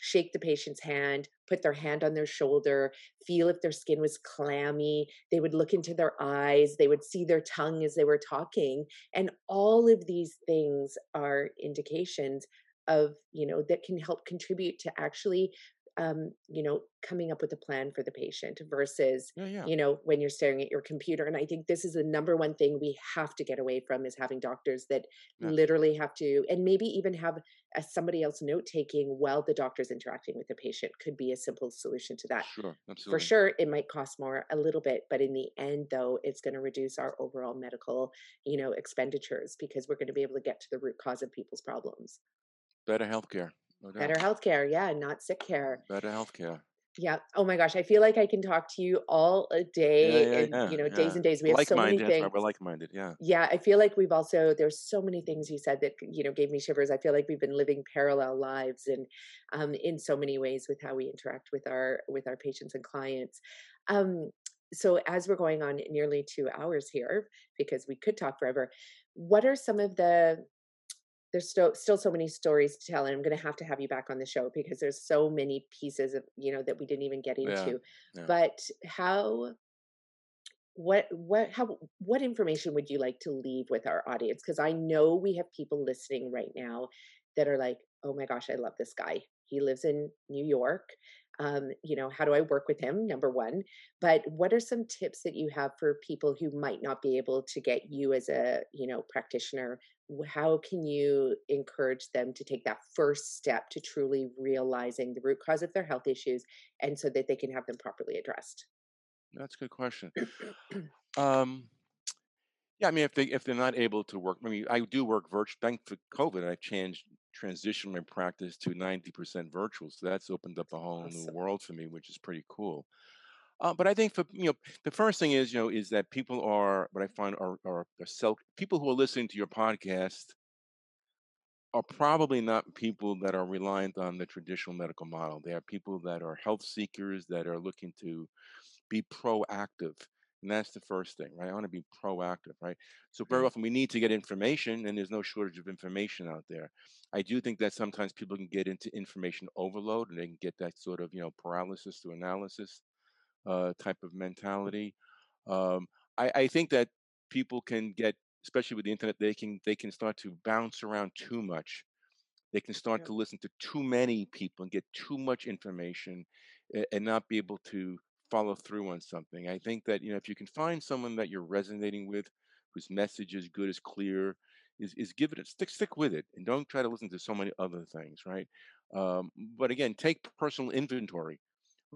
Speaker 1: shake the patient's hand, put their hand on their shoulder, feel if their skin was clammy. They would look into their eyes, they would see their tongue as they were talking. And all of these things are indications of you know that can help contribute to actually um, you know, coming up with a plan for the patient versus,
Speaker 2: Yeah, yeah.
Speaker 1: you know, when you're staring at your computer. And I think this is the number one thing we have to get away from is having doctors that
Speaker 2: Yeah.
Speaker 1: literally have to, and maybe even have a, somebody else note taking while the doctor's interacting with the patient could be a simple solution to that.
Speaker 2: Sure,
Speaker 1: For sure, it might cost more a little bit, but in the end, though, it's going to reduce our overall medical, you know, expenditures because we're going to be able to get to the root cause of people's problems.
Speaker 2: Better healthcare, no doubt.
Speaker 1: Better healthcare, yeah, not sick care.
Speaker 2: Better healthcare.
Speaker 1: Yeah. Oh my gosh, I feel like I can talk to you all a day
Speaker 2: yeah,
Speaker 1: and,
Speaker 2: yeah,
Speaker 1: you know, days and days. We have so many
Speaker 2: Like-minded. That's why
Speaker 1: things.
Speaker 2: we're like-minded. Yeah.
Speaker 1: Yeah, I feel like we've also there's so many things you said that you know gave me shivers. I feel like we've been living parallel lives and um in so many ways with how we interact with our with our patients and clients. Um so as we're going on nearly 2 hours here because we could talk forever, what are some of the there's still still so many stories to tell and i'm going to have to have you back on the show because there's so many pieces of you know that we didn't even get
Speaker 2: Yeah.
Speaker 1: into
Speaker 2: Yeah.
Speaker 1: but how what what how what information would you like to leave with our audience because i know we have people listening right now that are like oh my gosh i love this guy he lives in new york um, you know how do i work with him number one but what are some tips that you have for people who might not be able to get you as a you know practitioner how can you encourage them to take that first step to truly realizing the root cause of their health issues and so that they can have them properly addressed
Speaker 2: That's a good question. Um, yeah, I mean, if they if they're not able to work, I mean, I do work virtual. Thanks to COVID, I changed transitioned my practice to ninety percent virtual, so that's opened up a whole new world for me, which is pretty cool. Uh, but I think for you know, the first thing is you know is that people are what I find are are, are self people who are listening to your podcast are probably not people that are reliant on the traditional medical model. They are people that are health seekers that are looking to be proactive. And that's the first thing, right? I want to be proactive, right? So very often we need to get information, and there's no shortage of information out there. I do think that sometimes people can get into information overload, and they can get that sort of you know paralysis to analysis uh, type of mentality. Um, I, I think that people can get, especially with the internet, they can they can start to bounce around too much they can start
Speaker 1: yeah
Speaker 2: to listen to too many people and get too much information and not be able to follow through on something. I think that you know if you can find someone that you're resonating with, whose message is good, is clear, is is give it a stick stick with it, and don't try to listen to so many other things, right? Um, but again, take personal inventory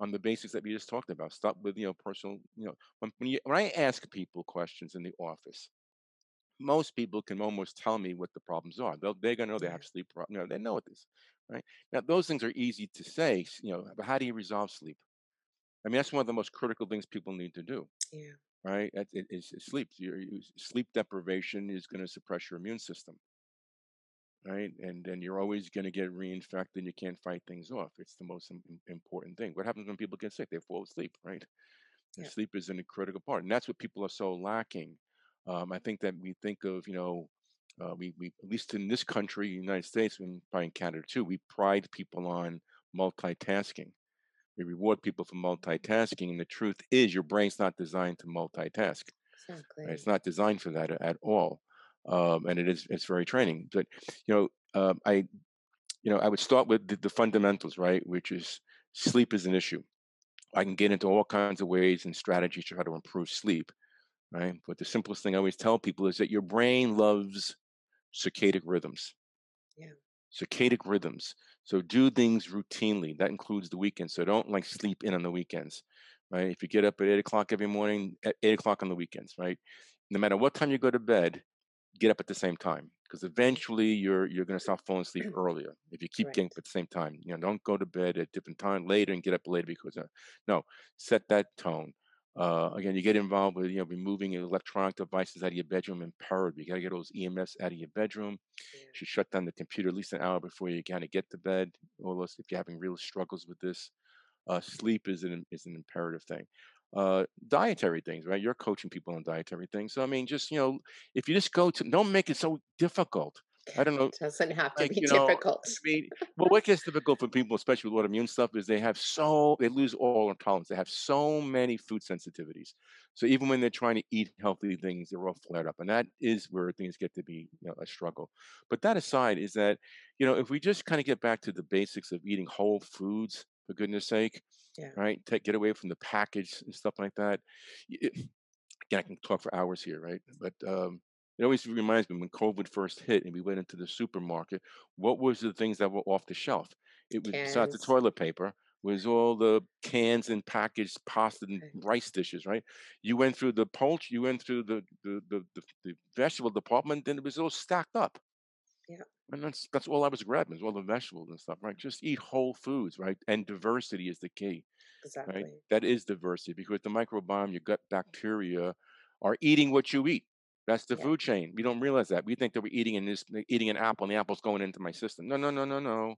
Speaker 2: on the basis that we just talked about. Stop with you know personal you know when when, you, when I ask people questions in the office most people can almost tell me what the problems are. They'll, they're gonna know they have sleep problems. You know, they know what this, right? Now those things are easy to say. You know, but how do you resolve sleep? I mean, that's one of the most critical things people need to do,
Speaker 1: yeah
Speaker 2: right? It, it, it's sleep. Sleep deprivation is going to suppress your immune system, right? And then you're always going to get reinfected. and You can't fight things off. It's the most im- im- important thing. What happens when people get sick? They fall asleep, right?
Speaker 1: Yeah
Speaker 2: sleep is a critical part, and that's what people are so lacking. Um, I think that we think of, you know, uh, we we at least in this country, United States, and probably in Canada too, we pride people on multitasking. We reward people for multitasking, and the truth is, your brain's not designed to multitask.
Speaker 1: Exactly
Speaker 2: It's not designed for that at all, um, and it is it's very training. But you know, uh, I you know I would start with the, the fundamentals, right? Which is sleep is an issue. I can get into all kinds of ways and strategies to try to improve sleep, right? But the simplest thing I always tell people is that your brain loves circadian rhythms.
Speaker 1: yeah
Speaker 2: Circadian rhythms. So do things routinely. That includes the weekends. So don't like sleep in on the weekends, right? If you get up at eight o'clock every morning, at eight o'clock on the weekends, right? No matter what time you go to bed, get up at the same time because eventually you're you're going to start falling asleep earlier if you keep getting up at the same time you know don't go to bed at different time later and get up later because uh, no set that tone uh, again you get involved with you know removing electronic devices out of your bedroom and imperative you got to get those ems out of your bedroom you should shut down the computer at least an hour before you kind of get to bed all those if you're having real struggles with this uh, sleep is an is an imperative thing. Uh, dietary things, right? You're coaching people on dietary things. So I mean, just you know, if you just go to, don't make it so difficult. I don't know, It
Speaker 1: doesn't have to
Speaker 2: like
Speaker 1: be
Speaker 2: you know,
Speaker 1: difficult
Speaker 2: I mean, well, what gets difficult for people, especially with autoimmune stuff, is they have so they lose all tolerance. They have so many food sensitivities. So even when they're trying to eat healthy things, they're all flared up, and that is where things get to be you know, a struggle. But that aside, is that you know, if we just kind of get back to the basics of eating whole foods for goodness sake.
Speaker 1: Yeah.
Speaker 2: Right? Take get away from the package and stuff like that. It, again, I can talk for hours here, right? But um, it always reminds me when COVID first hit and we went into the supermarket, what was the things that were off the shelf? It was besides the toilet paper, was all the cans and packaged pasta and rice dishes, right? You went through the poultry, you went through the the, the, the, the vegetable department, then it was all stacked up.
Speaker 1: Yeah.
Speaker 2: And that's that's all I was grabbing, is all the vegetables and stuff, right? Just eat whole foods, right? And diversity is the key
Speaker 1: Exactly.
Speaker 2: right? That is diversity because the microbiome, your gut bacteria, are eating what you eat. That's the
Speaker 1: Yeah.
Speaker 2: food chain. We don't realize that. We think that we're eating in this, eating an apple, and the apple's going into my system. No, no, no, no, no,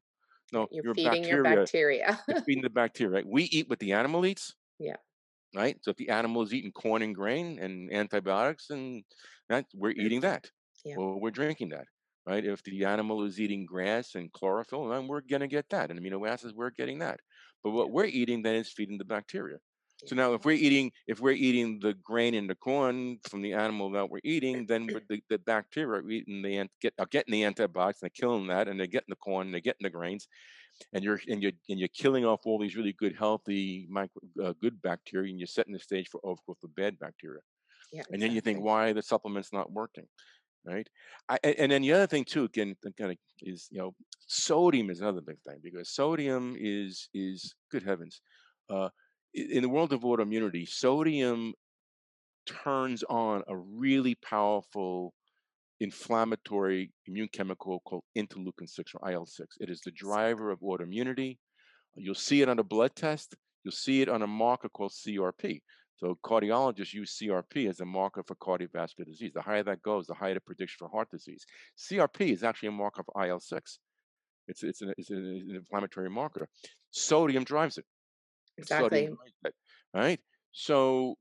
Speaker 2: no.
Speaker 1: You're
Speaker 2: your
Speaker 1: feeding your
Speaker 2: bacteria,
Speaker 1: bacteria.
Speaker 2: you're feeding the bacteria. Right? We eat what the animal eats.
Speaker 1: Yeah.
Speaker 2: Right. So if the animal is eating corn and grain and antibiotics, and that we're eating that.
Speaker 1: Yeah.
Speaker 2: Or we're drinking that. Right. If the animal is eating grass and chlorophyll, then we're gonna get that. And amino acids, we're getting that. But what we're eating then is feeding the bacteria. So now, if we're eating, if we're eating the grain and the corn from the animal that we're eating, then we're, the, the bacteria are eating the get are getting the antibiotics and they're killing that, and they're getting the corn, and they're getting the grains, and you're and you're and you're killing off all these really good, healthy, micro, uh, good bacteria, and you're setting the stage for overgrowth of bad bacteria.
Speaker 1: yeah,
Speaker 2: And then you think, why the supplement's not working, right? I, and then the other thing too, again, kind of is you know, sodium is another big thing because sodium is is good heavens, uh, in the world of autoimmunity, sodium turns on a really powerful inflammatory immune chemical called interleukin 6 or IL 6. It is the driver of autoimmunity. You'll see it on a blood test. You'll see it on a marker called CRP. So cardiologists use CRP as a marker for cardiovascular disease. The higher that goes, the higher the prediction for heart disease. CRP is actually a marker of IL 6. It's, it's, an, it's an an inflammatory marker. Sodium drives it.
Speaker 1: Exactly.
Speaker 2: Sodium right? So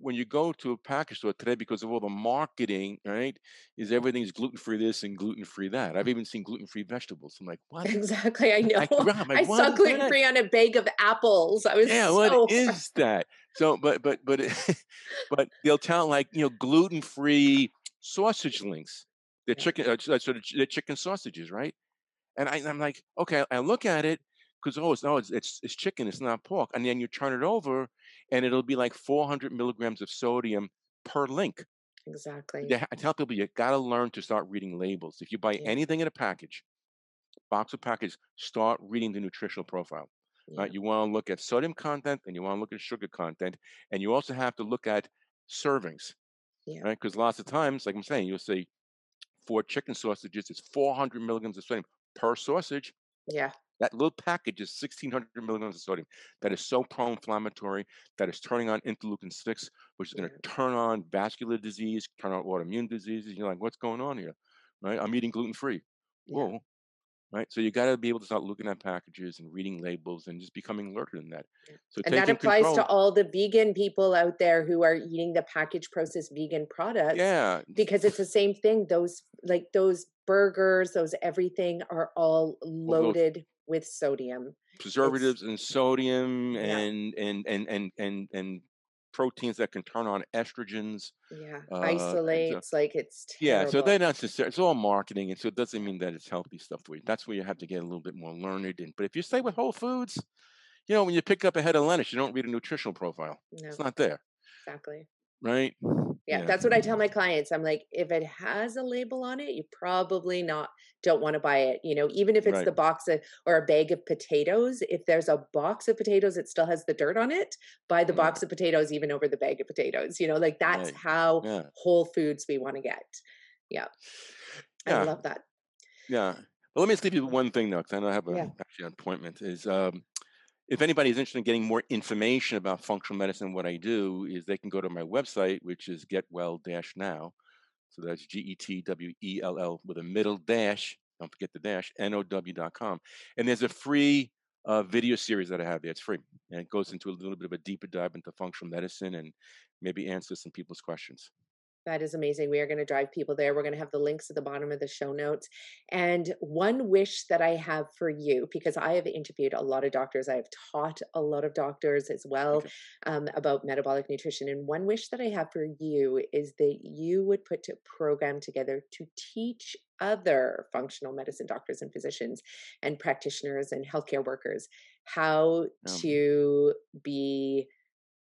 Speaker 2: when you go to a package store today, because of all the marketing, right, is everything's gluten free this and gluten free that. I've even seen gluten free vegetables. I'm like, what?
Speaker 1: Exactly. I know.
Speaker 2: I, like,
Speaker 1: I saw gluten free on a bag of apples. I was
Speaker 2: Yeah,
Speaker 1: so
Speaker 2: what is that? So, but but but but they'll tell like you know gluten free sausage links. They're chicken, uh, so so they're chicken sausages, right? And I, I'm like, okay, I look at it because oh, it's no, it's, it's it's chicken, it's not pork. And then you turn it over, and it'll be like 400 milligrams of sodium per link.
Speaker 1: exactly.
Speaker 2: Ha- I tell people you got to learn to start reading labels. If you buy
Speaker 1: Yeah.
Speaker 2: anything in a package, box of package, start reading the nutritional profile.
Speaker 1: Yeah.
Speaker 2: Right? You want to look at sodium content, and you want to look at sugar content, and you also have to look at servings,
Speaker 1: Yeah.
Speaker 2: right? Because lots of times, like I'm saying, you'll see four chicken sausages, it's 400 milligrams of sodium per sausage.
Speaker 1: Yeah.
Speaker 2: That little package is 1600 milligrams of sodium. That is so pro-inflammatory. That is turning on interleukin six, which is going to turn on vascular disease, turn on autoimmune diseases. You're like, what's going on here? Right? I'm eating gluten free. Whoa. Right. So you got to be able to start looking at packages and reading labels and just becoming alerted in that. So
Speaker 1: And that applies
Speaker 2: control.
Speaker 1: to all the vegan people out there who are eating the packaged processed vegan products.
Speaker 2: Yeah.
Speaker 1: Because it's the same thing. Those like those burgers, those everything are all loaded with sodium.
Speaker 2: preservatives and sodium
Speaker 1: Yeah.
Speaker 2: and and and and and and proteins that can turn on estrogens.
Speaker 1: Yeah.
Speaker 2: Uh,
Speaker 1: Isolates, like it's
Speaker 2: Yeah, so
Speaker 1: terrible.
Speaker 2: they're not necessarily. It's all marketing, and so it doesn't mean that it's healthy stuff for you. That's where you have to get a little bit more learned. And but if you stay with whole foods, you know, when you pick up a head of lettuce, you don't read a nutritional profile.
Speaker 1: no,
Speaker 2: It's not there,
Speaker 1: exactly.
Speaker 2: Right?
Speaker 1: Yeah, that's what I tell my clients. I'm like, if it has a label on it, you probably not don't want to buy it. You know, even if it's
Speaker 2: Right.
Speaker 1: the box of or a bag of potatoes, if there's a box of potatoes that still has the dirt on it, buy the
Speaker 2: Mm.
Speaker 1: box of potatoes even over the bag of potatoes. You know, like that's
Speaker 2: Right.
Speaker 1: how
Speaker 2: Yeah,
Speaker 1: whole foods we want to get. Yeah. I love that.
Speaker 2: yeah. But let me just leave you one thing though, because I know I have a,
Speaker 1: Yeah.
Speaker 2: actually an appointment. Is um, if anybody's interested in getting more information about functional medicine, what I do is they can go to my website, which is Get Well Dash Now. So that's G E T W E L L with a middle dash. Don't forget the dash, N-O-W.com. And there's a free uh, video series that I have there. It's free. And it goes into a little bit of a deeper dive into functional medicine and maybe answer some people's questions.
Speaker 1: That is amazing. We are going to drive people there. We're going to have the links at the bottom of the show notes. And one wish that I have for you, because I have interviewed a lot of doctors, I have taught a lot of doctors as well
Speaker 2: Okay.
Speaker 1: um, about metabolic nutrition. And one wish that I have for you is that you would put a program together to teach other functional medicine doctors and physicians and practitioners and healthcare workers how to be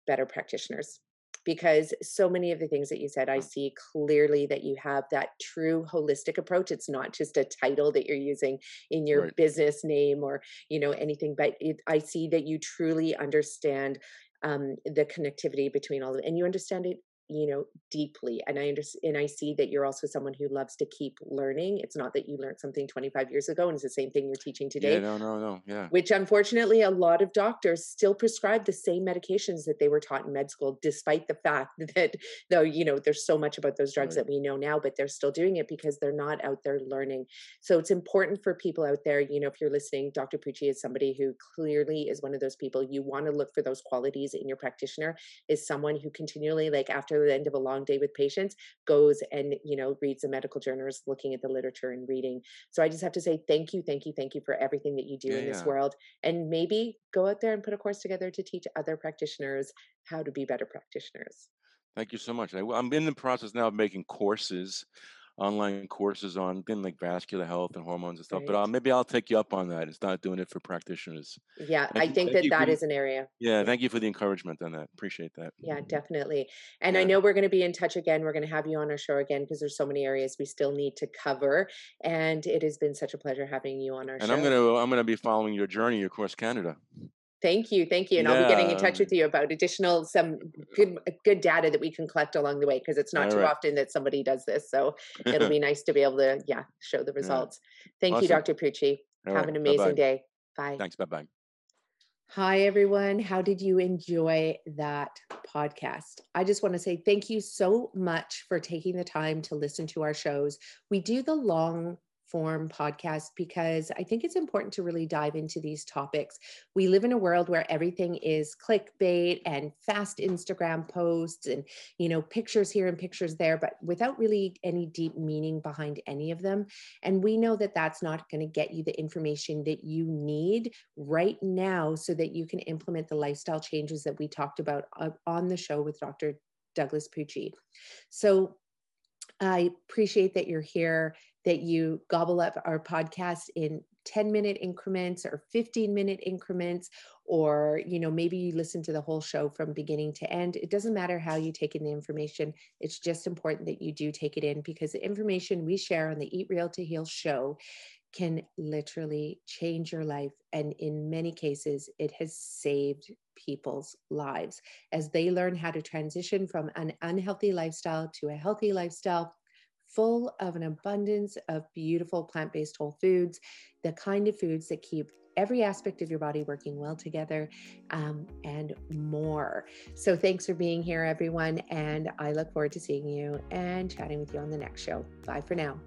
Speaker 1: better practitioners because so many of the things that you said, I see clearly that you have that true holistic approach. It's not just a title that you're using in your right. business name or you know anything, but it, I see that you truly understand um, the connectivity between all of it, and you understand it you know deeply and i understand and i see that you're also someone who loves to keep learning it's not that you learned something 25 years ago and it's the same thing you're teaching today
Speaker 2: yeah, no no no yeah
Speaker 1: which unfortunately a lot of doctors still prescribe the same medications that they were taught in med school despite the fact that though you know there's so much about those drugs right. that we know now but they're still doing it because they're not out there learning so it's important for people out there you know if you're listening dr pucci is somebody who clearly is one of those people you want to look for those qualities in your practitioner is someone who continually like after the end of a long day with patients goes and you know reads the medical journals looking at the literature and reading so i just have to say thank you thank you thank you for everything that you do yeah, in this yeah. world and maybe go out there and put a course together to teach other practitioners how to be better practitioners
Speaker 2: thank you so much I, i'm in the process now of making courses online courses on things like vascular health and hormones and stuff. Right. But uh, maybe I'll take you up on that. It's not doing it for practitioners.
Speaker 1: Yeah, thank I you, think that that is an area.
Speaker 2: Yeah, thank you for the encouragement on that. Appreciate that.
Speaker 1: Yeah, definitely. And yeah. I know we're going to be in touch again. We're going to have you on our show again because there's so many areas we still need to cover. And it has been such a pleasure having you on our
Speaker 2: and
Speaker 1: show.
Speaker 2: And I'm going to I'm going to be following your journey across Canada.
Speaker 1: Thank you, thank you, and yeah. I'll be getting in touch with you about additional some good good data that we can collect along the way because it's not All too right. often that somebody does this. So it'll be nice to be able to yeah show the results. Yeah. Thank awesome. you, Dr. Pucci. All Have right. an amazing Bye-bye. day. Bye.
Speaker 2: Thanks. Bye bye.
Speaker 1: Hi, everyone. How did you enjoy that podcast? I just want to say thank you so much for taking the time to listen to our shows. We do the long form podcast because I think it's important to really dive into these topics. We live in a world where everything is clickbait and fast Instagram posts and, you know, pictures here and pictures there, but without really any deep meaning behind any of them. And we know that that's not going to get you the information that you need right now so that you can implement the lifestyle changes that we talked about uh, on the show with Dr. Douglas Pucci. So I appreciate that you're here that you gobble up our podcast in 10 minute increments or 15 minute increments or you know maybe you listen to the whole show from beginning to end. It doesn't matter how you take in the information. It's just important that you do take it in because the information we share on the eat real to heal show can literally change your life and in many cases it has saved people's lives. As they learn how to transition from an unhealthy lifestyle to a healthy lifestyle full of an abundance of beautiful plant based whole foods, the kind of foods that keep every aspect of your body working well together um, and more. So, thanks for being here, everyone. And I look forward to seeing you and chatting with you on the next show. Bye for now.